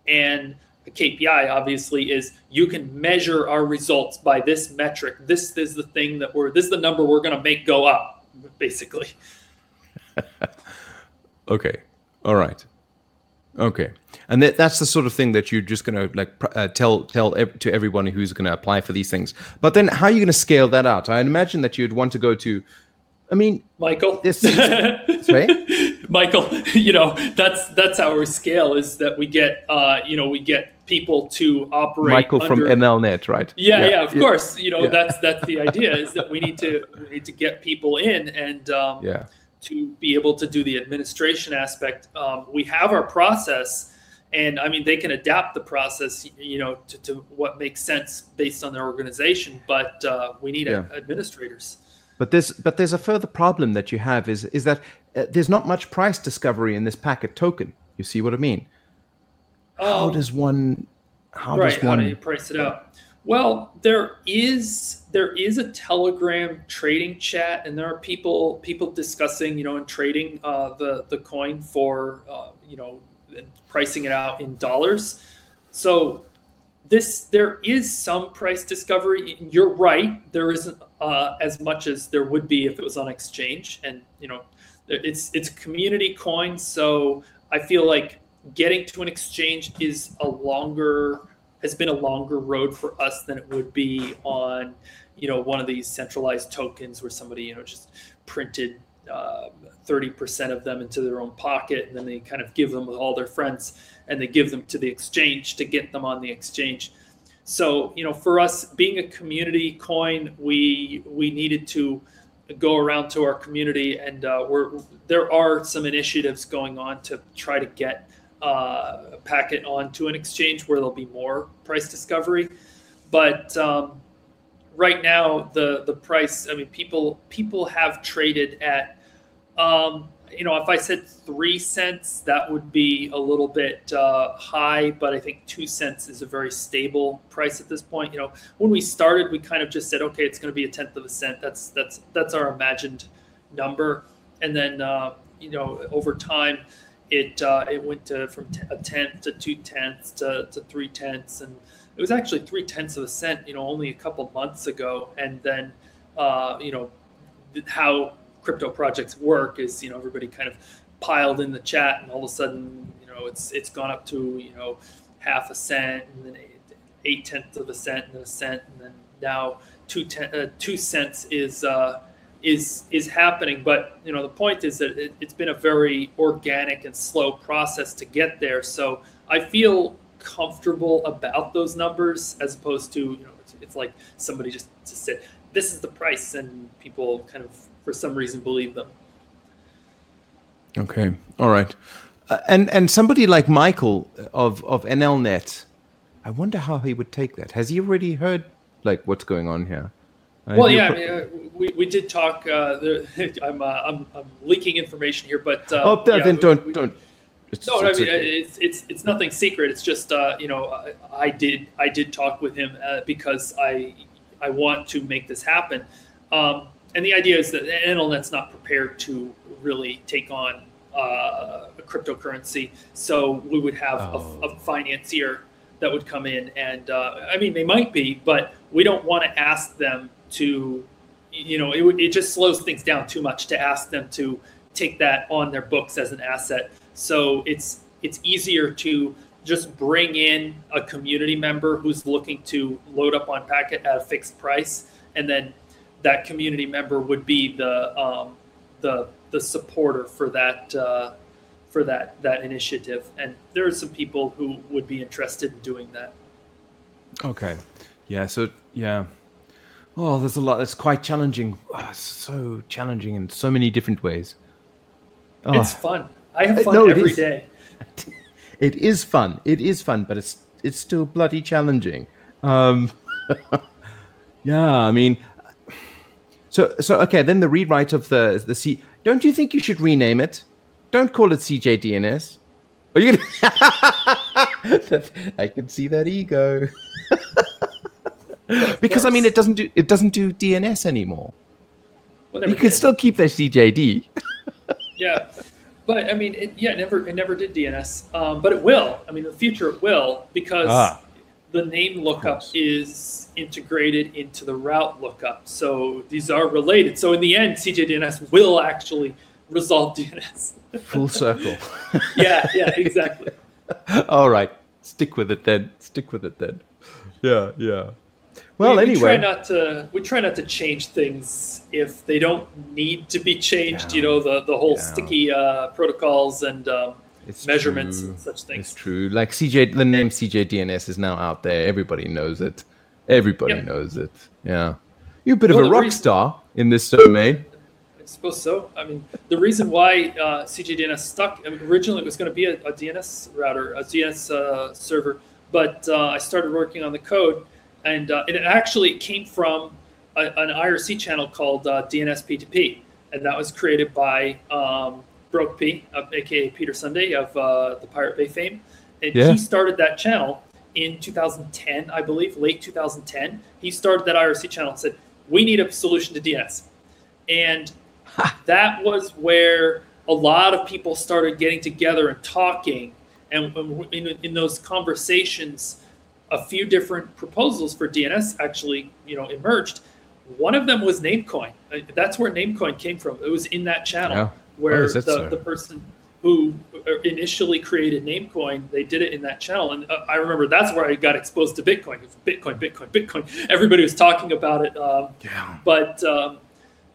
And the KPI obviously is you can measure our results by this metric. This is the thing that we're, this is the number we're going to make go up, basically. okay. All right. Okay, and that, that's the sort of thing that you're just going to like uh, tell tell ev- to everyone who's going to apply for these things. But then, how are you going to scale that out? I imagine that you'd want to go to. I mean, Michael. This, Michael, you know that's that's our scale is that we get uh, you know we get people to operate. Michael under, from NLNet, right? Yeah, yeah, yeah of yeah. course. You know yeah. that's that's the idea is that we need to we need to get people in and um, yeah to be able to do the administration aspect. Um, we have our process, and I mean they can adapt the process, you know, to, to what makes sense based on their organization. But uh, we need yeah. administrators. But there's but there's a further problem that you have is is that uh, there's not much price discovery in this packet token. You see what I mean? How um, does one? How right, does one? How do you price it out? Well, there is there is a Telegram trading chat, and there are people people discussing, you know, and trading uh, the the coin for, uh, you know, pricing it out in dollars. So this there is some price discovery. You're right. There isn't uh, as much as there would be if it was on exchange, and you know, it's it's community coin. So I feel like getting to an exchange is a longer has been a longer road for us than it would be on, you know, one of these centralized tokens where somebody, you know, just printed uh, 30% of them into their own pocket and then they kind of give them with all their friends and they give them to the exchange to get them on the exchange. So, you know, for us being a community coin, we we needed to go around to our community and uh, we're there are some initiatives going on to try to get uh, packet onto an exchange where there'll be more price discovery. But um, right now, the the price. I mean, people people have traded at. Um, you know, if I said three cents, that would be a little bit uh, high, but I think two cents is a very stable price at this point. You know, when we started, we kind of just said, okay, it's going to be a tenth of a cent. That's that's that's our imagined number, and then uh, you know, over time, it uh, it went to from a tenth to two tenths to, to three tenths, and it was actually three tenths of a cent, you know, only a couple months ago. And then, uh, you know, how crypto projects work is, you know, everybody kind of piled in the chat, and all of a sudden, you know, it's it's gone up to you know half a cent, and then eight, eight tenths of a cent, and then a cent, and then now two ten, uh, two cents is. Uh, is is happening. But you know, the point is that it, has been a very organic and slow process to get there. So I feel comfortable about those numbers as opposed to you know, it's, it's like somebody just just said this is the price, and people kind of for some reason believe them. Okay, all right. Uh, and and somebody like Michael of of NLNet, I wonder how he would take that. Has he already heard like what's going on here? Well, yeah, I mean, uh, we, we did talk. Uh, I'm, uh, I'm, I'm leaking information here, but uh, oh, yeah, then don't we, don't. It's, no, it's, I mean okay. it's, it's it's nothing secret. It's just uh, you know I, I, did I did talk with him uh, because I I want to make this happen, um, and the idea is that the NLNet's not prepared to really take on uh, a cryptocurrency, so we would have oh. a, a, financier that would come in, and uh, I mean they might be, but we don't want to ask them to, you know, it, it just slows things down too much to ask them to take that on their books as an asset. So it's it's easier to just bring in a community member who's looking to load up on Packet at a fixed price, and then that community member would be the um, the the supporter for that uh, for that that initiative. And there are some people who would be interested in doing that. Okay, yeah. So yeah, Oh, there's a lot. It's quite challenging. Oh, so challenging in so many different ways. Oh. It's fun. I have eh, fun no, every day. It is fun. It is fun, but it's it's still bloody challenging. Um, yeah, I mean, so so okay. Then the rewrite of the the C. Don't you think you should rename it? Don't call it CJDNS. Are you gonna? I can see that ego. because I mean, it doesn't do it doesn't do DNS anymore. Well, You can still keep the CJD. yeah but i mean it, yeah it never it never did dns um, but it will i mean in the future it will because Ah. the name lookup is integrated into the route lookup so these are related so in the end cjdns will actually resolve dns Full circle. yeah yeah exactly All right, stick with it then. Stick with it then. Yeah, yeah. Well, we, we try not to we try not to change things if they don't need to be changed you know the the whole Yeah. sticky uh, protocols and um, measurements true. and such things It's true. Like CJ, the name CJDNS is now out there. Everybody knows it. Everybody Yep. knows it. Yeah. You're a bit Well, of a rock reason- star in this domain. I suppose so. I mean, the reason why uh, CJDNS stuck, I mean, originally it was going to be a, a DNS router, a DNS uh, server, but uh, I started working on the code, and, uh, and it actually came from a, an IRC channel called uh, DNS P2P, and that was created by um, brokep, uh, aka Peter Sunde of uh, the Pirate Bay fame, and Yeah. he started that channel in 2010, I believe, late 2010. He started that IRC channel and said, "We need a solution to DNS," and that was where a lot of people started getting together and talking. And in, in those conversations a few different proposals for dns actually you know emerged one of them was namecoin Uh, that's where namecoin came from it was in that channel Yeah. where the, so? the person who uh, initially created namecoin they did it in that channel and uh, i remember that's where i got exposed to bitcoin It was bitcoin bitcoin bitcoin everybody was talking about it um, Yeah. but um,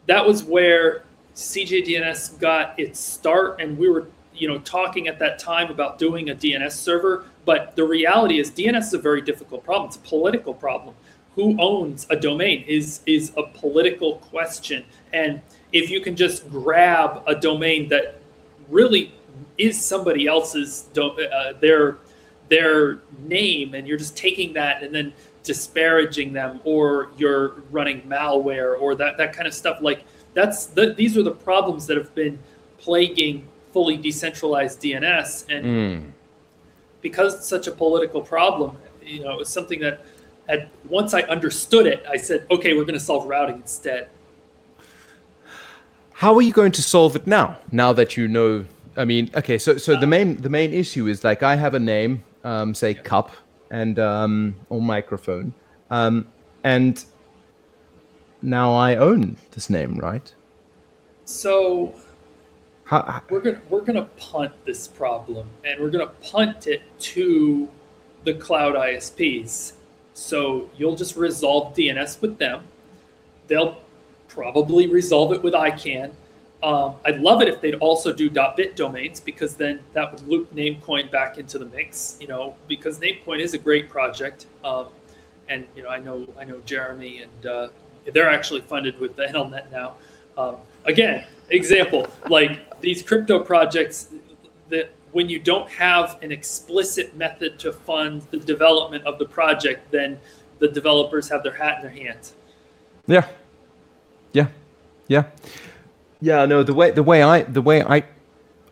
that was where CJDNS got its start, and we were, you know, talking at that time about doing a DNS server. But the reality is, DNS is a very difficult problem. It's a political problem. Who owns a domain is is a political question, and if you can just grab a domain that really is somebody else's uh, their their name and you're just taking that and then disparaging them or you're running malware or that that kind of stuff like that's the, these are the problems that have been plaguing fully decentralized DNS and Mm. because it's such a political problem you know it was something that had once I understood it I said okay we're going to solve routing instead How are you going to solve it now? Now that you know, I mean, okay, so so the main the main issue is like I have a name, um, say cup and um, or microphone, um, and now I own this name, right? so How, we're gonna we're gonna punt this problem, and we're gonna punt it to the cloud ISPs. So you'll just resolve DNS with them. They'll probably resolve it with ICANN. Um, I'd love it if they'd also do .bit domains because then that would loop Namecoin back into the mix. You know, because Namecoin is a great project, um, and you know I know I know Jeremy and uh, they're actually funded with the NLNet now. Um, again, example like these crypto projects that when you don't have an explicit method to fund the development of the project, then the developers have their hat in their hands. yeah, yeah, yeah, yeah. No, the way the way I the way I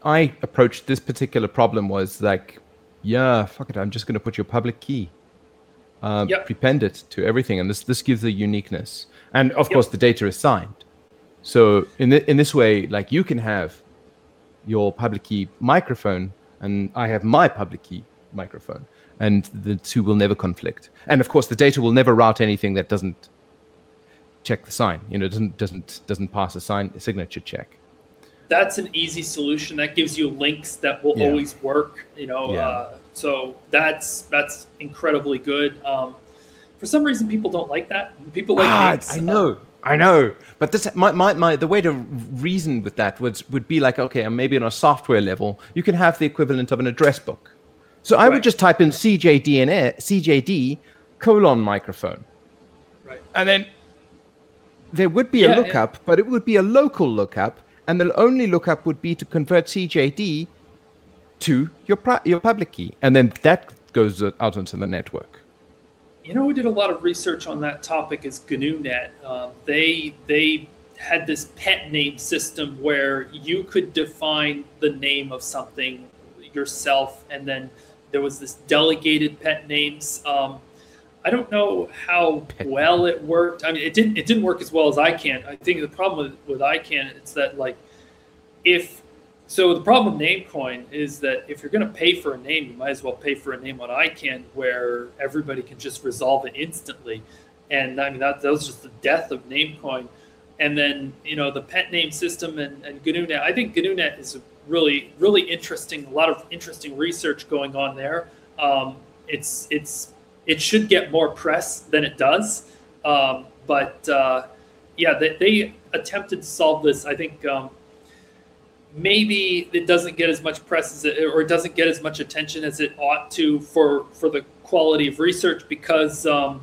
I approached this particular problem was like, yeah, fuck it, I'm just going to put your public key. uh, Yep. prepend it to everything, and this this gives the uniqueness. And of Yep. course, the data is signed. So in the, in this way, like you can have your public key microphone, and I have my public key microphone, and the two will never conflict. And of course, the data will never route anything that doesn't check the sign. You know, doesn't doesn't doesn't pass a sign a signature check. That's an easy solution. That gives you links that will Yeah. always work. You know, Yeah. uh, so that's that's incredibly good. Um, for some reason, people don't like that. People like Ah. I know, I know. But this, my, my, my, the way to reason with that would would be like, okay, and maybe on a software level, you can have the equivalent of an address book. So I would just type in CJDN, CJD colon microphone, Right. and then there would be Yeah, a yeah. lookup, but it would be a local lookup, and the only lookup would be to convert CJD to your pri- your public key, and then that goes out onto the network. You know, we did a lot of research on that topic is GNUnet. Um, they they had this pet name system where you could define the name of something yourself, and then there was this delegated pet names. Um, I don't know how well it worked. I mean, it didn't it didn't work as well as ICANN. I think the problem with, with ICANN is that like if so the problem with Namecoin is that if you're going to pay for a name, you might as well pay for a name on ICANN where everybody can just resolve it instantly. And I mean that that was just the death of Namecoin. And then you know the pet name system and, and GNUnet. I think GNUnet is really really interesting. A lot of interesting research going on there. Um, it's it's it should get more press than it does. Um, but uh, yeah, they, they, attempted to solve this. I think um, maybe it doesn't get as much press as it, or it doesn't get as much attention as it ought to for for the quality of research because um,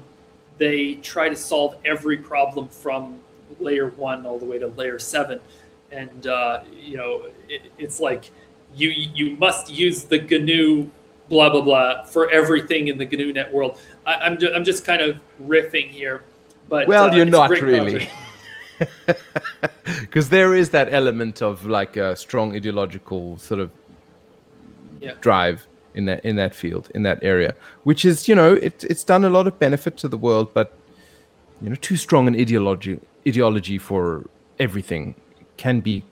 they try to solve every problem from layer one all the way to layer seven, and uh, you know it, it's like you you must use the GNU blah blah blah for everything in the GNU net world. I, am ju- I'm just kind of riffing here, but well, uh, you're not really. Because there is that element of like a strong ideological sort of yeah. drive in that in that field in that area, which is you know it, it's done a lot of benefit to the world, but you know too strong an ideology ideology for everything can be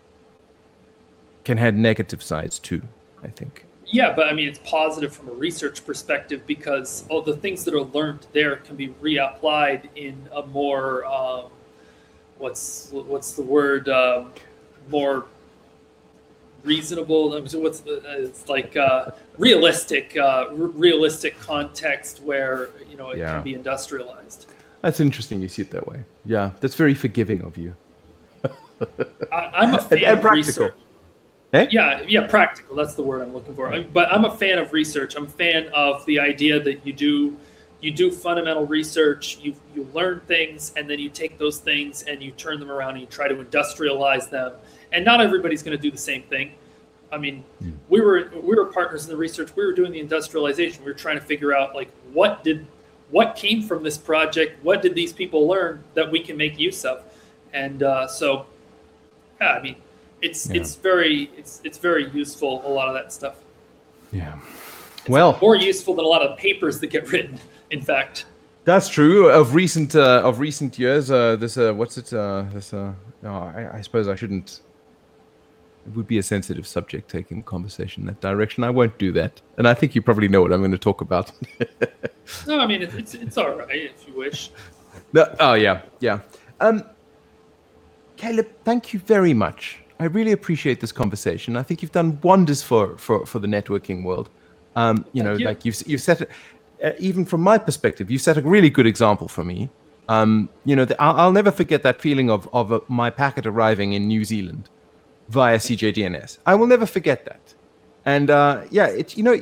can have negative sides too. I think. Yeah, but I mean, it's positive from a research perspective because all the things that are learned there can be reapplied in a more um, what's what's the word um, more reasonable what's the, it's like uh, realistic uh, r- realistic context where you know it Yeah. can be industrialized That's interesting. You see it that way. Yeah, that's very forgiving of you. I, i'm a fan and of practical. research Eh? yeah yeah practical that's the word i'm looking for I- but i'm a fan of research i'm a fan of the idea that you do you do fundamental research you you learn things and then you take those things and you turn them around and you try to industrialize them. And not everybody's going to do the same thing. I mean we were we were partners in the research. We were doing the industrialization. We were trying to figure out like what did what came from this project? What did these people learn that we can make use of? And uh, so yeah i mean it's Yeah. it's very it's it's very useful a lot of that stuff. Yeah. It's Well, more useful than a lot of papers that get written in fact That's true. Of recent uh, of recent years, uh, this uh, what's it? Uh, this uh, no, I, I suppose I shouldn't. It would be a sensitive subject taking the conversation in that direction. I won't do that, and I think you probably know what I'm going to talk about. no i mean it, it's it's all right if you wish no, oh yeah, yeah. Um, Caleb, thank you very much. I really appreciate this conversation. I think you've done wonders for for, for the networking world. Um, you know, you. like you've you've set, it- even from my perspective, you set a really good example for me. Um, you know, the, I'll, I'll never forget that feeling of of uh, my packet arriving in New Zealand via CJDNS. I will never forget that. And uh, yeah, it's you know,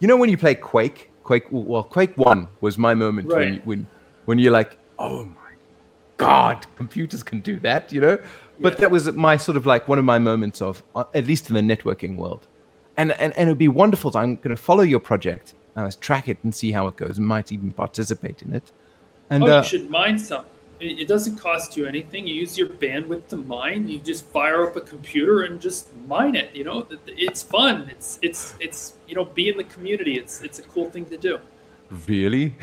you know when you play Quake, Quake. Well, Quake One was my moment when Right. when when you're like, oh my god, computers can do that, you know. But Yeah. that was my sort of like one of my moments of, uh, at least in the networking world. And and, and it would be wonderful. I'm going to follow your project, uh, track it, and see how it goes. Might even participate in it. And oh uh, you should mine some it, it doesn't cost you anything you use your bandwidth to mine you just fire up a computer and just mine it you know it's fun it's it's it's you know be in the community it's it's a cool thing to do really,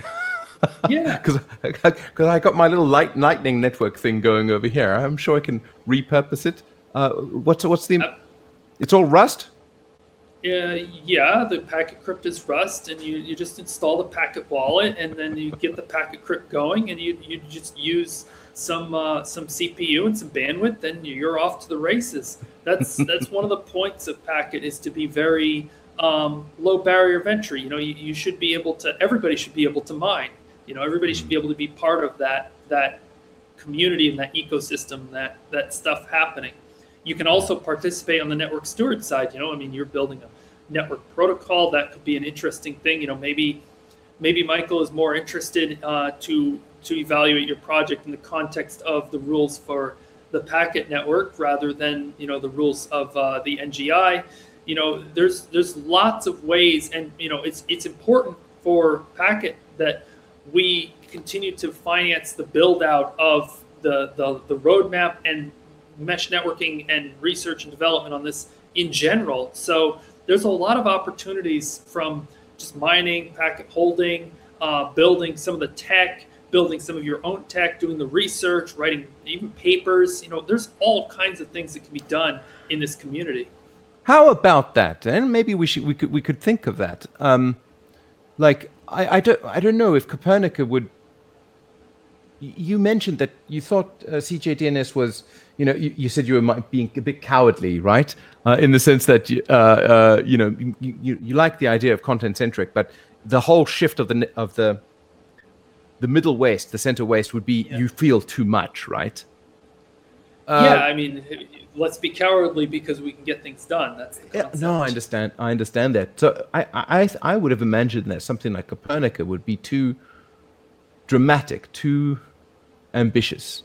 yeah because because I got my little light lightning network thing going over here. I'm sure I can repurpose it. Uh, what's what's the? Uh, It's all Rust. Uh, yeah, the PacketCrypt is Rust, and you, you just install the packet wallet, and then you get the PacketCrypt going, and you, you just use some uh, some CPU and some bandwidth, and you're off to the races. That's that's one of the points of packet is to be very um, low barrier of entry. You know, you, you should be able to. Everybody should be able to mine. You know, everybody should be able to be part of that that community and that ecosystem that that stuff happening you can also participate on the network steward side you know i mean you're building a network protocol that could be an interesting thing you know maybe maybe michael is more interested uh, to to evaluate your project in the context of the rules for the packet network rather than you know the rules of uh, the NGI. You know, there's there's lots of ways, and you know, it's it's important for Packet that we continue to finance the build out of the, the the roadmap and mesh networking and research and development on this in general. So there's a lot of opportunities from just mining, packet holding, uh, building some of the tech, building some of your own tech, doing the research, writing even papers. You know, there's all kinds of things that can be done in this community. How about that? And maybe we should we could we could think of that. Um, like I, I don't I don't know if Copernica would. You mentioned that you thought uh, CJDNS was you know you, you, said you were being a bit cowardly, right? Uh, in the sense that you, uh, uh, you know you, you, you like the idea of content centric, but the whole shift of the of the the middle west, the center west would be yeah. you feel too much, right? Uh, yeah, I mean, let's be cowardly because we can get things done. That's yeah, no, I understand. I understand that. So I, I, I would have imagined that something like Copernica would be too dramatic, too ambitious.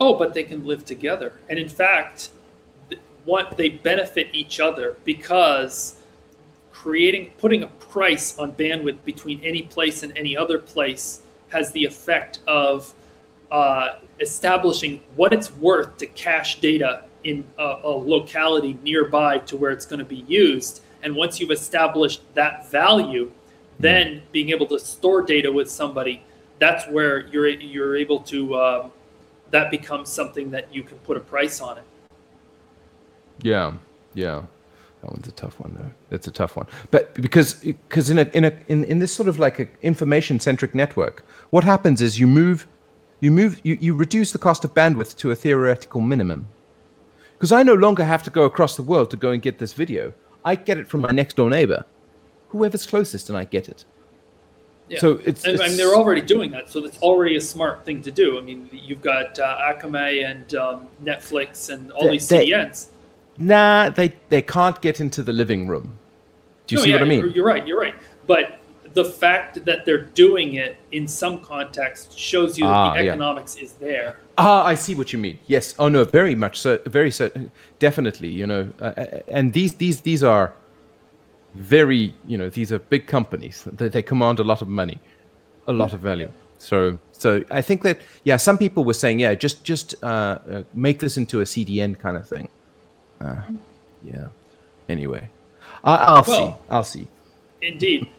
Oh, but they can live together, and in fact, what they benefit each other because creating putting a price on bandwidth between any place and any other place has the effect of uh, establishing what it's worth to cache data in a, a locality nearby to where it's going to be used. And once you've established that value, then being able to store data with somebody, that's where you're you're able to. Um, that becomes something that you can put a price on it. Yeah, yeah. That one's a tough one, though. That's a tough one. But because because in a in a in, in this sort of like a information centric network, what happens is you move you move you, you reduce the cost of bandwidth to a theoretical minimum. Because I no longer have to go across the world to go and get this video. I get it from my next door neighbor, whoever's closest, and I get it. Yeah. So it's, it's, I mean, they're already doing that, so it's already a smart thing to do. I mean, you've got uh, Akamai and um, Netflix and all they, these CDNs. They, nah, they they can't get into the living room. Do you no, see yeah, what I mean? You're right. You're right. But the fact that they're doing it in some context shows you that ah, the economics yeah. is there. Ah, I see what you mean. Yes. Oh no, very much so. Very so. Definitely. You know, uh, uh, and these these these are very you know these are big companies. They, they command a lot of money, a lot of value. So so I think that yeah, some people were saying yeah, just just uh, uh, make this into a CDN kind of thing. Uh, yeah. Anyway, I, will well, see. I'll see. Indeed.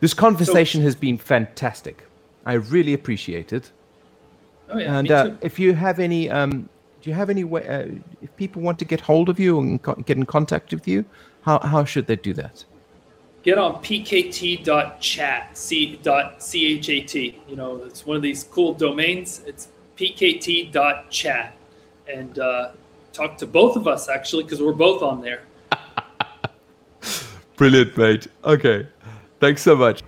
This conversation so, has been fantastic. I really appreciate it. Oh yeah. And uh, if you have any, um, do you have any way? Uh, if people want to get hold of you and co- get in contact with you, how how should they do that? Get on pkt.chat, c dot chat. You know, it's one of these cool domains. It's pkt.chat, and uh, talk to both of us actually because we're both on there. Brilliant, mate. Okay. Thanks so much.